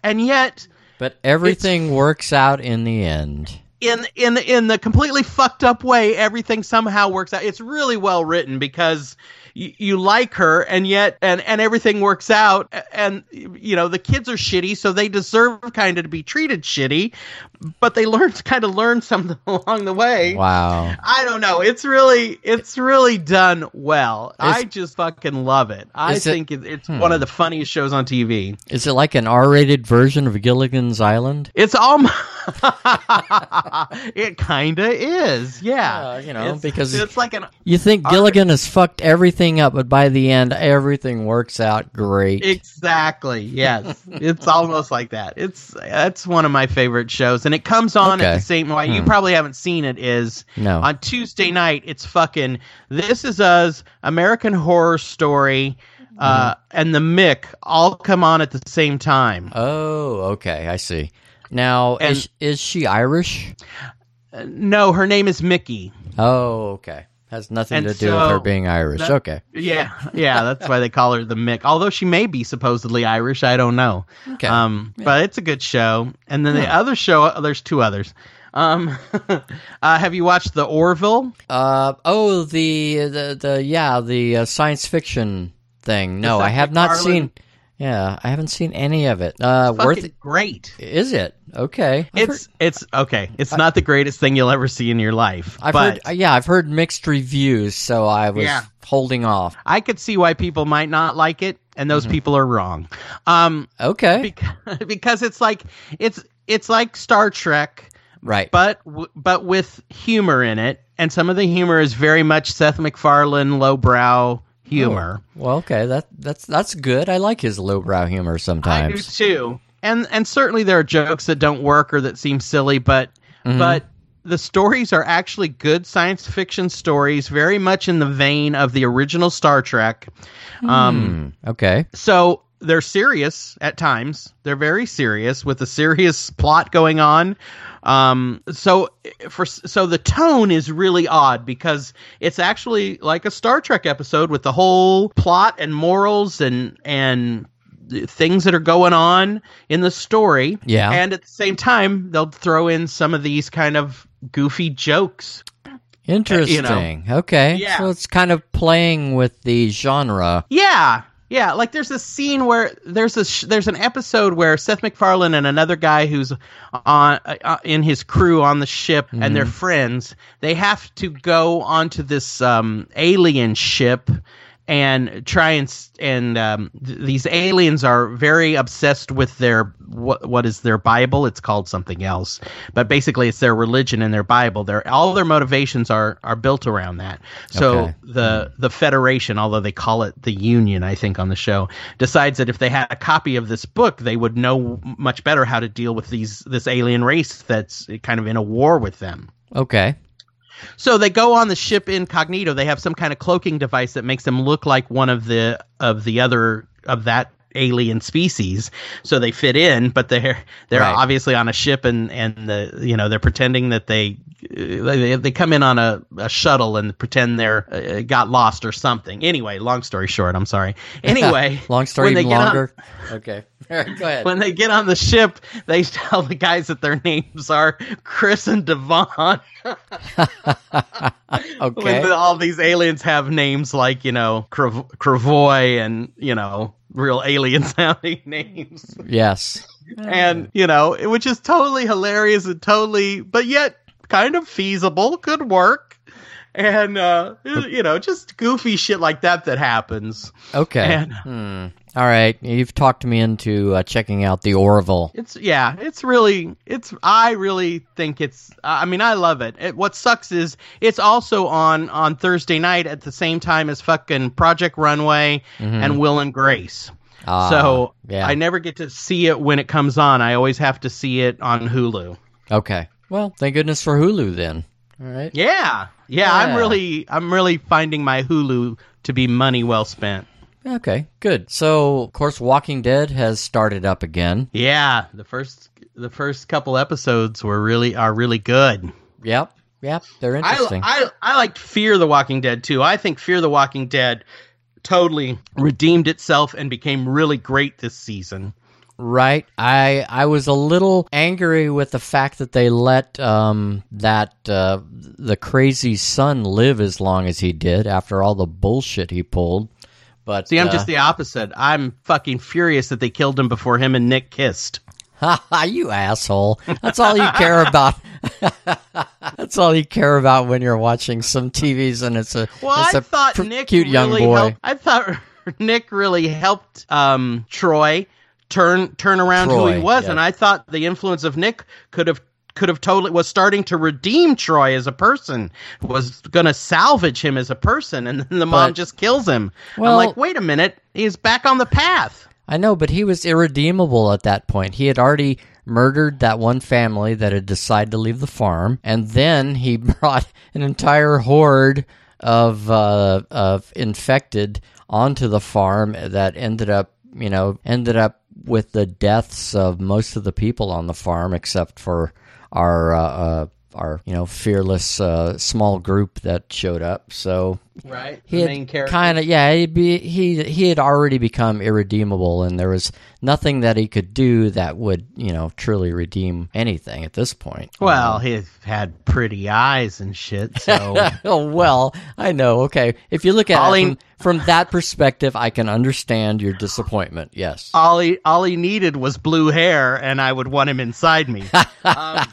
and yet But everything works out in the end. in in in the completely fucked up way everything somehow works out it's really well written because you, you like her and yet and and everything works out and you know the kids are shitty so they deserve kind of to be treated shitty but they learn to kind of learn something along the way Wow. I don't know. It's really, it's really done well. I just fucking love it. I think it, it's Hmm. one of the funniest shows on TV. Is it like an R-rated version of Gilligan's Island? It's all. it kind of is, yeah. Uh, you know, It's- because- it's like an You think Gilligan has fucked everything up, but by the end, everything works out great. exactly yes. it's almost like that. It's that's one of my favorite shows, and it comes on at the same. Why you Hmm. probably haven't seen it is no. on Tuesday night. It's fucking This Is Us, American Horror Story, uh, Mm-hmm. and The Mick all come on at the same time. oh, okay. I see. Now, And- is, is she Irish? Uh, no, her name is Mickey. Oh, okay. Has nothing And to do with her being Irish. that- okay. Yeah, yeah, that's why they call her the Mick. Although she may be supposedly Irish, I don't know. Okay. Um, but it's a good show. And then the other show, uh, there's two others. Um, uh, have you watched the Orville? Uh oh, the the the yeah, the uh, science fiction thing. No, I have not MacFarlane? seen. Yeah, I haven't seen any of it. Uh, worth it? great. Is it okay? I've It's it's okay. It's not the greatest thing you'll ever see in your life. I've but heard, uh, yeah, I've heard mixed reviews, so I was Yeah. holding off. I could see why people might not like it, and those Mm-hmm. people are wrong. Um, Okay, because, because it's like it's it's like Star Trek, right. but but with humor in it, and some of the humor is very much Seth MacFarlane lowbrow humor. Well, okay, that that's that's good. I like his lowbrow humor sometimes. I do too, and and certainly there are jokes that don't work or that seem silly, but Mhm. but the stories are actually good science fiction stories, very much in the vein of the original Star Trek. Um, Hmm, okay, so they're serious at times. They're very serious with a serious plot going on. Um, so for so the tone is really odd because it's actually like a Star Trek episode with the whole plot and morals and and things that are going on in the story. Yeah. and at the same time they'll throw in some of these kind of goofy jokes. interesting. okay, Yeah. so it's kind of playing with the genre. Yeah, yeah. Like there's a scene where there's a sh- there's an episode where Seth MacFarlane and another guy who's on uh, in his crew on the ship and they're friends. They have to go onto this um, alien ship and try and and um, th- these aliens are very obsessed with their what what is their Bible? It's called something else, but basically it's their religion and their Bible. Their all their motivations are are built around that. So Okay. the the Federation, although they call it the Union, I think on the show, decides that if they had a copy of this book, they would know much better how to deal with these this alien race that's kind of in a war with them. Okay, So they go on the ship incognito. They have some kind of cloaking device that makes them look like one of the of the other of that alien species. So they fit in, but they're they're Right. obviously on a ship and and the you know they're pretending that they they, they come in on a, a shuttle and pretend they're uh, got lost or something. Anyway, long story short, I'm sorry. Anyway, long story when they get on- okay, right, go ahead. when they get on the ship, they tell the guys that their names are Chris and Devon. okay, When all these aliens have names like, you know, Crav- Cravoy and, you know, real alien sounding names. yes. And, you know, which is totally hilarious and totally, but yet kind of feasible, could work. And, uh, you know, just goofy shit like that that happens. Okay. And- Hmm. All right, you've talked me into uh, checking out the Orville. It's yeah, it's really it's I really think it's I mean I love it. it. What sucks is it's also on on Thursday night at the same time as fucking Project Runway Mm-hmm. and Will and Grace. Ah, so yeah. I never get to see it when it comes on. I always have to see it on Hulu. Okay. Well, thank goodness for Hulu then. All right. Yeah, yeah. I'm really, I'm really finding my Hulu to be money well spent. Okay, good. So, of course, Walking Dead has started up again. Yeah, the first, the first couple episodes were really are really good. Yep. Yep. They're I, interesting. I I liked Fear the Walking Dead too. I think Fear the Walking Dead totally redeemed itself and became really great this season. Right. I I was a little angry with the fact that they let um that uh the crazy son live as long as he did after all the bullshit he pulled. But See, I'm uh, just the opposite. I'm fucking furious that they killed him before him and Nick kissed. Ha you asshole. That's all you care about. That's all you care about when you're watching some TVs and it's a Well, it's I a thought pr- Nick cute young really boy. helped. I thought Nick really helped um, Troy turn turn around who he was, yeah. and I thought the influence of Nick could have could have totally was starting to redeem Troy as a person, was going to salvage him as a person, and then the mom But- just kills him. Well- I'm like, wait a minute, he's back on the path. I know, but he was irredeemable at that point. He had already murdered that one family that had decided to leave the farm, and then he brought an entire horde of uh, of infected onto the farm that ended up, you know, ended up with the deaths of most of the people on the farm, except for our. Uh, uh, our you know fearless uh, small group that showed up. So Right, he had kind of yeah he'd be he he had already become irredeemable and there was nothing that he could do that would you know truly redeem anything at this point. Well, he had pretty eyes and shit, so. Oh well i know okay. If you look at All it from, from that perspective i can understand your disappointment yes. All he all he needed was blue hair, and I would want him inside me. um,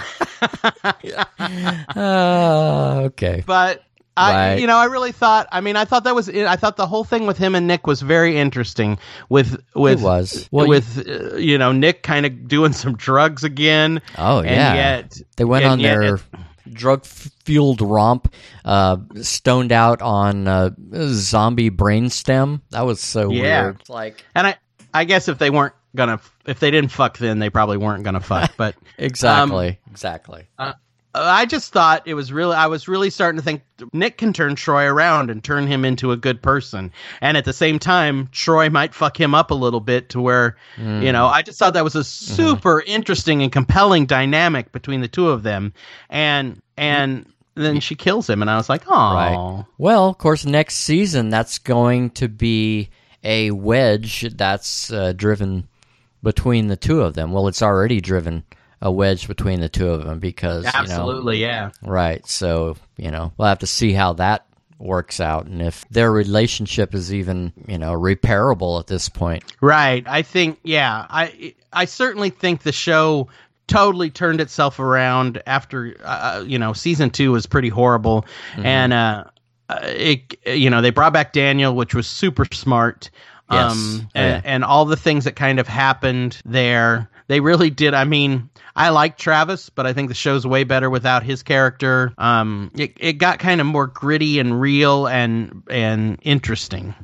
uh, okay but I, Right. you know, I really thought. I mean, I thought that was. I thought the whole thing with him and Nick was very interesting. With with It was. Well, you- with uh, you know Nick kind of doing some drugs again. oh and yeah yet they went and on yet- their drug fueled romp uh stoned out on uh zombie brainstem that was so Yeah. weird like And I, I guess if they weren't gonna, if they didn't fuck then, they probably weren't gonna fuck. But exactly exactly uh, I just thought it was really. I was really starting to think Nick can turn Troy around and turn him into a good person, and at the same time, Troy might fuck him up a little bit to where, Mm. you know, I just thought that was a Mm-hmm. super interesting and compelling dynamic between the two of them, and and then she kills him, and I was like, oh, Right. Well, of course, next season that's going to be a wedge that's uh, driven between the two of them. Well, it's already driven a wedge between the two of them because absolutely, yeah. you know, right. So you know, we'll have to see how that works out and if their relationship is even you know repairable at this point. Right. I think yeah. I I certainly think the show totally turned itself around after uh, you know season 2 was pretty horrible and uh uh, it you know they brought back Daniel which was super smart. Yes. Um Oh, yeah. and, and all the things that kind of happened there. They really did. I mean, I like Travis, but I think the show's way better without his character. Um, it, it got kind of more gritty and real and and interesting.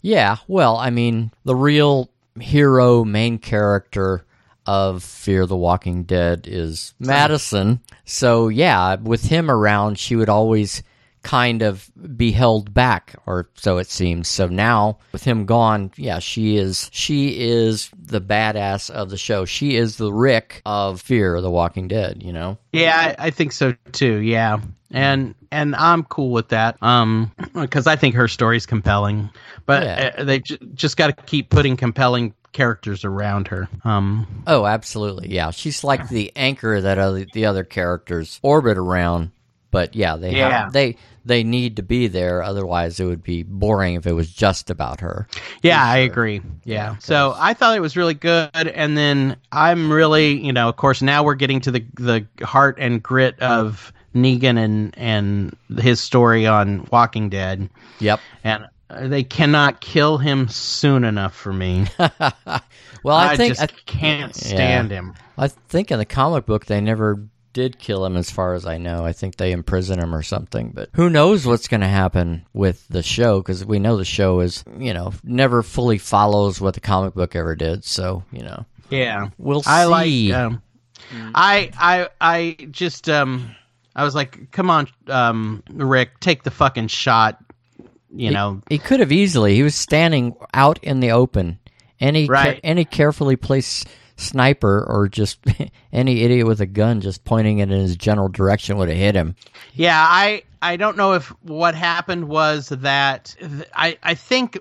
Yeah, well, I mean, the real hero, main character of Fear the Walking Dead is Madison. So, yeah, with him around, she would always kind of be held back or so it seems. So now with him gone, yeah, she is she is the badass of the show. She is the Rick of Fear of the Walking Dead, you know. Yeah, I, I think so too. Yeah, and and I'm cool with that. Um, because I think her story's compelling, but Yeah. uh, they j- just got to keep putting compelling characters around her. Um, Oh, absolutely. Yeah, she's like the anchor that other, the other characters orbit around. But yeah, they Yeah. have they they need to be there. Otherwise, it would be boring if it was just about her. yeah, I agree. Yeah, so I thought it was really good, and then I'm really, you know, of course, now we're getting to the the heart and grit of Negan and and his story on Walking Dead, Yep. and. They cannot kill him soon enough for me. well, I, I, think just I, can't stand him. I think in the comic book they never did kill him, as far as I know. I think they imprison him or something. But who knows what's going to happen with the show? Because we know the show is, you know, never fully follows what the comic book ever did. So you know, Yeah. we'll I see. like. Um, I I I just um I was like, come on, um, Rick, take the fucking shot. You know, He could have easily. He was standing out in the open. Any Right. any carefully placed sniper or just any idiot with a gun just pointing it in his general direction would have hit him. Yeah, I I don't know if what happened was that th- I I think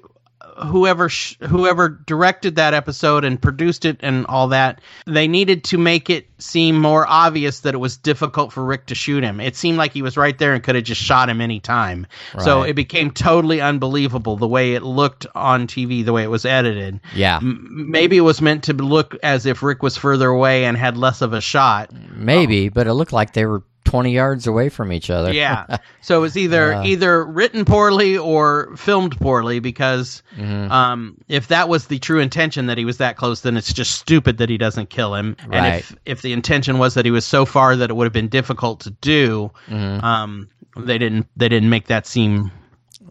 whoever sh- whoever directed that episode and produced it and all that they needed to make it seem more obvious that it was difficult for Rick to shoot him. It seemed like he was right there and could have just shot him any time. So it became totally unbelievable the way it looked on TV, the way it was edited. Yeah, M- maybe it was meant to look as if Rick was further away and had less of a shot. maybe, but it looked like they were twenty yards away from each other. yeah so it was either Uh. either written poorly or filmed poorly because Mhm. um, if that was the true intention that he was that close then it's just stupid that he doesn't kill him and if if the intention was that he was so far that it would have been difficult to do Mhm. um, they didn't they didn't make that seem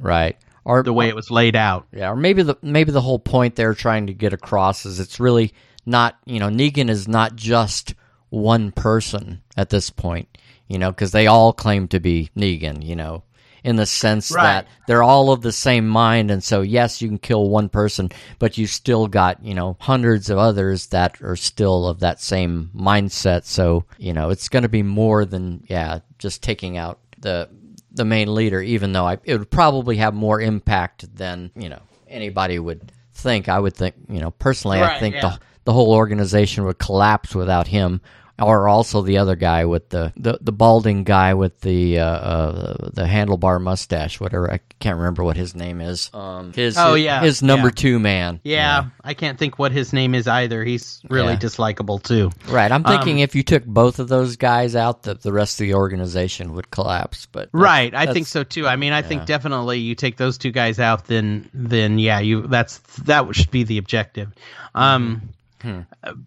right. Or the way it was laid out Yeah, or maybe the maybe the whole point they're trying to get across is it's really not you know Negan is not just one person at this point, you know, because they all claim to be Negan, you know, in the sense Right. that they're all of the same mind, and so yes, you can kill one person, but you still got you know hundreds of others that are still of that same mindset. So you know it's going to be more than yeah, just taking out the the main leader, even though I, it would probably have more impact than you know anybody would think. I would think, you know, personally, I think yeah. the the whole organization would collapse without him, or also the other guy with the the, the balding guy with the uh, uh, the handlebar mustache, whatever. I can't remember what his name is. Um, his Oh, his, yeah, his number yeah. two man. yeah i can't think what his name is either he's really Yeah. dislikable too Right. I'm thinking Um, if you took both of those guys out, that the rest of the organization would collapse. But that's- Right, I think so too. I mean, I think definitely you take those two guys out, then then yeah, you that's that should be the objective. Um, Hmm.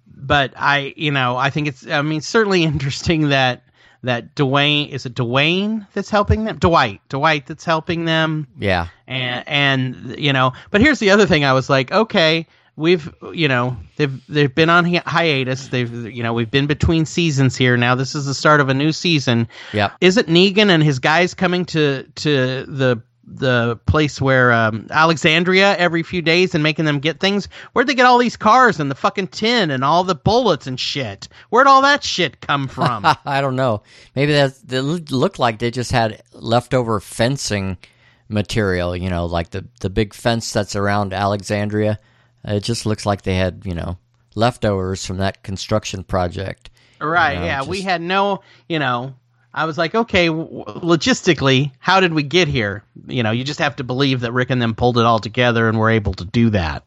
but I, you know, I think it's. I mean, certainly interesting that that Dwayne is it Dwayne that's helping them, Dwight, Dwight that's helping them, Yeah. and and you know. But here's the other thing. I was like, okay. We've, you know, they've they've been on hi- hiatus. They've, you know, we've been between seasons here. Now this is the start of a new season Yeah, isn't Negan and his guys coming to to the the place where um, Alexandria every few days and making them get things? Where'd they get all these cars and the fucking tin and all the bullets and shit? Where'd all that shit come from? I don't know. Maybe that they looked like they just had leftover fencing material. You know, like the the big fence that's around Alexandria. It just looks like they had you know leftovers from that construction project. right? You know, yeah, we had no, you know. I was like, okay, w- logistically, how did we get here? You know, you just have to believe that Rick and them pulled it all together and were able to do that.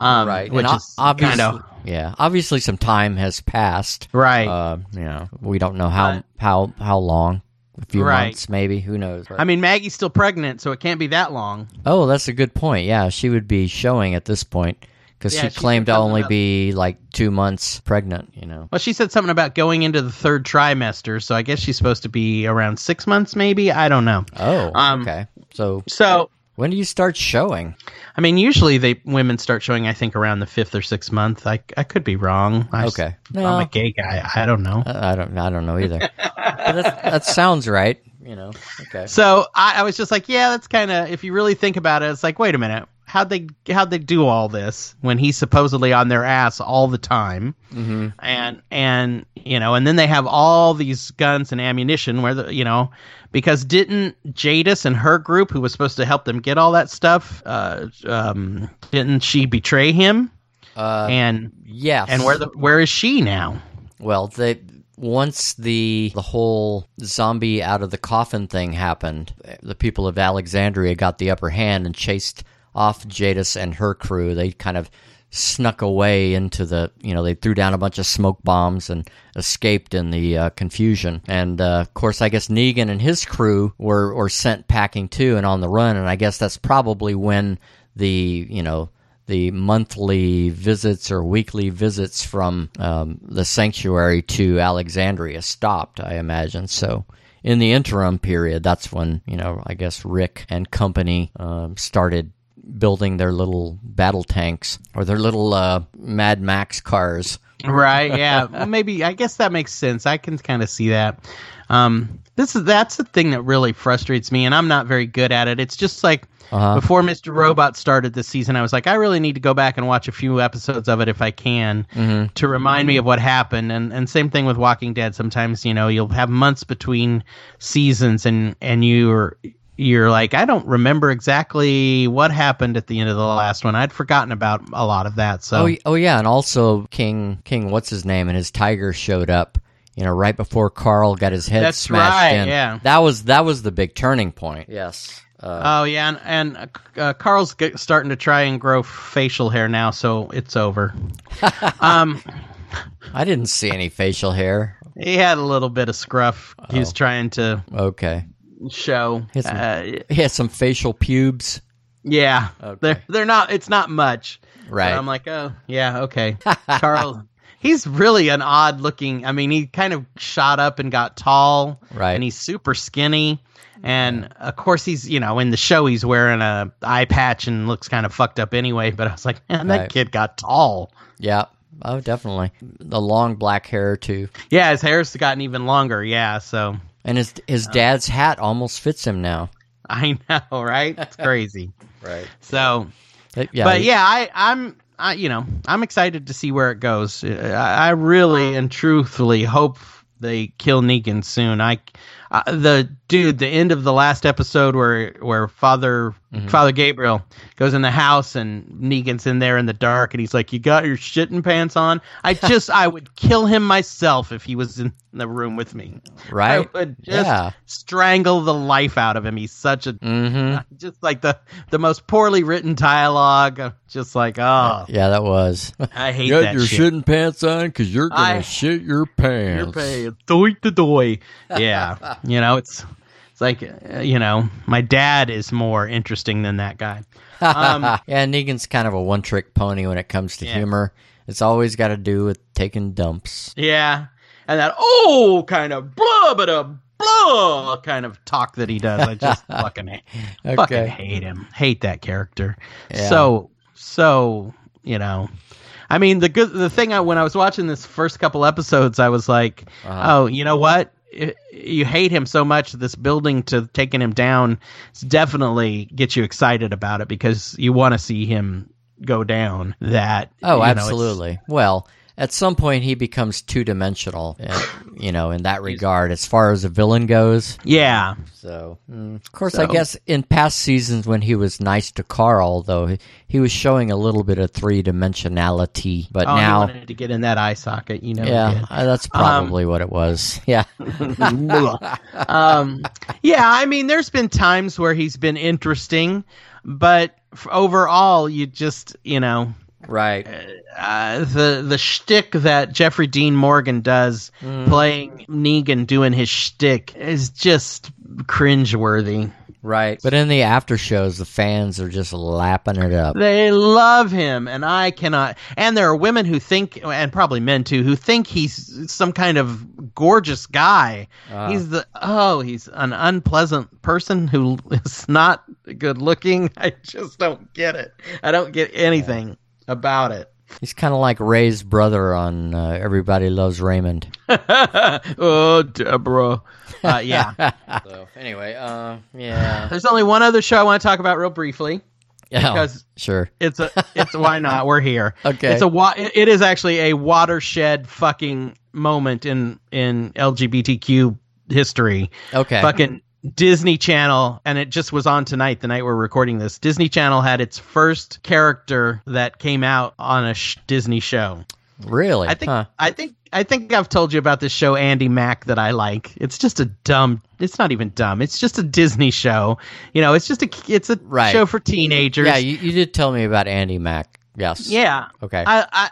Um, right. Which and o- is obviously, kind of yeah. Obviously, some time has passed. right. Uh, you know, we don't know how But- how how long. A few Right. months, maybe. Who knows? I mean, Maggie's still pregnant, so it can't be that long. Oh, that's a good point. Yeah, she would be showing at this point because Yeah, she she claimed to only about- be like two months pregnant. You know. Well, she said something about going into the third trimester, so I guess she's supposed to be around six months, maybe. I don't know. Oh, Um, okay. So So, when do you start showing? I mean, usually they women start showing, I think, around the fifth or sixth month. I, I could be wrong. I, Okay. I'm a gay guy. I don't know. I I don't. I don't know either. that sounds right. You know. Okay. So I, I was just like, yeah, that's kind of. If you really think about it, it's like, wait a minute, how'd they how'd they do all this when he's supposedly on their ass all the time? hmm and and you know and then they have all these guns and ammunition where the you know because didn't Jadis and her group who was supposed to help them get all that stuff uh um didn't she betray him Uh, and yes. and where the where is she now Well, they once the the whole zombie out of the coffin thing happened, the people of Alexandria got the upper hand and chased off Jadis and her crew. They kind of snuck away into the, you know, they threw down a bunch of smoke bombs and escaped in the uh, confusion. And uh, of course, I guess Negan and his crew were were sent packing too and on the run. And I guess that's probably when the, you know, the monthly visits or weekly visits from um, the sanctuary to Alexandria stopped. I imagine so. In the interim period, that's when you know I guess Rick and company um, started building their little battle tanks or their little uh, Mad Max cars. Right. Yeah. well, maybe I guess that makes sense. I can kind of see that. Um, this is that's the thing that really frustrates me, and I'm not very good at it. It's just like Uh-huh. before Mr. Robot started this season, I was like, I really need to go back and watch a few episodes of it if I can Mhm. to remind me of what happened. And and same thing with Walking Dead. Sometimes you know you'll have months between seasons, and and you're you're like, I don't remember exactly what happened at the end of the last one. I'd forgotten about a lot of that. So Oh, oh yeah, and also King King, what's his name, and his tiger showed up. You know, right before Carl got his head That's smashed right, in. yeah. that was that was the big turning point. Yes. Uh, Oh yeah, and, and uh, uh, Carl's get, starting to try and grow facial hair now, so it's over. um, I didn't see any facial hair. he had a little bit of scruff. He was Oh. trying to Okay, show. His- Uh, he has some facial pubes. yeah, Okay. they're they're not. It's not much. Right. But I'm like, oh yeah, okay. Carl, he's really an odd looking. I mean, he kind of shot up and got tall, Right. and he's super skinny. And of course, he's you know in the show he's wearing a eye patch and looks kind of fucked up anyway. But I was like, man, that Right. kid got tall. Yeah. Oh, definitely. The long black hair too, Yeah, his hair's gotten even longer. Yeah, so and his his dad's hat almost fits him now. I know, right? It's crazy. Right. So, Yeah. but yeah, I, I'm, I, you know, I'm excited to see where it goes. I, I really and truthfully hope they kill Negan soon. I, uh, the dude, the end of the last episode where where Father Father Gabriel goes in the house and Negan's in there in the dark and he's like, "You got your shitting pants on." I just, I would kill him myself if he was in the room with me. Right. I would just Yeah. strangle the life out of him. He's such a Mm-hmm. just like the the most poorly written dialogue. Just like oh, Yeah, that was. I hate Got that your shit. shitting pants on because you're gonna shit your pants. You're paying doy to doy. Yeah, you know it's it's like uh, you know my dad is more interesting than that guy. Um, yeah, Negan's kind of a one-trick pony when it comes to Yeah. humor. It's always got to do with taking dumps. yeah, and that oh kind of blah blah blah kind of talk that he does. I just fucking hate, fucking hate him. Hate that character. Yeah. So so you know. I mean the good the thing I, when I was watching this first couple episodes I was like Uh-huh. oh you know what you hate him so much this building to taking him down definitely gets you excited about it because you want to see him go down that Oh, you know, absolutely. well, at some point he becomes two-dimensional, uh, you know, in that regard, as far as a villain goes. yeah So, mm, of course, I guess in past seasons when he was nice to Carl, though, he, he was showing a little bit of three-dimensionality. But oh, he now, wanted to get in that eye socket you know yeah, uh, that's probably what it was. Yeah. um, yeah, I mean, there's been times where he's been interesting, but overall, you just, you know, right. uh, the the shtick that Jeffrey Dean Morgan does playing Negan doing his shtick is just cringeworthy. Right. But in the after shows, the fans are just lapping it up. They love him, and I cannot. And there are women who think, and probably men too, who think he's some kind of gorgeous guy. Uh. he's the oh, he's an unpleasant person who is not good looking. I just don't get it. I don't get anything about it. He's kind of like Ray's brother on uh, Everybody Loves Raymond. oh, Deborah. Uh, yeah. So anyway, uh, yeah, There's only one other show I want to talk about real briefly. yeah, Because- sure, It's a. It's why not? We're here. Okay. It's a. wa- It is actually a watershed fucking moment in in LGBTQ history. okay, Fucking Disney Channel, and it just was on tonight, the night we're recording this. Disney Channel had its first character that came out on a sh- Disney show. really? I think. Huh. I think. I think I've told you about this show, Andi Mack, that I like. It's just a dumb. It's not even dumb. It's just a Disney show. You know, it's just a. It's a Right. show for teenagers. Yeah, you, you did tell me about Andi Mack. Yes. Yeah. Okay. I, I, I-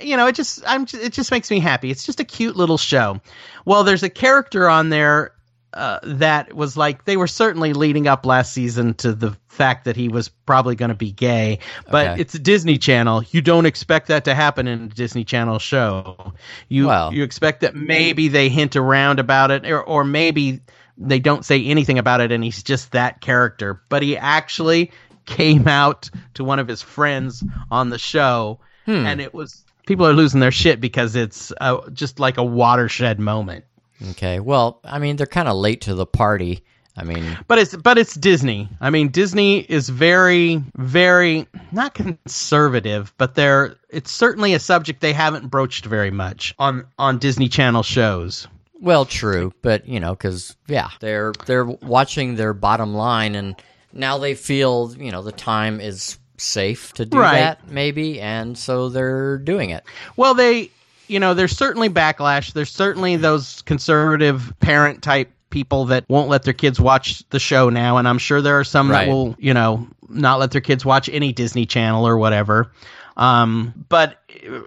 you know, it just, I'm, it just makes me happy. It's just a cute little show. Well, there's a character on there uh, that was like they were certainly leading up last season to the fact that he was probably going to be gay. But Okay. it's a Disney Channel. You don't expect that to happen in a Disney Channel show. You Well- you expect that maybe they hint around about it, or or maybe they don't say anything about it, and he's just that character. But he actually came out to one of his friends on the show, Hmm. and it was people are losing their shit because it's uh, just like a watershed moment. Okay. Well, I mean, they're kind of late to the party. I mean, But it's but it's Disney. I mean, Disney is very very not conservative, but they're it's certainly a subject they haven't broached very much on on Disney Channel shows. well, true, but you know, because yeah, they're they're watching their bottom line, and now they feel you know the time is safe to do Right. that, maybe, and so they're doing it. Well, they you know, there's certainly backlash. There's certainly those conservative parent type people that won't let their kids watch the show now, and I'm sure there are some Right. that will, you know, not let their kids watch any Disney Channel or whatever. Um, but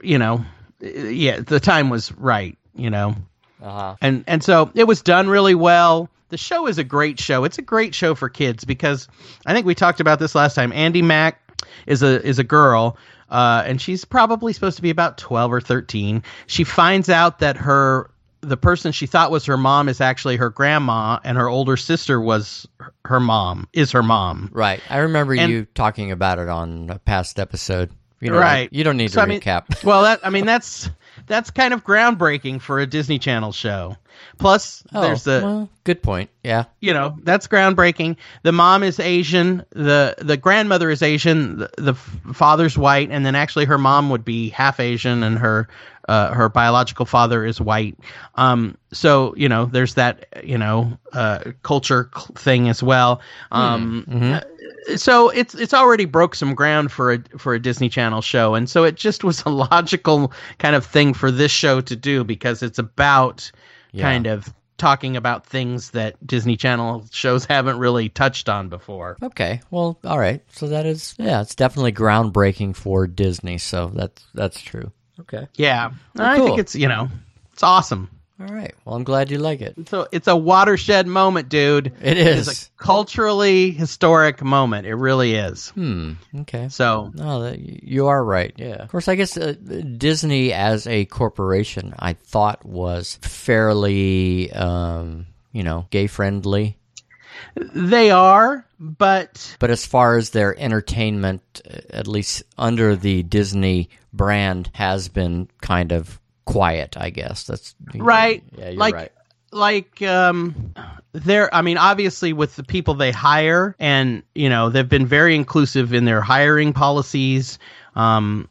you know, yeah, the time was right. You know. Uh huh. and and so it was done really well. The show is a great show. It's a great show for kids because I think we talked about this last time. Andi Mack is a is a girl, uh, and she's probably supposed to be about twelve or thirteen. She finds out that her the person she thought was her mom is actually her grandma, and her older sister was her mom is her mom. Right. I remember And- you talking about it on a past episode. You don't, Right. You don't need So, to I mean- recap. Well, that I mean that's that's kind of groundbreaking for a Disney Channel show. Plus, Oh, there's the well, good point. Yeah. you know that's groundbreaking the mom is asian the the grandmother is asian the, the father's white and then actually her mom would be half asian and her uh, her biological father is white um so you know there's that you know uh culture thing as well um so it's it's already broke some ground for a for a Disney Channel show, and so it just was a logical kind of thing for this show to do because it's about Yeah. kind of talking about things that Disney Channel shows haven't really touched on before. Okay. Well, all right. So that is yeah, it's definitely groundbreaking for Disney. So that's that's true. Okay. Yeah, I cool. think it's you know it's awesome. All right. Well, I'm glad you like it. So it's a watershed moment, dude. It It's a culturally historic moment. It really is. Hmm. Okay. So No, that, you are right. Yeah. Of course, I guess uh, Disney as a corporation, I thought was fairly, um, you know, gay friendly. they are, but But as far as their entertainment, uh, at least under the Disney brand, has been kind of quiet. I guess that's right Yeah, you're like right. like um they're i mean obviously with the people they hire and you know they've been very inclusive in their hiring policies um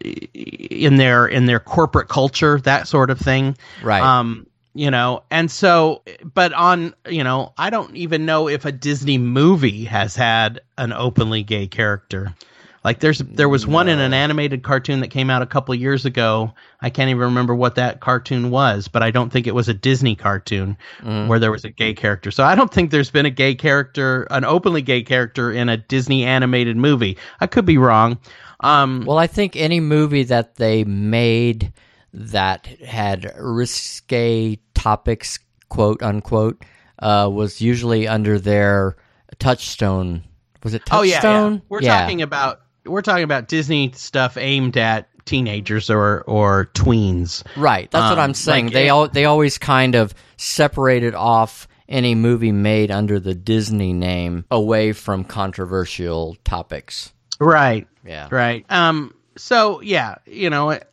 in their in their corporate culture that sort of thing Right. um you know and so but on you know i don't even know if a disney movie has had an openly gay character like there's there was one in an animated cartoon that came out a couple years ago. I can't even remember what that cartoon was but i don't think it was a disney cartoon where there was a gay character. So i don't think there's been a gay character an openly gay character in a disney animated movie. I could be wrong. Um Well, I think any movie that they made that had risque topics, quote unquote, uh, was usually under their touchstone. Was it Oh yeah, yeah. touchstone? We're talking about we're talking about Disney stuff aimed at teenagers or or tweens. right. That's what um, I'm saying. like they it- al- they always kind of separated off any movie made under the Disney name away from controversial topics. Right. Yeah. Right. Um so yeah, you know, it,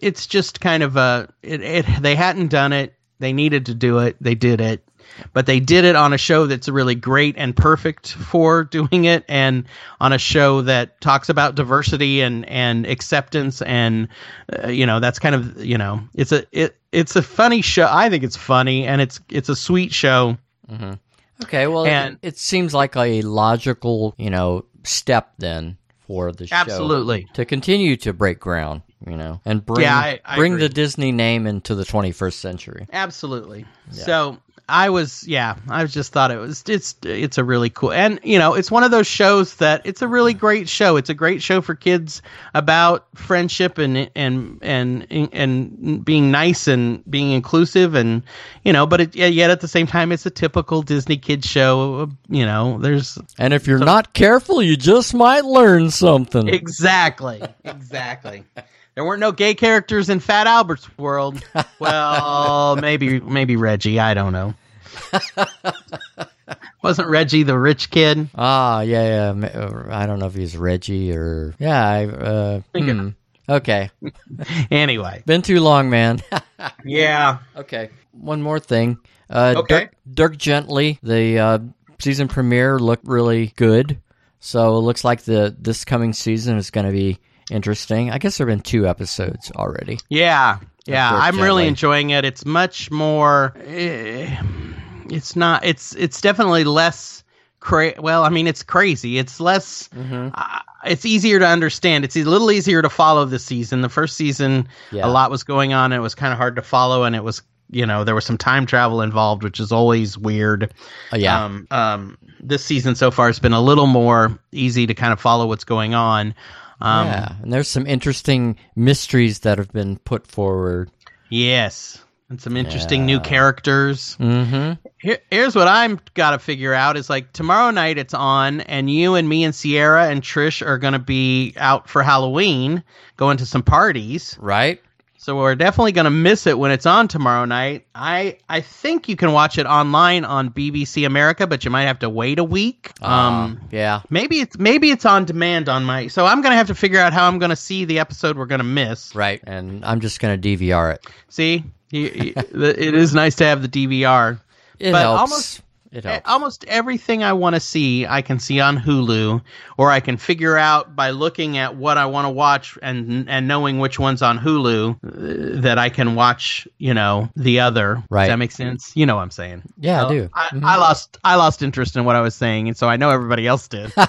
it's just kind of a it, it they hadn't done it. They needed to do it. They did it. But they did it on a show that's really great and perfect for doing it and on a show that talks about diversity and and acceptance and uh, you know, that's kind of, you know, it's a it it's a funny show. I think it's funny and it's it's a sweet show. Okay. Well, And- it, it seems like a logical, you know, step then for the show. Absolutely. to continue to break ground, you know, and bring Yeah, I- I bring agree. the Disney name into the 21st century. Absolutely. So, I was yeah, I just thought it was it's it's a really cool and you know it's one of those shows that it's a really great show. It's a great show for kids about friendship and and and and being nice and being inclusive and you know, but it, yet at the same time it's a typical Disney kids show. You know, there's and if you're not careful, you just might learn something. Exactly, exactly. There weren't no gay characters in Fat Albert's world. Well, maybe maybe Reggie. I don't know. Wasn't Reggie the rich kid? Ah, yeah, yeah. uh, I don't know if he's Reggie or yeah. I, uh, hmm. Okay. anyway, been too long, man. yeah. Okay. One more thing. Uh, okay. Dirk, Dirk Gently, the uh, season premiere looked really good. So it looks like the this coming season is going to be interesting. I guess there have been two episodes already. Yeah, yeah, I'm gently. really enjoying it. It's much more. Eh, it's not. It's it's definitely less. Cra- well, I mean, it's crazy. It's less. Mm-hmm. Uh, it's easier to understand. It's a little easier to follow this season. The first season, yeah. a lot was going on. And it was kind of hard to follow, and it was you know there was some time travel involved, which is always weird. Uh, yeah. Um, um, this season so far has been a little more easy to kind of follow what's going on. Um, yeah, and there's some interesting mysteries that have been put forward. Yes, and some interesting yeah. new characters. Mm-hmm. Here, here's what I'm got to figure out: is like tomorrow night it's on, and you and me and Sierra and Trish are going to be out for Halloween, going to some parties, right? So we're definitely going to miss it when it's on tomorrow night. I I think you can watch it online on BBC America, but you might have to wait a week. Uh, um, yeah. Maybe it's maybe it's on demand on my. So I'm going to have to figure out how I'm going to see the episode we're going to miss. Right, and I'm just going to DVR it. See, it is nice to have the DVR. It but helps. Almost, it helps. Almost everything I want to see, I can see on Hulu, or I can figure out by looking at what I want to watch and and knowing which one's on Hulu uh, that I can watch. You know, the other. Right. Does that make sense? You know what I'm saying? Yeah, so I do. I, mm-hmm. I lost I lost interest in what I was saying, and so I know everybody else did. All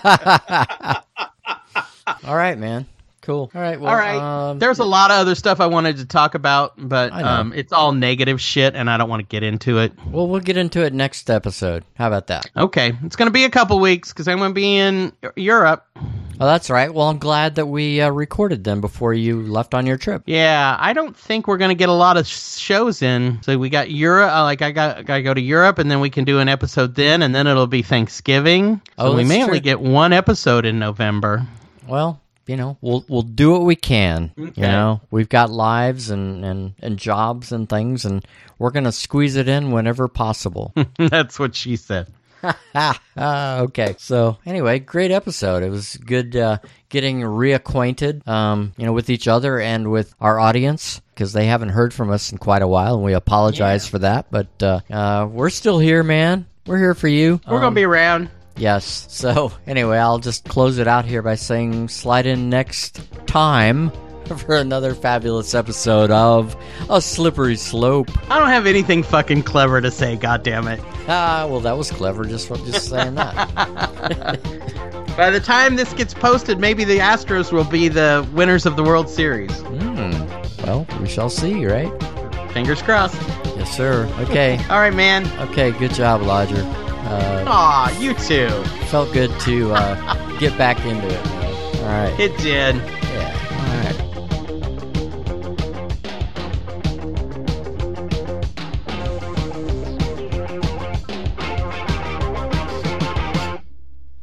right, man. Cool. All right. Well, all right. Um, There's a lot of other stuff I wanted to talk about, but um, it's all negative shit, and I don't want to get into it. Well, we'll get into it next episode. How about that? Okay. It's going to be a couple weeks because I'm going to be in Europe. Oh, that's right. Well, I'm glad that we uh, recorded them before you left on your trip. Yeah, I don't think we're going to get a lot of shows in. So we got Europe. Uh, like I got, got to go to Europe, and then we can do an episode then, and then it'll be Thanksgiving. So oh, we may true. only get one episode in November. Well, you know, we'll we'll do what we can. Okay. You know, we've got lives and, and, and jobs and things, and we're gonna squeeze it in whenever possible. That's what she said. okay, so anyway, great episode. It was good uh, getting reacquainted, um, you know, with each other and with our audience because they haven't heard from us in quite a while, and we apologize yeah. for that. But uh, uh, we're still here, man. We're here for you. We're um, gonna be around. Yes. So, anyway, I'll just close it out here by saying slide in next time for another fabulous episode of A Slippery Slope. I don't have anything fucking clever to say, God damn it. Ah, well, that was clever, just, just saying that. By the time this gets posted, maybe the Astros will be the winners of the World Series. Mm. Well, we shall see, right? Fingers crossed. Yes, sir. Okay. All right, man. Okay, good job, Lodger. Uh, Aw, you too. Felt good to uh, get back into it. Man. All right. It did. Yeah.